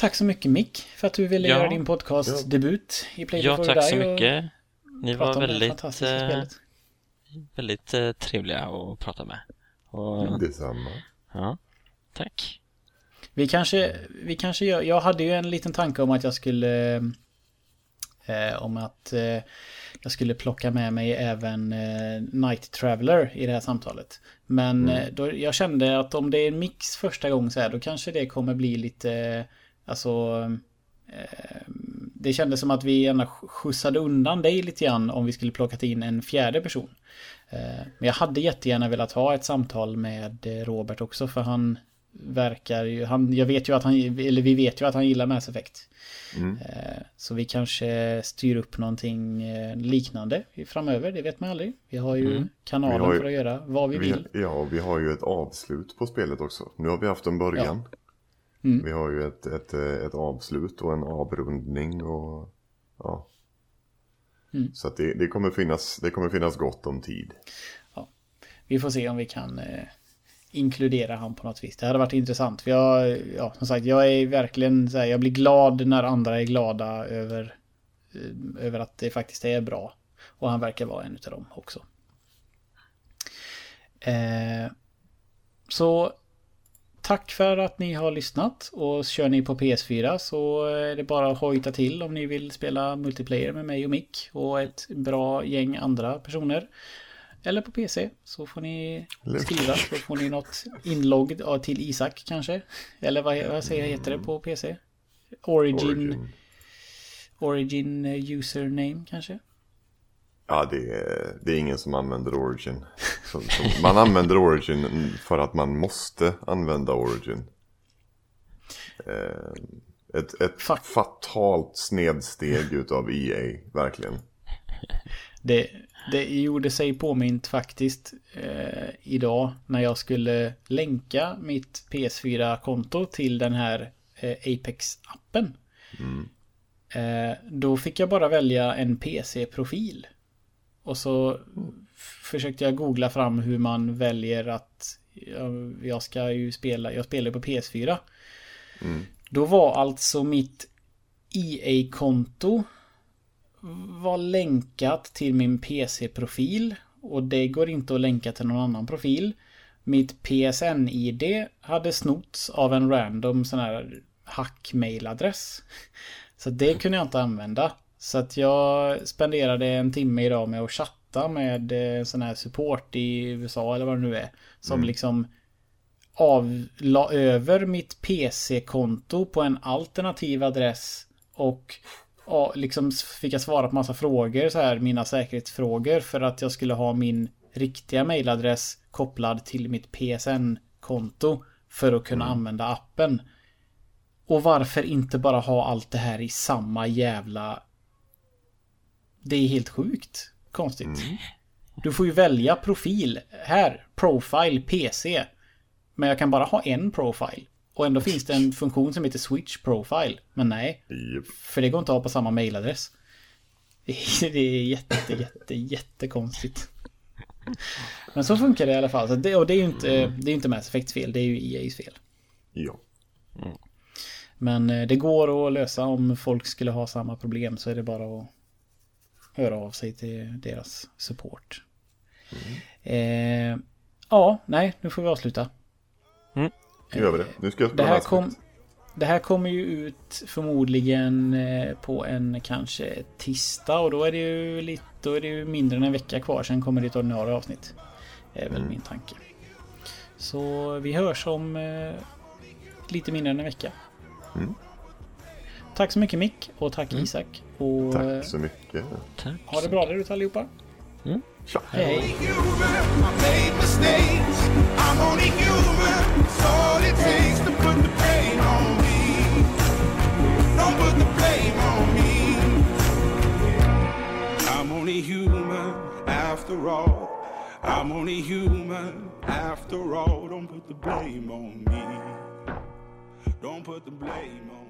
Tack så mycket Mick för att du ville Ja. göra din podcastdebut i Play Ja, tack så mycket. Ni var väldigt, fantastiska eh, spelet. väldigt eh, trevliga att prata med. Och, detsamma. ja, tack. Vi kanske, vi kanske gör, jag hade ju en liten tanke om att jag skulle eh, om att eh, jag skulle plocka med mig även eh, Night Traveler i det här samtalet. Men eh, då, jag kände att om det är en mix första gången så här, då kanske det kommer bli lite, eh, alltså eh, det kändes som att vi gärna skjutsade undan dig lite grann om vi skulle plockat in en fjärde person. Eh, Men jag hade jättegärna velat ha ett samtal med eh, Robert också för han verkar ju, han, jag vet ju att han, eller vi vet ju att han gillar Mass Effect. Mm. Eh, Så vi kanske styr upp någonting eh, liknande framöver, det vet man aldrig. Vi har ju Mm. kanalen Vi har ju- för att göra vad vi Vi, vill. ja, vi har ju ett avslut på spelet också. Nu har vi haft en början. Mm. Vi har ju ett, ett, ett avslut och en avrundning och ja. Mm. Så att det, det, kommer finnas, det kommer finnas gott om tid. Vi får se om vi kan eh, inkludera han på något vis. Det hade varit intressant. För jag, ja, som sagt, jag är verkligen så här, jag blir glad när andra är glada över, eh, över att det faktiskt är bra. Och han verkar vara en utav dem också. Eh, så tack för att ni har lyssnat och kör ni på PS4 så är det bara att hojta till om ni vill spela multiplayer med mig och Mick och ett bra gäng andra personer. Eller på PC så får ni skriva så får ni något inlogg till Isak kanske. Eller vad, vad säger heter det på PC? Origin, Origin, Origin. username kanske? Ja, det är, det är ingen som använder Origin. Så, så, man använder Origin för att man måste använda Origin. Eh, ett ett Fuck. fatalt snedsteg utav EA, verkligen. Det, det gjorde sig påmint faktiskt eh, idag när jag skulle länka mitt PS4-konto till den här eh, Apex-appen. Eh, då fick jag bara välja en PC-profil. Och så försökte jag googla fram hur man väljer att jag, ska ju spela, jag spelar på PS4. Då var alltså mitt EA-konto var länkat till min PC-profil och det går inte att länka till någon annan profil. Mitt PSN-ID hade snotts av en random sån här hack-mailadress. Så det kunde jag inte använda. Så att jag spenderade en timme idag med att chatta med eh, sån här support i USA eller vad det nu är. Som liksom av, la över mitt PC-konto på en alternativ adress och ja, liksom fick jag svara på massa frågor så här, mina säkerhetsfrågor för att jag skulle ha min riktiga mailadress kopplad till mitt PSN-konto för att kunna använda appen. Och varför inte bara ha allt det här i samma jävla... Det är helt sjukt konstigt. Du får ju välja profil. Här, profile, PC. Men jag kan bara ha en profile. Och ändå finns det en funktion som heter switch profile. Men nej, Japp. för det går inte att ha på samma mailadress. Det är, jätte, jätte, jättekonstigt. Men så funkar det i alla fall. Så det, och det är ju inte, det är inte Mass Effects fel, det är ju EA's fel. Ja. Men eh, det går att lösa om folk skulle ha samma problem så är det bara att höra av sig till deras support. Eh, ja, nej, nu får vi avsluta. Nu gör vi det. Nu ska jag Det här, kom, det här kommer ju ut förmodligen eh, på en kanske tisdag och då är det ju lite, då är det ju mindre än en vecka kvar sen kommer det ett ordinarie avsnitt. Är väl min tanke. Så vi hörs om eh, lite mindre än en vecka. Mm. Tack så mycket Mick och tack Isak. Och eh, Tack så mycket. Tack. ha det bra där ute allihopa. Tja. Hej hej. human. I made mistakes. I'm only human. It's all it takes to put the blame on me. Don't put the blame on me. I'm only human after all. I'm only human after all. Don't put the blame on me. Don't put the blame on me.